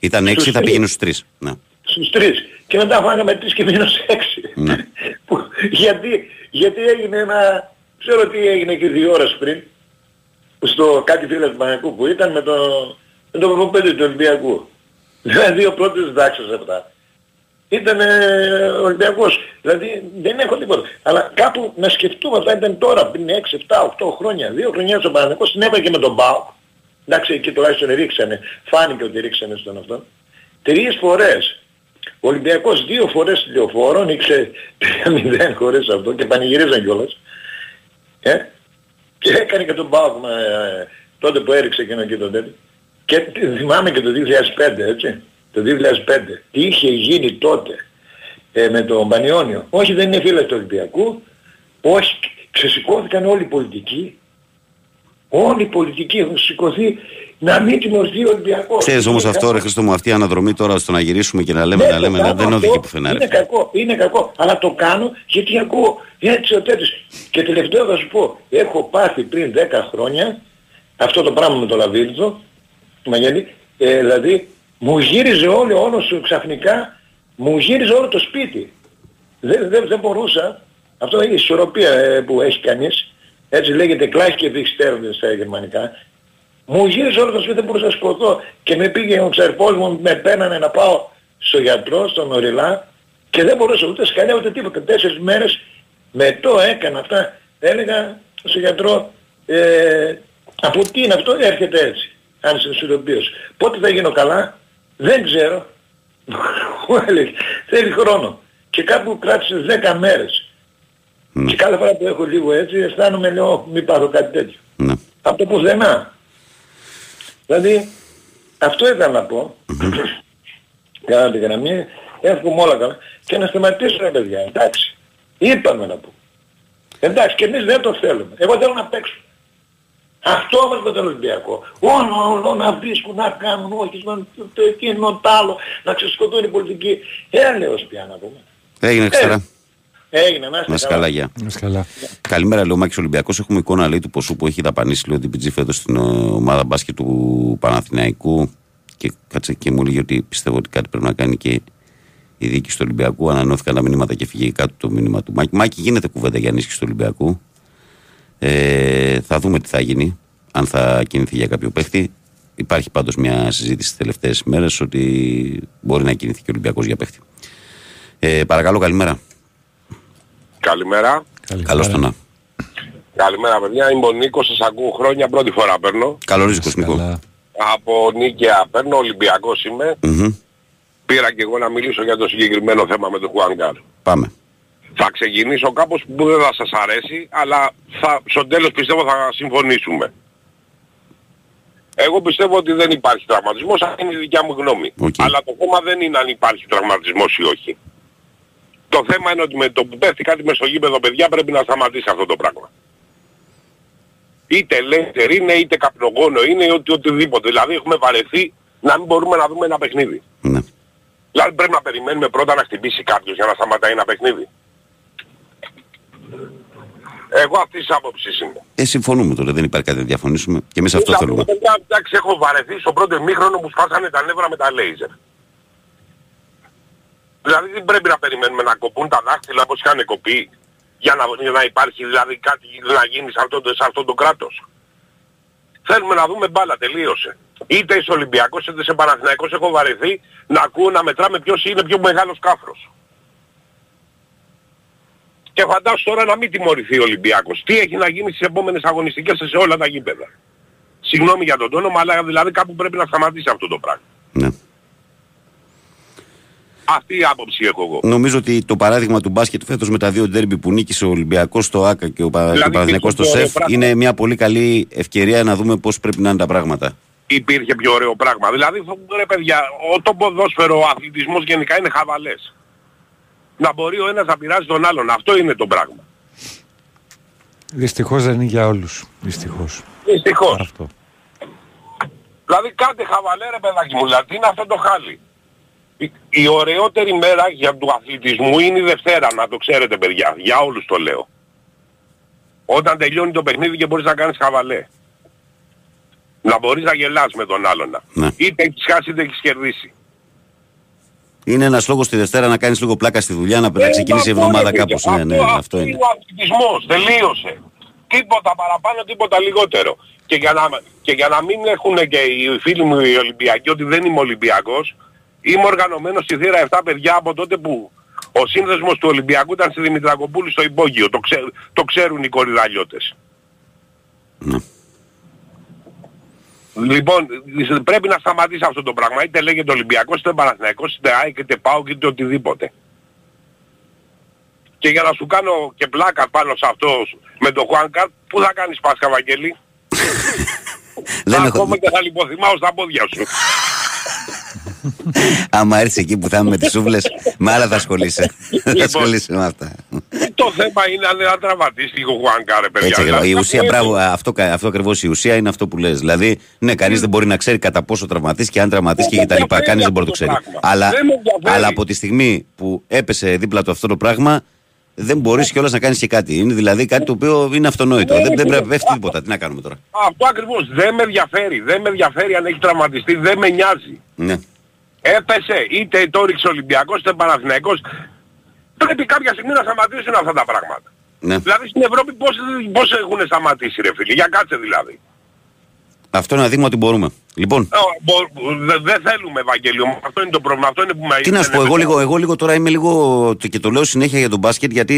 Ήταν 6, Στους θα τρεις. πήγαινε στους τρεις. Ναι. Στους τρεις και μετά φάγαμε τρεις και μήνως έξι. Ναι. (laughs) Που- γιατί, γιατί έγινε ένα, ξέρω τι έγινε και δύο ώρες πριν, στο κάτι φίλες του Παναγικού που ήταν με το, με το προπονητή του Ολυμπιακού. Δηλαδή δύο πρώτες δάξεις αυτά. Ήταν ε, Ολυμπιακός. Δηλαδή δεν έχω τίποτα. Αλλά κάπου να σκεφτούμε αυτά ήταν τώρα, πριν 6, 7, 8 χρόνια. Δύο χρονιά στο Παναγικός συνέβη και με τον Μπάουκ. Εντάξει, εκεί τουλάχιστον ρίξανε. Φάνηκε ότι ρίξανε στον αυτό. Τρεις φορές. Ο Ολυμπιακός δύο φορές τηλεοφόρο, νίξε 3-0 χωρίς αυτό και πανηγυρίζαν κιόλας. Ε, και έκανε και τον Μπάουκ ε, τότε που έριξε εκείνο και τον τέτοιο. Και θυμάμαι και το 2005 έτσι. Το 2005. Τι είχε γίνει τότε ε, με τον Πανιόνιο. Όχι δεν είναι φίλες του Ολυμπιακού. Όχι ξεσηκώθηκαν όλοι οι πολιτικοί. Όλοι οι πολιτικοί έχουν σηκωθεί να μην τιμωρηθεί ο Ολυμπιακός. Ξέρεις όμως αυτό ρε Χριστό μου, αυτή η αναδρομή τώρα στο να γυρίσουμε και να λέμε, Ναι, να λέμε, το να, κάνω δεν αυτό. οδηγεί πουθενά. ρε. Είναι κακό, είναι κακό. Αλλά το κάνω γιατί ακούω έτσι ο τέτοιος. Και τελευταίο θα σου πω, έχω πάθει πριν 10 χρόνια αυτό το πράγμα με το Λαβύρινθο, Μαγιάννη, ε, δηλαδή μου γύριζε όλο, όλο σου ξαφνικά, μου γύριζε όλο το σπίτι. Δεν, δεν, δεν μπορούσα, αυτό είναι η ισορροπία ε, που έχει κανείς, έτσι λέγεται Gleichgewichtstörung στα γερμανικά, μου γύριζε όλο το σπίτι, δεν μπορούσα να σκοτώ και με πήγε ο ξερπός μου, με παίρνανε να πάω στο γιατρό, στον Οριλά και δεν μπορούσα ούτε σκαλιά ούτε τίποτα. Τέσσερις μέρες με το έκανα αυτά. Έλεγα στον γιατρό, ε, από τι είναι αυτό, έρχεται έτσι. Αν είσαι ισορροπίος. Πότε θα γίνω καλά, δεν ξέρω. (laughs) Μου έλεγε, θέλει χρόνο. Και κάπου κράτησες 10 μέρες. Ναι. Και κάθε φορά που έχω λίγο έτσι αισθάνομαι λέω μη πάθω κάτι τέτοιο. Ναι. Από το πουθενά. Δηλαδή αυτό ήθελα να πω. Κάνα τη γραμμή, εύχομαι όλα καλά. Και να σταματήσω ρε παιδιά, εντάξει. Είπαμε να πω. Εντάξει και εμείς δεν το θέλουμε. Εγώ θέλω να παίξω. Αυτό όμως με τον Ολυμπιακό. Όλο, όλο να βρίσκουν, να κάνουν, όχι, να- το εκείνο, το άλλο, να ξεσκοτώνει η πολιτική. Έλεος πια να πούμε. Έγινε Χριστέρα. Έγινε, να Να είστε είσαι καλά, γεια. Να είσαι καλά. Καλημέρα, λέει ο Μάκης Ολυμπιακός. Έχουμε εικόνα λέει, του ποσού που έχει δαπανίσει λέει, την PG φέτος στην ε, ομάδα μπάσκετ του Παναθηναϊκού. Και κάτσε και μου λέει ότι πιστεύω ότι κάτι πρέπει να κάνει και η διοίκηση του Ολυμπιακού. Ανανώθηκαν τα μηνύματα και φύγει κάτω το μήνυμα του Μάκη. Μάκη, γίνεται κουβέντα για ενίσχυση του Ολυμπιακού. Ε, θα δούμε τι θα γίνει, αν θα κινηθεί για κάποιο παίχτη. Υπάρχει πάντως μια συζήτηση τις τελευταίες μέρες ότι μπορεί να κινηθεί και ο Ολυμπιακός για παίχτη. Ε, παρακαλώ, καλημέρα. Καλημέρα. Καλώς το να. Καλημέρα παιδιά, είμαι ο Νίκος, σας ακούω χρόνια, πρώτη φορά παίρνω. Καλό ρίσκος, Νίκο. Καλά. Από Νίκαια παίρνω, Ολυμπιακός είμαι. Μμμ. Πήρα και εγώ να μιλήσω για το συγκεκριμένο θέμα με τον Χουάνκαρ. Πάμε. Θα ξεκινήσω κάπως που δεν θα σας αρέσει, αλλά θα, στο τέλος πιστεύω θα συμφωνήσουμε. Εγώ πιστεύω ότι δεν υπάρχει τραυματισμός, αυτή είναι η δικιά μου γνώμη. Οκ. Αλλά το θέμα δεν είναι αν υπάρχει τραυματισμός ή όχι. Το θέμα είναι ότι με το που πέφτει κάτι μες στο γήπεδο παιδιά πρέπει να σταματήσει αυτό το πράγμα. Είτε ελεύθερ είναι, είτε καπνογόνο είναι, είτε οτιδήποτε. Δηλαδή έχουμε βαρεθεί να μην μπορούμε να δούμε ένα παιχνίδι. Ναι. Δηλαδή πρέπει να περιμένουμε πρώτα να χτυπήσει κάποιος για να σταματάει ένα παιχνίδι. Εγώ αυτής της άποψης είμαι. Ε, συμφωνούμε τώρα, δεν υπάρχει κάτι να διαφωνήσουμε. Και εμείς αυτό Δηλαδή, θέλουμε. παιδιά, Εντάξει, έχω βαρεθεί στο πρώτο ημίχρονο που σπάσανε τα νεύρα με τα λέιζερ. Δηλαδή δεν πρέπει να περιμένουμε να κοπούν τα δάχτυλα όπως είχαν κοπεί για να, για να υπάρχει δηλαδή κάτι να γίνει σε αυτό, το- σε αυτό το κράτος. Θέλουμε να δούμε μπάλα, τελείωσε. Είτε είσαι Ολυμπιακός είτε σε Παναθηναϊκός έχω βαρεθεί να ακούω να μετράμε ποιος είναι πιο μεγάλος κάφρος. Και φαντάσου τώρα να μην τιμωρηθεί ο Ολυμπιακός. Τι έχει να γίνει στις επόμενες αγωνιστικές σε όλα τα γήπεδα. Συγγνώμη για τον τόνο, αλλά δηλαδή κάπου πρέπει να σταματήσει αυτό το πράγμα. Ναι. Αυτή η άποψη έχω εγώ. Νομίζω ότι το παράδειγμα του μπάσκετ φέτος με τα δύο ντέρμπι που νίκησε ο Ολυμπιακός στο ΆΚΑ και ο, Πα... Δηλαδή, ο Παναθηναϊκός στο υπήρχε ΣΕΦ πράγμα. είναι μια πολύ καλή ευκαιρία να δούμε πώς πρέπει να είναι τα πράγματα. Υπήρχε πιο ωραίο πράγμα. Δηλαδή, ρε παιδιά, ο το ποδόσφαιρο, ο αθλητισμός γενικά είναι χαβαλές. Να μπορεί ο ένας να πειράζει τον άλλον. Αυτό είναι το πράγμα. Δυστυχώς δεν είναι για όλους. Δυστυχώς. Δυστυχώς. Αυτό. Δηλαδή κάντε χαβαλέ ρε παιδάκι μου, δηλαδή τι είναι αυτό το χάλι; Η, η ωραιότερη μέρα για του αθλητισμού είναι η Δευτέρα, να το ξέρετε παιδιά. Για όλους το λέω. Όταν τελειώνει το παιχνίδι και μπορείς να κάνεις χαβαλέ. Να μπορείς να γελάς με τον άλλον. Ναι. Είτε έχεις χάσει είτε έχεις κερδίσει. Είναι ένας λόγος τη Δευτέρα να κάνεις λίγο πλάκα στη δουλειά, να, να ξεκινήσει η αυτό, εβδομάδα ρε, κάπως. παιδιά. Ναι, ναι, αυτό είναι. ο αθλητισμός. Τελείωσε. Τίποτα παραπάνω, τίποτα λιγότερο. Και για να, και για να μην έχουν και οι φίλοι μου οι Ολυμπιακοί ότι δεν είμαι Ολυμπιακός, είμαι οργανωμένος στη θύρα 7 παιδιά από τότε που ο σύνδεσμος του Ολυμπιακού ήταν στη Δημητρακοπούλη στο υπόγειο. Το, ξέ, το ξέρουν οι κορυδαλιώτες. Ναι. Λοιπόν, πρέπει να σταματήσει αυτό το πράγμα. Είτε λέγεται Ολυμπιακός, είτε Παναθηναϊκός, είτε ΑΕΚ, είτε ΠΑΟΚ, είτε οτιδήποτε. Και για να σου κάνω και πλάκα πάνω σε αυτό με τον Χουάνκαρ, πού θα κάνεις Πάσχα, Βαγγέλη; (laughs) Δεν έχω... Ακόμα και θα λιποθυμάω στα πόδια σου. (laughs) Άμα έρθεις εκεί που θα είμαι με τις σούβλες, με άλλα θα ασχολείσαι. θα Λοιπόν. ασχολείσαι με αυτά. το θέμα είναι αν δεν τραυματίσει ο Χουάνκαρ, ρε παιδιά. Έτσι ακριβώς. Η Δηλαδή, ουσία, αυτό μπράβο, είναι. αυτό, κα- αυτό ακριβώς η ουσία είναι αυτό που λες. Δηλαδή, ναι, κανείς δεν μπορεί να ξέρει κατά πόσο τραυματίσει και αν τραυματίσει και Δεν με τα λοιπά. ενδιαφέρει Κανείς δεν μπορεί να το αυτό ξέρει. το πράγμα. Αλλά, Δεν με ενδιαφέρει. αλλά από τη στιγμή που έπεσε δίπλα του αυτό το πράγμα, δεν μπορείς κιόλας να κάνεις και κάτι. Είναι δηλαδή κάτι το οποίο είναι αυτονόητο. Ναι, δεν, δεν ναι, πρέπει να ναι. πέφτει τίποτα. Τι να κάνουμε τώρα; Αυτό ακριβώς. Δεν με ενδιαφέρει. Δεν με ενδιαφέρει αν έχει τραυματιστεί. Δεν με νοιάζει. Ναι. Έπεσε είτε το ρίξε ο Ολυμπιακός είτε Παναθηναϊκός. Πρέπει κάποια στιγμή να σταματήσουν αυτά τα πράγματα. ναι. Δηλαδή στην Ευρώπη πώς, πώς έχουν σταματήσει ρε φίλε. Για κάτσε δηλαδή. Αυτό είναι να δείχνουμε ότι μπορούμε. Λοιπόν, Ε, μπο- δε- Δεν θέλουμε Ευαγγέλιο. μου. Αυτό είναι το πρόβλημα. Αυτό είναι που με Τι να σου πω, εγώ λίγο, εγώ λίγο τώρα είμαι λίγο και το λέω συνέχεια για τον μπάσκετ γιατί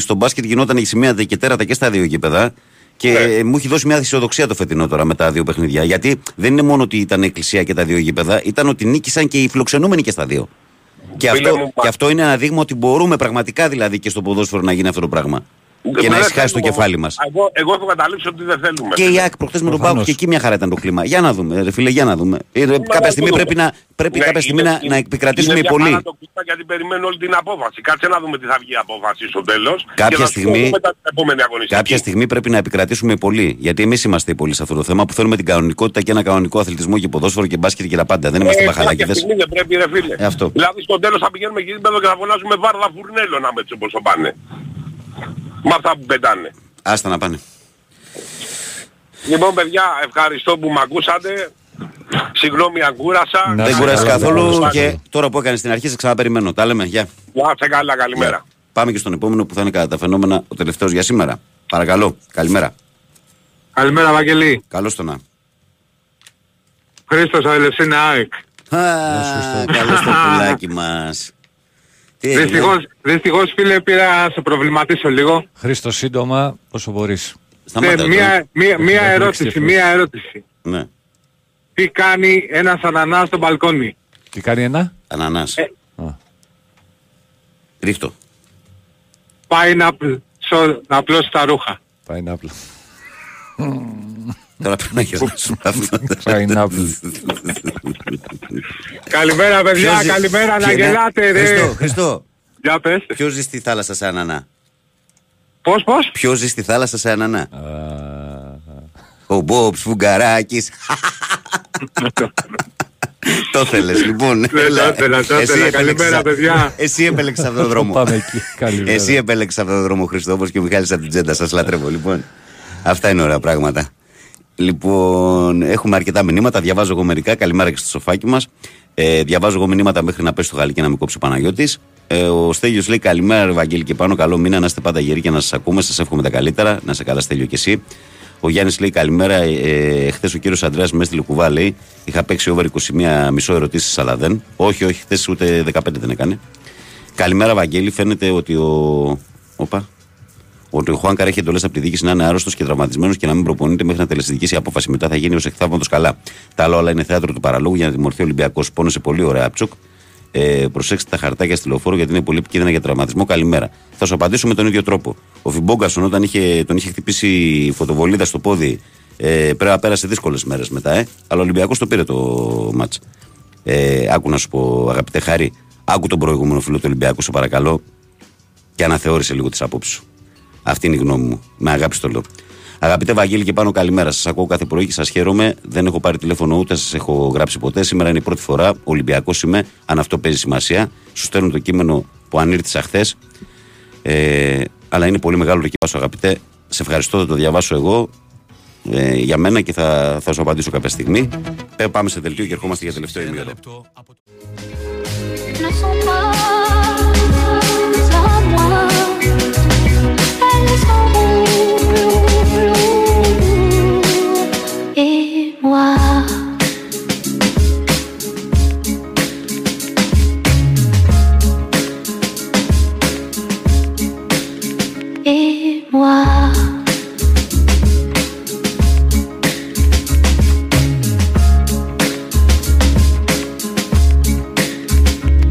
στο μπάσκετ γινόταν σημεία και τέρατα και στα δύο γήπεδα και Ναι. μου έχει δώσει μια αισιοδοξία το φετινό τώρα με τα δύο παιχνίδια. Γιατί δεν είναι μόνο ότι ήταν εκκλησία και τα δύο γήπεδα, ήταν ότι νίκησαν και οι φιλοξενούμενοι και στα δύο. Και Φίλε αυτό, μου, και αυτό είναι ένα δείγμα ότι μπορούμε πραγματικά δηλαδή και στο ποδόσφαιρο να γίνει αυτό το πράγμα. Και να Δεν ησυχάσει το θέλουμε κεφάλι όμως. μας. Εγώ, εγώ έχω καταλήξει ότι δεν θέλουμε. Και η φίλε. ΑΕΚ προχθές με τον Προφανώς. Πάουκ και εκεί μια χαρά ήταν το κλίμα. Για να δούμε, ρε φίλε, για να δούμε. Ε, ρε, κάποια στιγμή δούμε. πρέπει, να, πρέπει Ναι, κάποια στιγμή είναι- να, να είναι- επικρατήσουμε είναι οι μια πολλοί. χαρά το κλίμα γιατί περιμένω όλη την απόφαση. Κάτσε να δούμε τι θα βγει η απόφαση στο τέλος. Κάποια και να σου στιγμή- πω μετά την επόμενη αγωνιστική. Κάποια στιγμή πρέπει να επικρατήσουμε οι πολλοί. Γιατί εμείς είμαστε οι πολλοί σε αυτό το θέμα που θέλουμε την κανονικότητα και ένα κανονικό αθλητισμό και ποδόσφαιρο και μπάσκετ και τα πάντα. Δεν είμαστε Ε, μπαχαλάκιδε. κάποια στιγμή δεν πρέπει ρε φίλε. Ε, αυτό. Δηλαδή στο τέλος θα πηγαίνουμε και γήπεδο και θα φωνάζουμε βάρδα φουρνέλο να με έτσι όπως το πάνε. Με αυτά που πετάνε. Άστα να πάνε. Λοιπόν παιδιά, ευχαριστώ που με ακούσατε. Συγγνώμη αν κούρασα. Να Δεν σε κουράζει καλά, καθόλου καλά. και τώρα που έκανες στην αρχή σε ξαναπεριμένω. Τα λέμε. Γεια. Να είστε καλά, καλημέρα. Πάμε και στον επόμενο που θα είναι κατά τα φαινόμενα ο τελευταίος για σήμερα. Παρακαλώ. Καλημέρα. Καλημέρα Βαγγελή. Καλώς το να. Χρήστος Αελεσίνα ΑΕΚ. Καλώς το πουλάκι μας. Τι έγινε; Δυστυχώς, δυστυχώς φίλε πήρα να σε προβληματίσω λίγο. Χρήστο, σύντομα, όσο μπορείς. Σταμάτα, Ναι, ρε, μία, μία, μία Έχεις ερώτηση, ρίξει μία ερώτηση. Ναι. Τι κάνει ένας ανανάς στο μπαλκόνι; Τι κάνει ένα; Ανανάς. Ε. Ρίχτω. Πάει να, πλ- σω- να πλώσει τα ρούχα. Pineapple. Τώρα πρέπει να γελάσουμε αυτό. Pineapple. Καλημέρα παιδιά, Ποιος ζει- καλημέρα να Ποιο- ναι. γελάτε ρε. Χριστό, Χριστό. Για πες. Ποιος ζει στη θάλασσα σε ανανά. Πώς, πώς; Ποιος ζει στη θάλασσα σε ανανά. Ο Μπόμπς Φουγκαράκης. Το θέλεις λοιπόν. Δεν το Έλα. ήθελα, το Εσύ ήθελα. επέλεξες Καλημέρα, α- παιδιά. Εσύ επέλεξες (laughs) αυτόν τον δρόμο. Πάμε εκεί. Καλημέρα. Εσύ επέλεξες αυτόν τον δρόμο Χριστό όπως και ο Μιχάλης από την Τζέντα. Σας λατρεύω λοιπόν. Αυτά είναι ωραία πράγματα. Λοιπόν, έχουμε αρκετά μηνύματα. Διαβάζω εγώ μερικά. Καλημέρα και στο σοφάκι μας. Ε, διαβάζω εγώ μηνύματα μέχρι να πέσει το γαλλί και να με κόψει ο Παναγιώτης. Ε, ο Στέλιος λέει: Καλημέρα, ρε Βαγγέλη και πάνω. Καλό μήνα να είστε πάντα γεροί και να σας ακούμε. Σας εύχομαι τα καλύτερα. Να σε καλά, Στέλιο και εσύ. Ο Γιάννης λέει: Καλημέρα. Ε, χθες ο κύριος Αντρέα μες έστειλε κουβά, λέει: Είχα παίξει over 21 μισό ερωτήσεις, αλλά δεν. Όχι, όχι, χθες ούτε 15 δεν έκανε. Καλημέρα, Βαγγέλη. Φαίνεται ότι ο. Όπα. Ότι ο Χουάνκαρ έχει εντολές από τη διοίκηση να είναι άρρωστος και τραυματισμένος και να μην προπονείται μέχρι να τελεσυντικήσει η απόφαση. Μετά θα γίνει ως εκθαύματος καλά. Τα άλλα όλα είναι θέατρο του παραλόγου για να τιμωρηθεί ο Ολυμπιακός. Πόνεσε πολύ ωραία Άψογα. Ε, προσέξτε τα χαρτάκια στη λεωφόρο γιατί είναι πολύ επικίνδυνα για τραυματισμό. Καλημέρα. Θα σου απαντήσω με τον ίδιο τρόπο. Ο Φινμπόγκασον όταν είχε, τον είχε χτυπήσει η φωτοβολίδα στο πόδι, ε, πρέπει να πέρασε δύσκολες μέρες μετά, ε. Αλλά ο Ολυμπιακός το πήρε το ματς. Ε, άκου να σου πω, αγαπητέ Χάρη, άκου τον προηγούμενο φίλο του Ολυμπιακού, σε παρακαλώ, και αναθεώρησε λίγο τις απόψεις σου. Αυτή είναι η γνώμη μου. Με αγάπη στο λέω. Αγαπητέ Βαγγέλη και πάνω καλημέρα. Σας ακούω κάθε πρωί και σας χαίρομαι. Δεν έχω πάρει τηλέφωνο ούτε σας έχω γράψει ποτέ. Σήμερα είναι η πρώτη φορά. Ολυμπιακός είμαι, αν αυτό παίζει σημασία. Σου στέλνω το κείμενο που ανήρτησα χθες. Ε, αλλά είναι πολύ μεγάλο το κείμενο, αγαπητέ. Σε ευχαριστώ, θα το διαβάσω εγώ ε, για μένα και θα, θα σου απαντήσω κάποια στιγμή. Ε, πάμε σε δελτίο και ερχόμαστε για τελευταίο ημίωρο.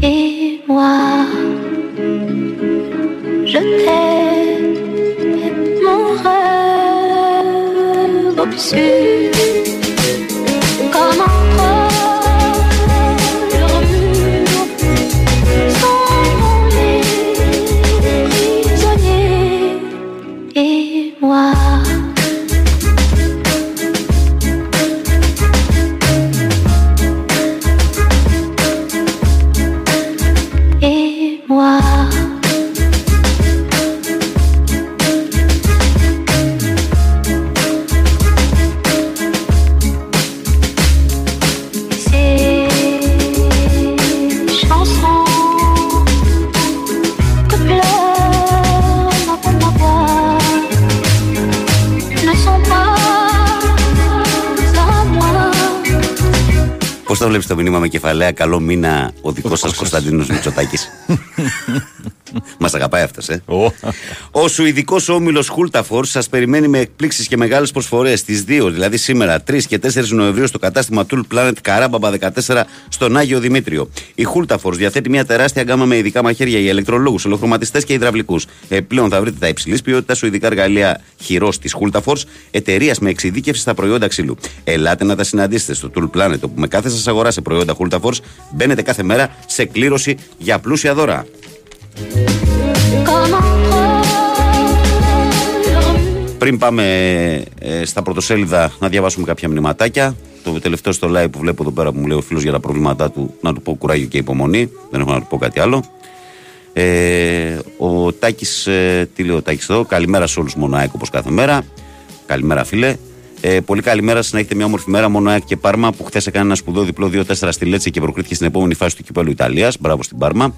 Et moi. music. Πώ θα βλέπεις το μήνυμα με κεφαλαία Καλό μήνα ο δικός σας Κωνσταντίνος Μητσοτάκης. (laughs) Μας αγαπάει αυτός, ε. Ο Σουηδικός όμιλος Χούλταφορ σας περιμένει με εκπλήξεις και μεγάλες προσφορές. Τι 2, δηλαδή σήμερα, 3 και 4 Νοεμβρίου, στο κατάστημα Tool Planet Καράμπαμπα 14 στον Άγιο Δημήτριο. Η Χούλταφορ διαθέτει μια τεράστια γκάμα με ειδικά μαχαίρια για ηλεκτρολόγους, ολοχρωματιστές και υδραυλικούς. Επιπλέον θα βρείτε τα υψηλής ποιότητας σουηδικά εργαλεία χειρός της Χούλταφορ, εταιρείας με εξειδίκευση στα προϊόντα ξύλου. Ελάτε να τα συναντήσετε στο Tool Planet, όπου με κάθε σας αγορά σε προϊόντα Χούλταφορ μπαίνετε κάθε μέρα σε κλήρωση για πλούσια δώρα. Comme entre Πριν πάμε ε, στα πρωτοσέλιδα να διαβάσουμε κάποια μηνυματάκια. Το τελευταίο στο live που βλέπω εδώ πέρα που μου λέει ο φίλος για τα προβλήματά του, να του πω κουράγιο και υπομονή. Δεν έχω να του πω κάτι άλλο. Ε, ο Τάκης, ε, τι λέει ο Τάκης εδώ, καλημέρα σε όλους Μονάικ όπως κάθε μέρα. Καλημέρα, φίλε. Ε, πολύ καλημέρα σα να έχετε μια όμορφη μέρα. Μόνο ΑΕΚ και Πάρμα που χθες έκανε ένα σπουδαίο διπλό 2-4 στη Λέτση και προκρίθηκε στην επόμενη φάση του κυπέλου Ιταλίας. Μπράβο στην Πάρμα.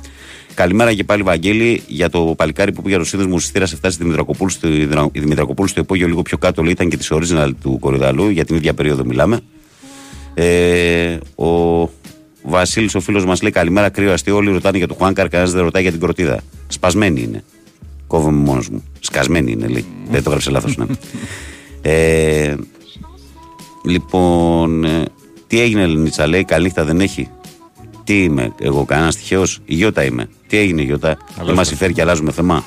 Καλημέρα και πάλι, Βαγγέλη, για το παλικάρι που πήγε το σύνδεσμο στη θύρα 7 στη Δημητρακοπούλου. στο- Η Δημητρακοπούλου στο υπόγειο λίγο πιο κάτω λέει, ήταν και της original του Κορυδαλού. Για την ίδια περίοδο μιλάμε. Ε, ο Βασίλης, ο φίλος μας λέει καλημέρα, κρύο αστείο. Όλοι ρωτάνε για το Χουάνκαρ, κανένας δεν ρωτάει για την κροτίδα. Σπασμένη είναι. Κόβομαι μόνος μου. Σκασμένη είναι, λέει. δεν το έγραψε λάθος, ναι. ε, λοιπόν, ε, τι έγινε, Ελληνίτσα, λέει, καλή νύχτα δεν έχει. Τι είμαι, εγώ, κανένας τυχαίος; Η Γιώτα είμαι. Τι έγινε, Γιώτα; Δεν μα υφέρει και αλλάζουμε θέμα.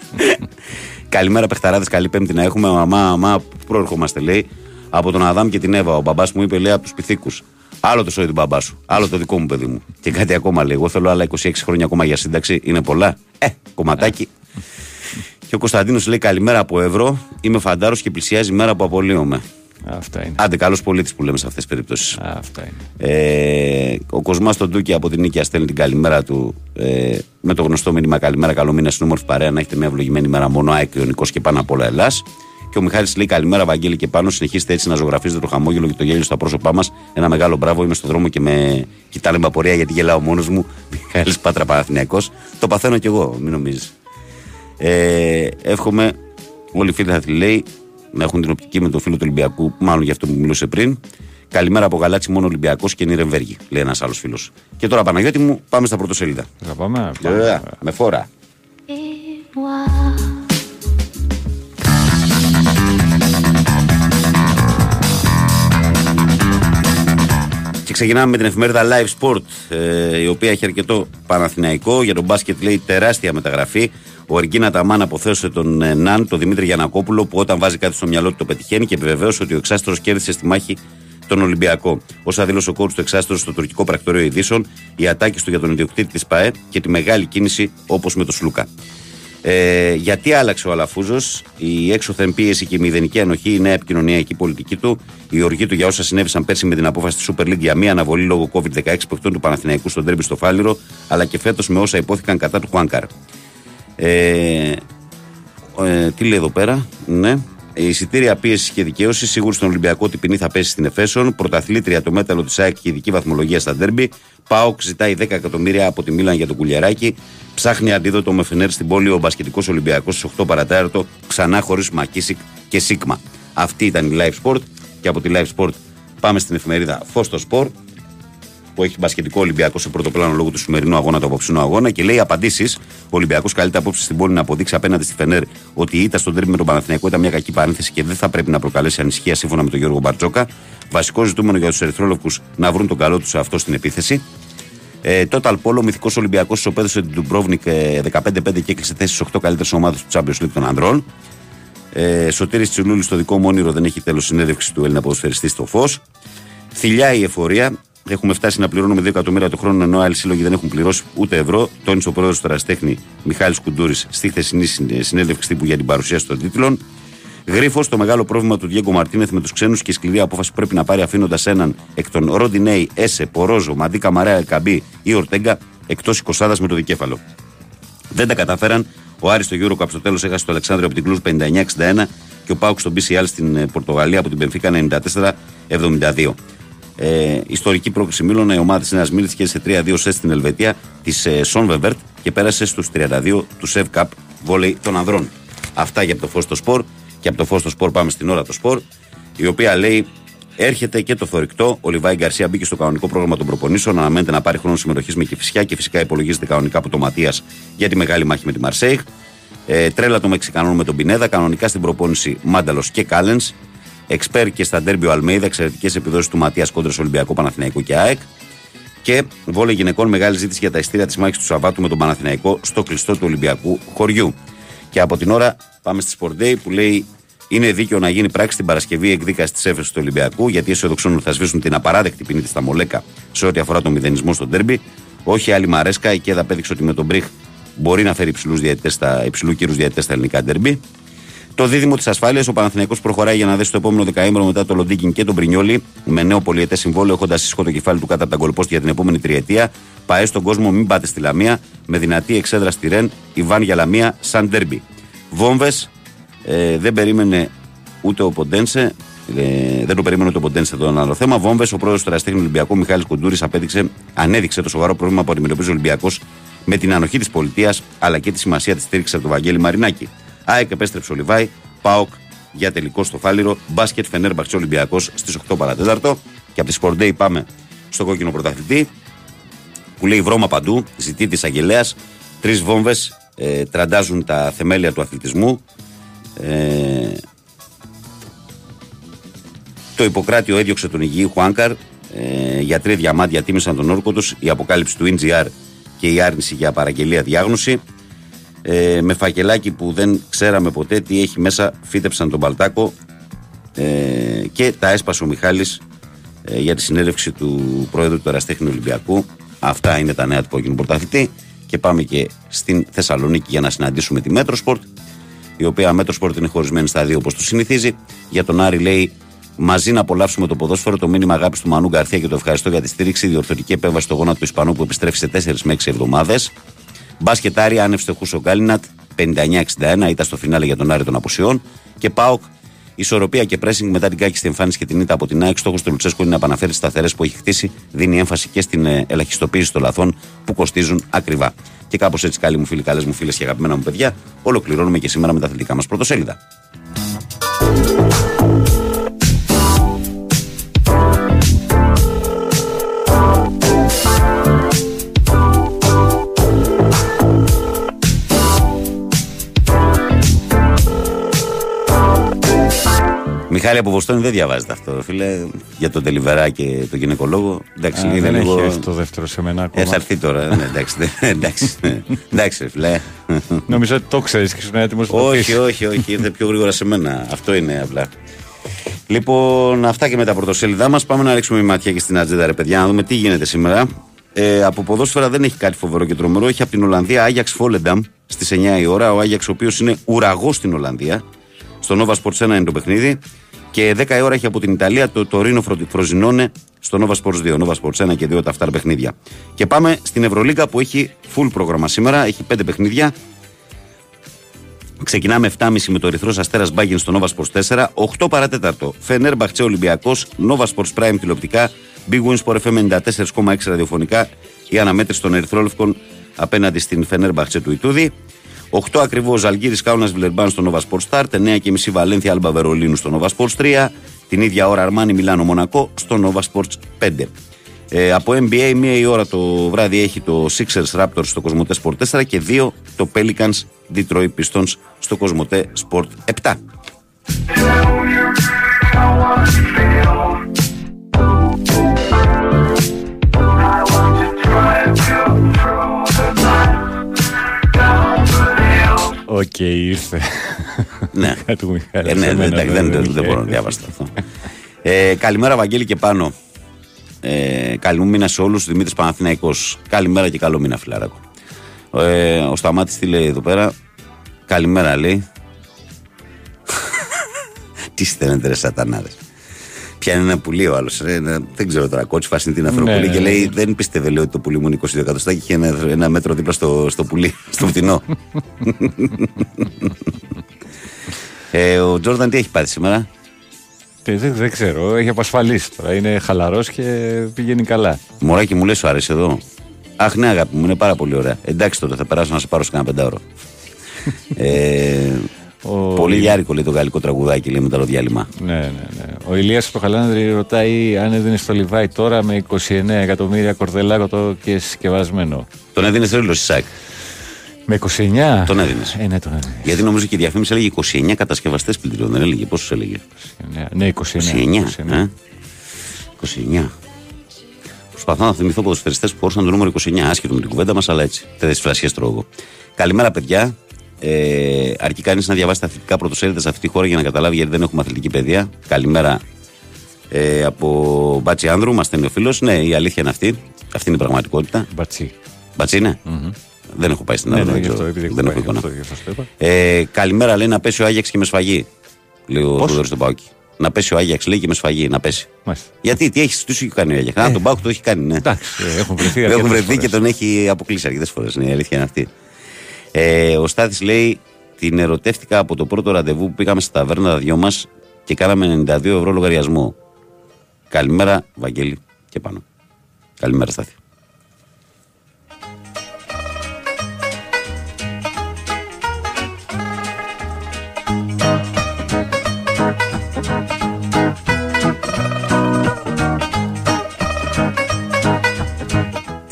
(laughs) Καλημέρα, παιχταράδες. Καλή Πέμπτη να έχουμε. Μαμά, μαμά, πού προερχόμαστε, λέει. Από τον Αδάμ και την Εύα. Ο μπαμπάς μου είπε, λέει, από τους πυθίκους. Άλλο το σώει του μπαμπάς σου. Άλλο το δικό μου παιδί μου. Και κάτι ακόμα λέει. Εγώ θέλω άλλα 26 χρόνια ακόμα για σύνταξη. Είναι πολλά. Ε, κομματάκι. και ο Κωνσταντίνος λέει καλημέρα από ευρώ. Είμαι φαντάρος και πλησιάζει η μέρα που απολύομαι. Αυτά είναι. Άντε, καλός πολίτης που λέμε σε αυτές τις περιπτώσεις. Αυτά είναι. Ε, ο Κοσμάς τον Τούκη από την Νίκαια στέλνει την καλημέρα του ε, με το γνωστό μήνυμα Καλημέρα, καλό μήνα στην όμορφη παρέα. Να έχετε μια ευλογημένη μέρα μόνο ΑΕΚ Ιωνικό και πάνω απ' όλα Ελλάς. Και ο Μιχάλης λέει καλημέρα, Βαγγέλη και πάνω. Συνεχίστε έτσι να ζωγραφίζετε το χαμόγελο και το γέλιο στα πρόσωπά μας. Ένα μεγάλο μπράβο. Είμαι στον δρόμο και με κοιτάνε με απορία γιατί γελάω μόνος μου. (laughs) Μιχάλης Πάτρα Παναθυνιακό. Το παθαίνω κι εγώ, μην νομίζεις. Ε, εύχομαι όλοι οι φίλοι θα τη λέει να έχουν την οπτική με το φίλο του Ολυμπιακού, μάλλον για αυτό που μιλούσε πριν. Καλημέρα από Γαλάτσι, μόνο Ολυμπιακός και Νιρεμβέργη, λέει ένας άλλος φίλος. Και τώρα, Παναγιώτη μου, πάμε στα πρωτοσέλιδα. Θα πάμε. Βέβαια, με φόρα. Και ξεκινάμε με την εφημερίδα Live Sport, ε, η οποία έχει αρκετό Παναθηναϊκό. Για τον μπάσκετ λέει τεράστια μεταγραφή. Ο Εργίνα Ταμάν αποθέωσε τον ε, Ναν, τον Δημήτρη Γιανακόπουλο, που όταν βάζει κάτι στο μυαλό του το πετυχαίνει και επιβεβαίωσε ότι ο Εξάστρος κέρδισε στη μάχη τον Ολυμπιακό. Όσα δήλωσε ο κόουτ του Εξάστρο στο τουρκικό πρακτορείο ειδήσεων, οι ατάκε του για τον ιδιοκτήτη της ΠαΕ και τη μεγάλη κίνηση όπως με τον Σλούκα. Ε, γιατί άλλαξε ο Αλαφούζος, η έξωθεν πίεση και η μηδενική ανοχή, η νέα επικοινωνιακή πολιτική του, η οργή του για όσα συνέβησαν πέρσι με την απόφαση της Super League για μία αναβολή λόγω COVID-16 παιχτών του Παναθηναϊκού στον Τρέμπι στο Φάληρο, αλλά και φέτος με όσα υπόθηκαν κατά του Χουάνκαρ. Ε, ε, τι λέει εδώ πέρα, ναι. Η εισιτήρια πίεσης και δικαίωσης σίγουρο στον Ολυμπιακό ότι η ποινή θα πέσει στην Εφέσον. Πρωταθλήτρια το μέταλλο της ΑΕΚ και ειδική βαθμολογία στα ντέρμπι. ΠΑΟΚ ζητάει 10 εκατομμύρια από τη Μίλαν για τον Κουλιαράκη. Ψάχνει αντίδοτο με φενέρ στην πόλη ο Μπασκετικός Ολυμπιακός στις 8 παρατέταρτο. Ξανά χωρίς Μακίσικ και Σίγμα. Αυτή ήταν η Live Sport. Και από τη Live Sport πάμε στην εφημερίδα Φως των Σπορ που έχει μπασκετικό Ολυμπιακό σε πρώτο πλάνο λόγω του σημερινού αγώνα, του αποψινού αγώνα και λέει απαντήσεις. Ο Ολυμπιακός καλείται απόψε στην Πόλη να αποδείξει απέναντι στη Φενέρ ότι η ήττα στο ντέρμπι με τον Παναθηναϊκό ήταν μια κακή παρένθεση και δεν θα πρέπει να προκαλέσει ανησυχία σύμφωνα με τον Γιώργο Μπαρτζόκα. Βασικό ζητούμενο για τους Ερυθρόλευκους να βρουν τον καλό τους εαυτό στην επίθεση. Ε, Total Polo, μυθικός Ολυμπιακός, ισοπέδωσε την Ντουμπρόβνικ ε, 15-5 και έκλεισε θέση στις 8 καλύτερες ομάδες του Champions League των ανδρών. Ε, Σωτήρης Τσιλούλη στο δικό μου όνειρο δεν έχει τέλος συνέντευξη του Έλληνα ποδοσφαιριστή στο φως. Θηλιά η εφορία. Έχουμε φτάσει να πληρώνουμε 2 εκατομμύρια το χρόνο ενώ άλλοι σύλλογοι δεν έχουν πληρώσει ούτε ευρώ. Τόνισε ο πρόεδρος του Ραστέχνη Μιχάλης Κουντούρης στη χθεσινή συν- συνέντευξη τύπου για την παρουσίαση των τίτλων. Γρίφο, το μεγάλο πρόβλημα του Διέγκο Μαρτίνεθ με τους ξένους και η σκληρή απόφαση που πρέπει να πάρει αφήνοντας έναν εκ των Ροντινέη, Έσε, Πορόζο, Μαντί Καμαρέα, Καμπή ή Ορτέγκα εκτός 20 με το δικέφαλο. Δεν τα καταφέραν. Ο Άρης στο Eurocup στο τέλος έχασε το Αλεξάνδριο από την Κλουζ 59-61 και ο Πάουκ στο BCL στην ε, Πορτογαλία από την Πενφύκα 94-72. Ε, ιστορική πρόκληση Μήλωνα, η ομάδα της Νέας Μίλης και σε 3-2 σετ στην Ελβετία της ε, Σόνβεβερτ και πέρασε στους 32 του Σεβ Cup βόλεϊ των ανδρών. Αυτά για από το φως στο σπορ. Και από το φως στο σπορ πάμε στην ώρα το σπορ, η οποία λέει Έρχεται και το θορυκτό. Ο Λιβάη Γκαρσία μπήκε στο κανονικό πρόγραμμα των προπονήσεων. Αναμένεται να πάρει χρόνος συμμετοχής με Κυφυσιά και φυσικά υπολογίζεται κανονικά από το Ματίας για τη μεγάλη μάχη με τη Μαρσέιχ. Ε, τρέλα των Μεξικανών με τον Πινέδα. Κανονικά στην προπόνηση Μάνταλος και Κάλενς. Εξπέρ και στα ντέρμπι ο Αλμέιδα. Εξαιρετικές επιδόσεις του Ματίας κόντρα Ολυμπιακό Παναθηναϊκό και ΑΕΚ. Και βόλε γυναικών μεγάλη ζήτηση για τα ειστήρια της μάχης του Σαββάτου με τον Παναθηναϊκό στο κλειστό του Ολυμπιακού χωριού. Και από την ώρα πάμε στη Sport Day που λέει είναι δίκαιο να γίνει πράξη την Παρασκευή εκδίκαση της έφεσης του Ολυμπιακού, γιατί αισιοδοξούν ότι θα σβήσουν την απαράδεκτη ποινή της στα Μολέκα σε ό,τι αφορά τον μηδενισμό στο ντέρμπι. Όχι άλλη Μαρέσκα, η Κέδα απέδειξε ότι με τον Μπριχ μπορεί να φέρει υψηλούς διαιτητές στα- υψηλού κύρους διαιτητές στα ελληνικά ντέρμπι. Το δίδυμο της ασφάλειας, ο Παναθηναϊκός προχωράει για να δέσει το επόμενο δεκαήμερο μετά το Λοντίκιν και τον Πρινιόλι με νέο πολιετές συμβόλαιο, έχοντας ίσχο το κεφάλι του κάτω από τα γκολπόστη για την επόμενη τριετία. Παέ στον κόσμο, μην πάτε στη Λαμία, με δυνατή εξέδρα στη Ρεν, Ιβάν για Λαμία, σαν ντέρμπι. Βόμβες, ε, δεν περίμενε ούτε ο Ποντένσε, ε, δεν το περίμενε ούτε ο Ποντένσε εδώ ένα άλλο θέμα. Βόμβες, ο πρόεδρος του Ραστέχνη Ολυμπιακού Μιχάλης Κοντούρης ανέδειξε το σοβαρό πρόβλημα που αντιμετωπίζει ο Ολυμπιακός με την ανοχή της πολιτείας αλλά και τη σημασία της στήριξης από τον Βαγγέλη Μαρινάκη. ΑΕΚ επέστρεψε ο Λιβάη, ΠΑΟΚ για τελικό στο Φάληρο, μπάσκετ Φενέρ Μπαξί Ολυμπιακός στις 8 παρατέταρτο. Και από τη Sport Day πάμε στο κόκκινο πρωταθλητή που λέει βρώμα παντού, ζητεί της αγγελέας. Τρεις βόμβες ε, τραντάζουν τα θεμέλια του αθλητισμού. Ε, το Ιπποκράτιο έδιωξε τον υγιή Χουάνκαρ. Ε, γιατροί διαμάντια τίμησαν τον όρκο τους. Η αποκάλυψη του NGR και η άρνηση για παραγγελία διάγνωση. Ε, με φακελάκι που δεν ξέραμε ποτέ τι έχει μέσα, φύτεψαν τον Παλτάκο ε, και τα έσπασε ο Μιχάλης ε, για τη συνέλευξη του Πρόεδρου του Εραστέχνη Ολυμπιακού. Αυτά είναι τα νέα του κόκκινου πρωταθλητή. Και πάμε και στην Θεσσαλονίκη για να συναντήσουμε τη Metrosport, η οποία Metrosport είναι χωρισμένη στα δύο όπως το συνηθίζει. Για τον Άρη λέει μαζί να απολαύσουμε το ποδόσφαιρο, το μήνυμα αγάπης του Μανού Γκαρθία και το ευχαριστώ για τη στήριξη. Διορθωτική επέμβαση στο γόνατο του Ισπανού που επιστρέφει σε 4 με 6 εβδομάδες. Μπάσκετ Άρη, άνευ ο Γκάλινατ, 59-61, ήταν στο φινάλε για τον Άρη των απουσιών. Και ΠΑΟΚ, ισορροπία και pressing μετά την κάκιστη εμφάνιση και την ήττα από την ΑΕΚ. Στόχος του Λουτσέσκου είναι να επαναφέρει τις σταθερές που έχει χτίσει, δίνει έμφαση και στην ε, ελαχιστοποίηση των λαθών που κοστίζουν ακριβά. Και κάπως έτσι, καλοί μου φίλοι, καλές μου φίλες και αγαπημένα μου παιδιά, ολοκληρώνουμε και σήμερα με τα αθλητικά μας πρωτοσέλιδα. Μιχάλη από Βοστόνη δεν διαβάζετε αυτό, φίλε. Για τον Τελιβερά και τον γυναικολόγο. Εντάξει, Α, είναι δεν λίγο. έχει έρθει το δεύτερο σε μένα ακόμα. Ε, θα έρθει τώρα. ναι, εντάξει, ναι, εντάξει, ναι. εντάξει, ρε φίλε. Νομίζω ότι το ξέρεις και ήσουν έτοιμος να το όχι, πεις. όχι, όχι, ήρθε πιο γρήγορα σε μένα. Αυτό είναι απλά. Λοιπόν, αυτά και με τα πρωτοσέλιδά μας. Πάμε να ρίξουμε μια ματιά και στην ατζέντα, ρε παιδιά, να δούμε τι γίνεται σήμερα. Ε, από ποδόσφαιρα δεν έχει κάτι φοβερό και τρομερό. Έχει από την Ολλανδία Άγιαξ Φόλενταμ στις 9 η ώρα. Ο Άγιαξ, ο οποίος είναι ουραγός στην Ολλανδία. Στο Nova Sports 1 είναι το παιχνίδι. Και 10 η ώρα έχει από την Ιταλία το Τωρίνο Φροζινόνε στο Nova Sports 2. Nova Sports 1 και 2 τα αυτά παιχνίδια. Και πάμε στην Ευρωλίγκα που έχει full πρόγραμμα σήμερα. Έχει 5 παιχνίδια. Ξεκινάμε 7.30 με το Ερυθρό Αστέρας Μπάγκεν στο Nova Sports 4. 8 παρατέταρτο. Φενέρ Μπαχτσέ Ολυμπιακός. Nova Sports Prime τηλεοπτικά. Big Win Sport FM 94,6 ραδιοφωνικά. Η αναμέτρηση των Ερυθρόλευκων απέναντι στην Φενέρ Μπαχτσέ του Ιτούδη. 8 ακριβώς Αλγύρι Κάουνας Βιλερμπάν στο Nova Sports Start. 9 και μισή Βαλένθια Άλμπα Βερολίνου στο Nova Sports 3. Την ίδια ώρα Αρμάνι Μιλάνο Μονακό στο Nova Sports 5. Ε, από NBA, μία η ώρα το βράδυ έχει το Sixers Raptors στο Κοσμοτέ Sport 4 και 2 το Pelicans Detroit Pistons στο Κοσμοτέ Sport 7. Οκ, ήρθε. Ναι. (laughs) του Μιχάλη. Ε, ναι, σε ναι, μένα, εντάξει, δεν, δεν, οκ. δεν μπορώ να διάβασω αυτό. Ε, καλημέρα, Βαγγέλη και πάνω. Ε, καλή μου μήνα σε όλους. Δημήτρης Παναθηναϊκός. Καλημέρα και καλό μήνα, φιλαράκο. Ε, ο Σταμάτης τι λέει εδώ πέρα; Καλημέρα, λέει. (laughs) τι στέλνετε, ρε σατανάδες. Πιάνει ένα πουλί ο άλλος. Δεν ξέρω τώρα, κότσι φάση την Ανθρωπολή Ναι, και ναι, λέει: ναι. Δεν πίστευε, λέει, ότι το πουλί μου είναι 22 εκατοστά και είχε ένα, ένα μέτρο δίπλα στο, στο πουλί, (laughs) στο φτηνό. ε, ο Τζόρνταν τι έχει πάρει σήμερα; Ε, Δεν, δεν ξέρω, έχει απασφαλίσει τώρα. Είναι χαλαρός και πηγαίνει καλά. Μωράκι μου λες, σου αρέσει εδώ; Αχ, ναι, αγάπη μου, είναι πάρα πολύ ωραία. Εντάξει τότε, θα περάσω να σε πάρω σε κανένα πεντάωρο. (laughs) ε, Πολύ γιάρικο λέει το γαλλικό τραγουδάκι, λέει μετά το διάλειμμα. Ναι, ναι, ναι. Ο Ηλίας Προχαλάνδρη ρωτάει αν έδινε στο Λιβάι τώρα με 29 εκατομμύρια κορδελάκο το και συσκευασμένο. Τον έδινες τρίλο Σάκ. Με 29. Τον έδινες. Ε, ναι, τον έδινες. Γιατί νομίζω και η διαφήμιση έλεγε 29 κατασκευαστές πληντήριων. Δεν έλεγε πόσο έλεγε; Ναι, 29. 29. ε; 29. Προσπαθώ να θυμηθώ ποδοσφαιριστές που χώρισαν το νούμερο 29. Άσχετο με την κουβέντα μας, αλλά έτσι. Τέτοιε φρασιέ τρώω εγώ. Καλημέρα, παιδιά. Ε, αρκεί κανείς να διαβάσει τα αθλητικά πρωτοσέλιδα σε αυτή τη χώρα για να καταλάβει γιατί δεν έχουμε αθλητική παιδεία. Καλημέρα ε, από Μπάτσι Άνδρου, μα στέλνει ο φίλο. Ναι, η αλήθεια είναι αυτή. Αυτή είναι η πραγματικότητα. Μπατσί. Μπατσί είναι. Δεν έχω πάει στην Ναι, Άνδρου. ναι, δεν γι' αυτό, ξέρω. επειδή δεν έχω έχω πάει, εικόνα. γι' αυτό, γι' αυτό το είπα. Ε, καλημέρα, λέει να πέσει ο Άγιαξ και με σφαγή. Λέει ο Θόδωρο τον Πάουκι. Να πέσει ο Άγιαξ, λέει και με σφαγή. Να πέσει. Μάλιστα. Γιατί, τι έχεις, τι σου έχει κάνει ο Άγιαξ; Α, τον Πάουκ το έχει κάνει, ναι. Εντάξει, ε, έχουν βρεθεί Έχουν αρκετές βρεθεί φορές. και τον έχει αποκλείσει αρκετές φορές. Ναι, η αλήθεια είναι αυτή. Ε, ο Στάθης λέει: Την ερωτεύτηκα από το πρώτο ραντεβού που πήγαμε στα ταβέρνα τα δυο μας και κάναμε 92 ευρώ λογαριασμό. Καλημέρα, Βαγγέλη και πάνω. Καλημέρα, Στάθη.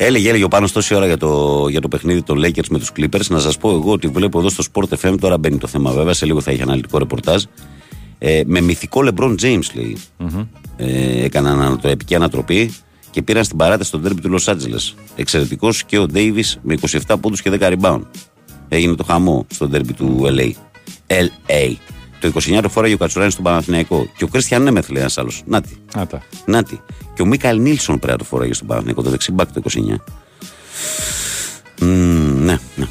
Έλεγε, έλεγε ο Πάνος τόση ώρα για το, για το παιχνίδι των Lakers με τους Clippers. Να σας πω εγώ ότι βλέπω εδώ στο Sport FM, τώρα μπαίνει το θέμα βέβαια, σε λίγο θα έχει αναλυτικό ρεπορτάζ. Ε, με μυθικό LeBron James λέει. Ε, έκαναν ανατροπική ανατροπή και πήραν στην παράταση τον τέρμπι του Los Angeles. Εξαιρετικός και ο Davis με 27 πόντους και 10 rebound. Έγινε το χαμό στον τέρμπι του LA. LA. Το 29 το φόραγε ο Κατσουράνης στον Παναθηναϊκό. Και ο Κρίστιαν Νέμεθ λέει ένας άλλος. Νάτι. Άτα. Νάτι. Και ο Μίκαλ Νίλσον πρέπει να το φόραγε στον Παναθηναϊκό. Το δεξιμπάκ το 29. Μμμ, ναι, ναι.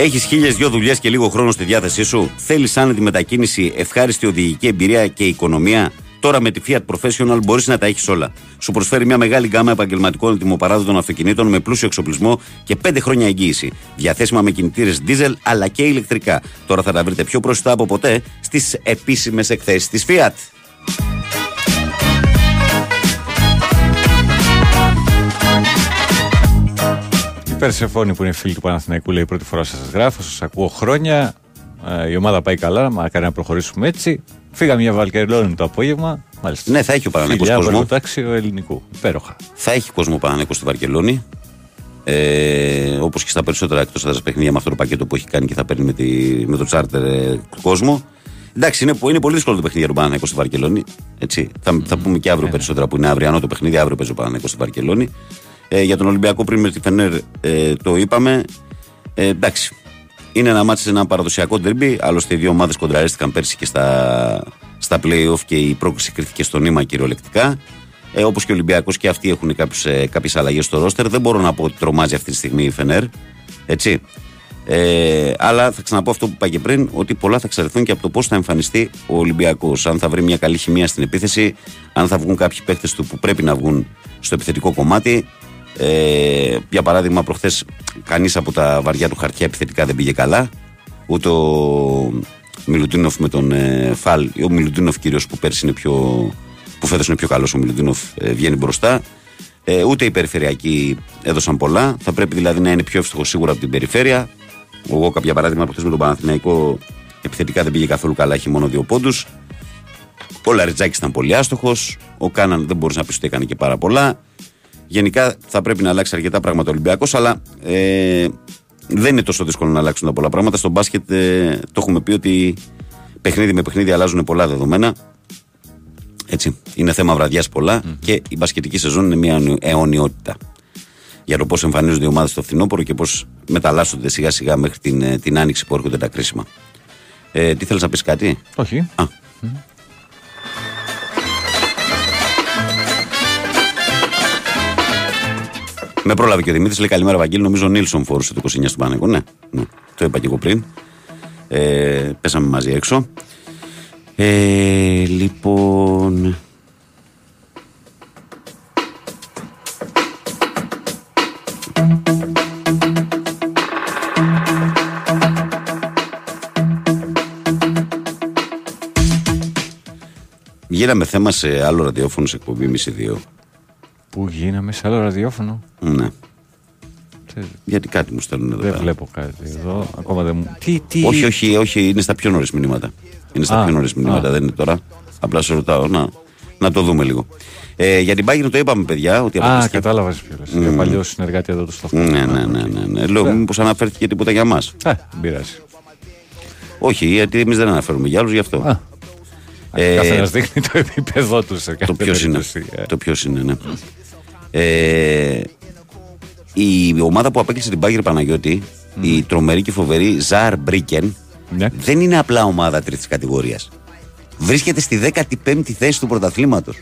Έχεις χίλιες δυο δουλειές και λίγο χρόνο στη διάθεσή σου. Θέλεις άνετη μετακίνηση, ευχάριστη οδηγική εμπειρία και οικονομία; Τώρα με τη Fiat Professional μπορείς να τα έχεις όλα. Σου προσφέρει μια μεγάλη γκάμα επαγγελματικών ετοιμοπαράδοτων αυτοκινήτων με πλούσιο εξοπλισμό και 5 χρόνια εγγύηση. Διαθέσιμα με κινητήρες diesel αλλά και ηλεκτρικά. Τώρα θα τα βρείτε πιο μπροστά από ποτέ στις επίσημες εκθέσεις της Fiat. Η Περσεφόνη που είναι φίλη του Παναθηναϊκού λέει πρώτη φορά σας γράφω, σας ακούω χρόνια. Ε, η ομάδα πάει καλά, μα κάνει να προχωρήσουμε έτσι. Φύγαμε για Βαλκερλόνη το απόγευμα. Μάλιστα. Ναι, θα έχει ο Παναθηναϊκός Φιλιά κόσμο. από το τάξιο ελληνικού. Υπέροχα. Θα έχει κόσμο ο Παναθηναϊκός στη Βαρκελόνη. Ε, Όπως και στα περισσότερα εκτός έδρας παιχνίδια με αυτό το πακέτο που έχει κάνει και θα παίρνει με, τη, με το τσάρτερ ε, κόσμο. Εντάξει, είναι, είναι πολύ δύσκολο το παιχνίδι για τον Παναθηναϊκό στη Βαρκελόνη. Έτσι. Θα, θα πούμε και αύριο περισσότερα που είναι αυριανό το παιχνίδι. Αύριο παίζει ο Παναθηναϊκός στη Βαρκελόνη. Ε, για τον Ολυμπιακό πριν με τη Φενέρ ε, το είπαμε. Ε, εντάξει. Είναι ένα μάτι σε ένα παραδοσιακό ντερμπι. Άλλωστε, οι δύο ομάδες κοντραρίστηκαν πέρσι και στα, στα playoff και η πρόκληση κρίθηκε στο νήμα κυριολεκτικά. Ε, Όπως και ο Ολυμπιακός και αυτοί έχουν κάποιες αλλαγές στο ρόστερ. Δεν μπορώ να πω ότι τρομάζει αυτή τη στιγμή η Φενέρ. Έτσι. Ε, αλλά θα ξαναπώ αυτό που είπα και πριν, ότι πολλά θα εξαρτηθούν και από το πώς θα εμφανιστεί ο Ολυμπιακός. Αν θα βρει μια καλή χημεία στην επίθεση, αν θα βγουν κάποιοι παίχτε του που πρέπει να βγουν στο επιθετικό κομμάτι. Ε, για παράδειγμα, προχθές κανείς από τα βαριά του χαρτιά επιθετικά δεν πήγε καλά. Ούτε ο Μιλουτίνοφ με τον ε, Φαλ, ο Μιλουτίνοφ κυρίως που πέρσι είναι πιο. που φέτος είναι πιο καλός ο Μιλουτίνοφ, ε, βγαίνει μπροστά. Ε, ούτε οι περιφερειακοί έδωσαν πολλά. Θα πρέπει δηλαδή να είναι πιο εύστοχο σίγουρα από την περιφέρεια. Εγώ, κάποια παράδειγμα, προχθές με τον Παναθηναϊκό επιθετικά δεν πήγε καθόλου καλά, έχει μόνο δύο πόντους. Ο Λαριτζάκης ήταν πολύ άστοχος. Ο Κάναν δεν μπορείς να πεις ότι έκανε και πάρα πολλά. Γενικά θα πρέπει να αλλάξει αρκετά πράγματα ο Ολυμπιακός, αλλά ε, δεν είναι τόσο δύσκολο να αλλάξουν τα πολλά πράγματα. Στο μπάσκετ ε, το έχουμε πει ότι παιχνίδι με παιχνίδι αλλάζουν πολλά δεδομένα. Έτσι, είναι θέμα βραδιάς και η μπασκετική σεζόν είναι μια αιωνιότητα. Για το πώς εμφανίζονται οι ομάδες στο φθινόπωρο και πώς μεταλλάσσονται σιγά σιγά μέχρι την, ε, την άνοιξη που έρχονται τα κρίσιμα. Ε, τι θέλεις να πεις κάτι, Όχι. Α. Με πρόλαβε και ο Δημήτρης, λέει καλημέρα Βαγγέλη. Νομίζω ο Νίλσον φορούσε το 29 στον Παναγό. Ναι, ναι, το είπα και εγώ πριν. Ε, πέσαμε μαζί έξω. Ε, λοιπόν. Γίναμε θέμα σε άλλο ραδιόφωνο σε εκπομπή μισή δύο. Πού γίναμε σε άλλο ραδιόφωνο. Ναι. Τε- Γιατί κάτι μου στέλνουν εδώ Δεν πέρα. βλέπω κάτι εδώ. Ακόμα δεν μου. Τι, τι. Όχι, όχι, όχι, είναι στα πιο νωρίς μηνύματα. Είναι στα Α, πιο νωρίς μηνύματα, α. δεν είναι τώρα. Απλά σε ρωτάω να, να το δούμε λίγο. Ε, για την Bayern το είπαμε, παιδιά, ότι Α, αποκλειστική- κατάλαβα ποιος λες. Για παλιός συνεργάτης εδώ του σταθμού. Ναι, ναι, ναι, ναι, ναι. Λέω, μήπως αναφέρθηκε τίποτα για μας. Ε, δεν πειράζει. Όχι, γιατί εμείς δεν αναφέρουμε για άλλους γι' αυτό. Α. Ε, Καθένας δείχνει το επίπεδό του σε κάθε το ποιος είναι. περίπτωση. Ε, Το ποιος είναι, ναι. Ε, η ομάδα που απέκλεισε την Bayern Παναγιώτη, η τρομερή και φοβερή Ζαρ Μπρίκεν, Ναι. δεν είναι απλά ομάδα τρίτης κατηγορίας. Βρίσκεται στη 15η θέση του πρωταθλήματος.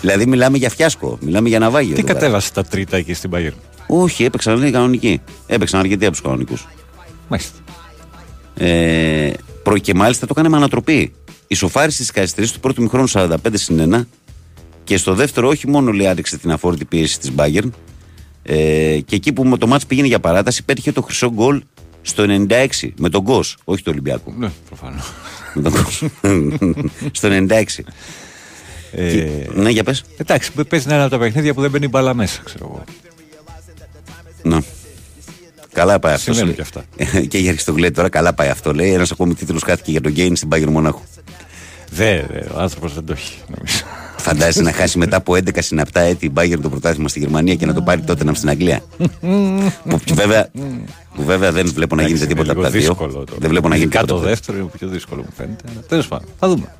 δηλαδή μιλάμε για φιάσκο, μιλάμε για ναυάγιο. Τι εδώ πέρα. κατέβασε τα τρίτα εκεί στην Bayern; Όχι, έπαιξαν λέει κανονικοί. Έπαιξαν αρκετοί από τους κανονικούς. Μάλιστα. Ε, προ- και μάλιστα το έκανε με ανατροπή. Ισοφάρισε τι καθυστερήσει του πρώτου μηχρόνου 45 συν 1 και στο δεύτερο όχι μόνο λέει άντεξε την αφόρητη πίεση της Bayern ε, και εκεί που με το μάτς πήγαινε για παράταση πέτυχε το χρυσό γκολ στο 96 με τον Γκος, όχι το Ολυμπιακό. Ναι, προφανώς. με τον Γκος. (laughs) στο 96. Και- ναι, για πες. Εντάξει, παίζει ένα από τα παιχνίδια που δεν μπαίνει μπάλα μέσα, ξέρω εγώ. Ναι. Καλά πάει αυτός. Συμβαίνουν λέει. και αυτά. (laughs) και η Αριστογλέτη τώρα καλά πάει αυτό. Λέει ένας ακόμη τίτλος χάθηκε για τον Γκέιν στην Πάγερ Μονάχου. Δε, δε, ο άνθρωπος δεν το έχει, νομίζω. Φαντάζεσαι να χάσει μετά από 11 συναπτά έτη η Bayern το πρωτάθλημα στη Γερμανία και να το πάρει τότε να στην Αγγλία. που, βέβαια, που βέβαια δεν βλέπω να γίνεται Εντάξει, τίποτα από είναι τα λίγο δύο. δύσκολο το- Δεν βλέπω να γίνει Ειδικά τίποτα. το από τα δύο. δεύτερο είναι πιο δύσκολο μου φαίνεται. Τέλος πάντων, θα δούμε.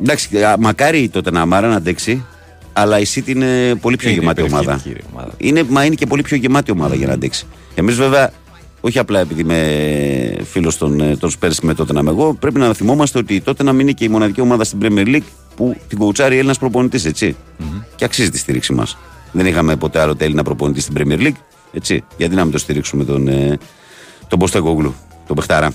Εντάξει, α, μακάρι τότε να Αμάρα να αντέξει, αλλά η City είναι πολύ πιο Είναι γεμάτη ομάδα. υπερχημική η ομάδα. Είναι, μα είναι και πολύ πιο γεμάτη ομάδα για να αντέξει. Εμείς βέβαια, όχι απλά επειδή είμαι φίλος των, ε, των Spurs με τότε να είμαι εγώ, πρέπει να θυμόμαστε ότι τότε να είναι και η μοναδική ομάδα στην Premier League που την κοουτσάρει Έλληνας προπονητής, έτσι. Και αξίζει τη στήριξη μας. Δεν είχαμε ποτέ άλλο Έλληνα προπονητή στην Premier League, έτσι. Γιατί να μην το στηρίξουμε τον, ε, τον Ποστέκογλου, τον Πεχτάρα.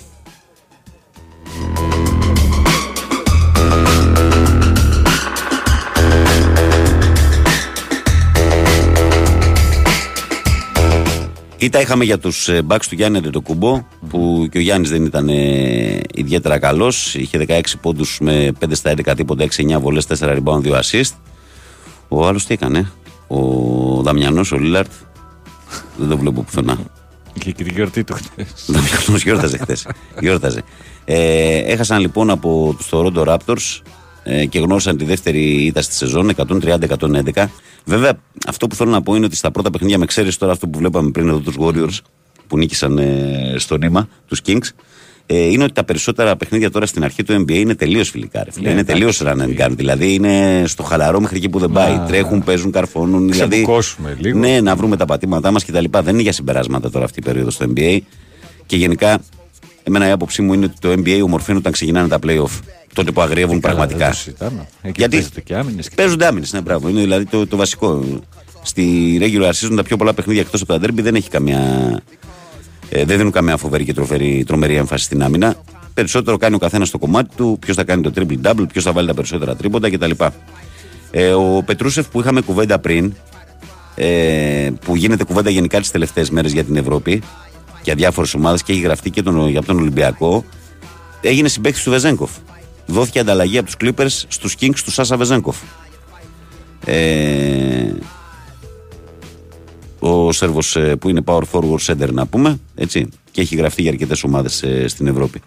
Κοίτα, είχαμε για τους μπακς του Γιάννη Αντετοκούμπο, που και ο Γιάννης δεν ήταν ε, ιδιαίτερα καλός. Είχε 16 πόντους με 5 στα 11 τίποτα, 6-9 βολές, 4 rebound, 2 assist. Ο άλλος τι έκανε, ο Δαμιανός, ο Λίλαρτ. δεν το βλέπω πουθενά. Είχε και την γιορτή του χθες. Ο (laughs) Δαμιανός γιόρταζε χθες. Γιόρταζε. Ε, έχασαν λοιπόν από τους Toronto Raptors ε, και γνώρισαν τη δεύτερη ήττα στη σεζόν 130-111. Βέβαια, αυτό που θέλω να πω είναι ότι στα πρώτα παιχνίδια, με ξέρεις τώρα αυτό που βλέπαμε πριν εδώ τους Warriors που νίκησαν ε, στο νήμα, τους Kings, ε, είναι ότι τα περισσότερα παιχνίδια τώρα στην αρχή του NBA είναι τελείως φιλικά. Ρε, φίλε. Ναι, είναι τελείως run and gun. Δηλαδή είναι στο χαλαρό μέχρι εκεί που δεν πάει. Τρέχουν, παίζουν, καρφώνουν. Δηλαδή, Ξεπουκώσουμε λίγο. ναι, να βρούμε τα πατήματά μας κτλ. Δεν είναι για συμπεράσματα τώρα αυτή η περίοδος στο NBA. Και γενικά, εμένα η άποψή μου είναι ότι το NBA ομορφαίνει όταν ξεκινάνε τα playoff. Τότε που αγριεύουν πραγματικά. δεν το συζητάμε. Εκεί Γιατί παίζεται και άμυνες και παίζονται άμυνες, ναι, μπράβο. Είναι δηλαδή το, το βασικό. Στη regular season τα πιο πολλά παιχνίδια εκτός από τα derby δεν έχει καμία. Ε, δεν δίνουν καμία φοβερή και τροφερή, τρομερή έμφαση στην άμυνα. Περισσότερο κάνει ο καθένας το κομμάτι του, ποιος θα κάνει το triple double, ποιος θα βάλει τα περισσότερα τρίποτα κτλ. Ε, ο Πετρούσεφ που είχαμε κουβέντα πριν, ε, που γίνεται κουβέντα γενικά τις τελευταίες μέρες για την Ευρώπη, για διάφορες ομάδες και έχει γραφτεί και τον, για τον Ολυμπιακό, έγινε συμπαίκτης του Βεζέγκοφ. Δόθηκε ανταλλαγή από τους Clippers στους Kings του Σάσα Βεζέγκοφ. Ε, ο Σέρβος που είναι power forward center να πούμε, έτσι, και έχει γραφτεί για αρκετές ομάδες στην Ευρώπη.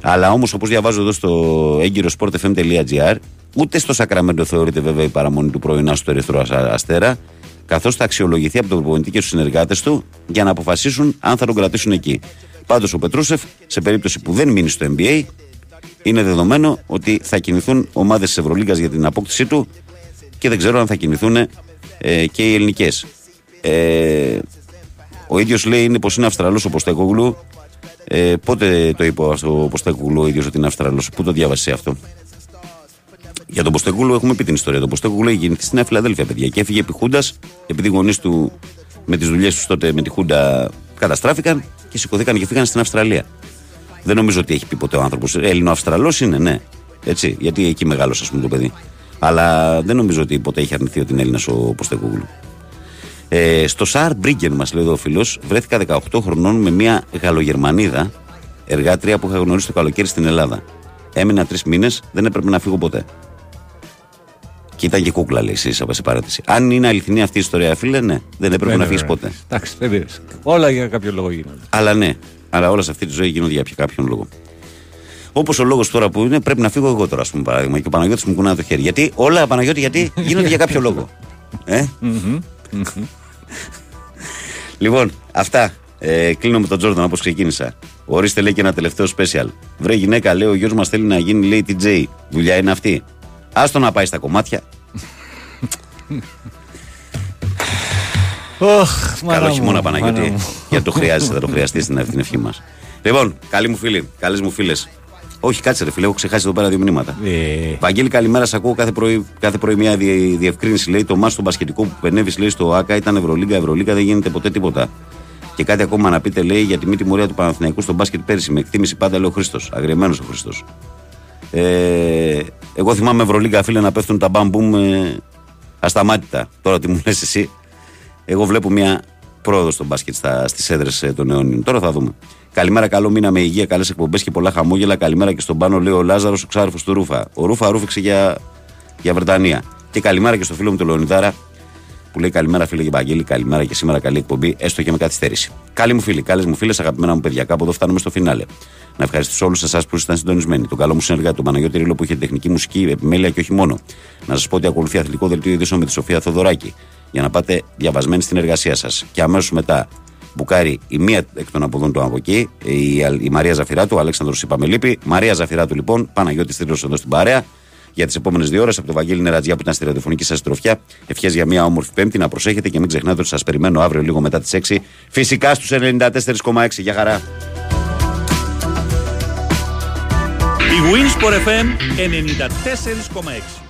Αλλά όμως, όπως διαβάζω εδώ στο έγκυρο sportfm.gr, ούτε στο Σακραμέντο θεωρείται βέβαια η παραμονή του πρωινά στο Ερυθρό Ασ- Αστέρα, καθώς θα αξιολογηθεί από τον προπονητή και του συνεργάτες του για να αποφασίσουν αν θα τον κρατήσουν εκεί. Πάντως ο Πετρούσεφ, σε περίπτωση που δεν μείνει στο NBA, είναι δεδομένο ότι θα κινηθούν ομάδες της Ευρωλίγκας για την απόκτησή του και δεν ξέρω αν θα κινηθούν ε, και οι ελληνικές. Ε, ο ίδιος λέει είναι πως είναι Αυστραλός ο Ποστέκογλου. Ε, πότε το είπε ο Ποστέκογλου ο ίδιος ότι είναι Αυστραλός, Πού το διάβασε αυτό; Για τον Ποστέκογλου έχουμε πει την ιστορία. Τον Ποστέκογλου έχει γεννηθεί στη Νέα Φιλαδέλφια, παιδιά. Και έφυγε επί Χούντας, επειδή οι γονείς του με τις δουλειές τους τότε με τη Χούντα καταστράφηκαν και σηκωθήκαν και φύγαν στην Αυστραλία. Δεν νομίζω ότι έχει πει ποτέ ο άνθρωπος. Έλληνο-Αυστραλός είναι, ναι. Έτσι, γιατί εκεί μεγάλωσε, ας πούμε, το παιδί. Αλλά δεν νομίζω ότι ποτέ έχει αρνηθεί ότι είναι Έλληνας ο Ποστέκογλου. Ε, στο Σαρ Μπρίγκεν, μας λέει εδώ ο φίλος, βρέθηκα 18 χρονών με μια Γαλλογερμανίδα εργάτρια που είχα γνωρίσει το καλοκαίρι στην Ελλάδα. Έμεινα τρεις μήνες, δεν έπρεπε να φύγω ποτέ. Και ήταν και κούκλα, λέει εσύ, σε παράτηση. Αν είναι αληθινή αυτή η ιστορία, φίλε, ναι, δεν έπρεπε Ναι, να ναι, φύγεις ναι. ποτέ. Εντάξει, δεν πειράζει. Όλα για κάποιο λόγο γίνονται. Αλλά ναι, αλλά όλα σε αυτή τη ζωή γίνονται για ποιο- κάποιον λόγο. Όπως ο λόγος τώρα που είναι, πρέπει να φύγω εγώ τώρα, ας πούμε, παράδειγμα, και ο Παναγιώτης μου κουνάει το χέρι. Γιατί όλα, Παναγιώτη, γιατί (laughs) γίνονται για κάποιο λόγο. Ε; (laughs) λοιπόν, αυτά. Ε, κλείνω με τον Τζόρνταν όπως ξεκίνησα. Ορίστε λέει και ένα τελευταίο special. Βρε γυναίκα, λέει ο γιος μας θέλει να γίνει λέει TJ. Δουλειά είναι αυτή. Άστο να πάει στα κομμάτια. Ωχ, μάνα Καλό μου, χειμώνα, μάνα Παναγιώτη. μου. Γιατί το χρειάζεται, θα το χρειαστεί στην την ευχή μας. Λοιπόν, καλή μου φίλη, καλές μου φίλες. Όχι, κάτσε ρε φίλε, έχω ξεχάσει εδώ πέρα δύο μηνύματα. Ε, Βαγγέλη, καλημέρα. Σα ακούω κάθε πρωί, κάθε πρωί μια διε- διευκρίνηση. Λέει το μάσο μπασκετικό που πενεύει λέει, στο ΑΚΑ ήταν Ευρωλίγκα, Ευρωλίγκα, δεν γίνεται ποτέ τίποτα. Και κάτι ακόμα να πείτε, λέει, για τη μη τιμωρία του Παναθηναϊκού στο μπάσκετ πέρυσι. Με εκτίμηση πάντα λέει ο Χρήστος. Αγριεμένος ο Χρήστος. Ε, εγώ θυμάμαι Ευρωλίγκα, φίλε, να πέφτουν τα μπαμπούμ ε, ασταμάτητα. Τώρα τι μου λες εσύ. Εγώ βλέπω μια πρόοδο στο μπάσκετ στα, στις έδρες ε, των αιώνιων. Τώρα θα δούμε. Καλημέρα, καλό μήνα με υγεία, καλές εκπομπές και πολλά χαμόγελα. Καλημέρα και στον πάνω, λέει ο Λάζαρος, ο ξάρφος του Ρούφα. Ο Ρούφα ρούφηξε για, για Βρετανία. Και καλημέρα και στο φίλο μου τον Λεωνιδάρα, που λέει Καλημέρα φίλε Βαγγέλη, καλημέρα και σήμερα καλή εκπομπή, έστω και με καθυστέρηση. Καλή μου φίλη, καλές μου φίλες, αγαπημένα μου παιδιά, κάπου εδώ φτάνουμε στο φινάλε. Να ευχαριστήσω όλους εσάς που ήσασταν συντονισμένοι. Τον καλό μου συνεργάτη, τον Παναγιώτη Ρίλο που είχε τεχνική μουσική, επιμέλεια και όχι μόνο. Να σας πω ότι ακολουθεί αθλητικό δελτίο ειδήσεων με τη Σοφία Θοδωράκη. Για να πάτε διαβασμένοι στην εργασία σας. Και αμέσως μετά μπουκάρει η μία εκ των αποδών του από εκεί, η, η Μαρία Ζαφυράτου, ο Αλέξανδρος Ιπαμελίπη. Μαρία Ζαφυράτου λοιπόν, Παναγιώτης Στρίλο εδώ στην παρέα. Για τις επόμενες δύο ώρες από το Βαγγέλη Νερατζιά που ήταν στη ραδιοφωνική σας τροφιά. Ευχές για μια όμορφη Πέμπτη να προσέχετε και μην ξεχνάτε ότι σας περιμένω αύριο λίγο μετά τις 6. Φυσικά στους 94,6. Για χαρά. Η Winsport FM 94,6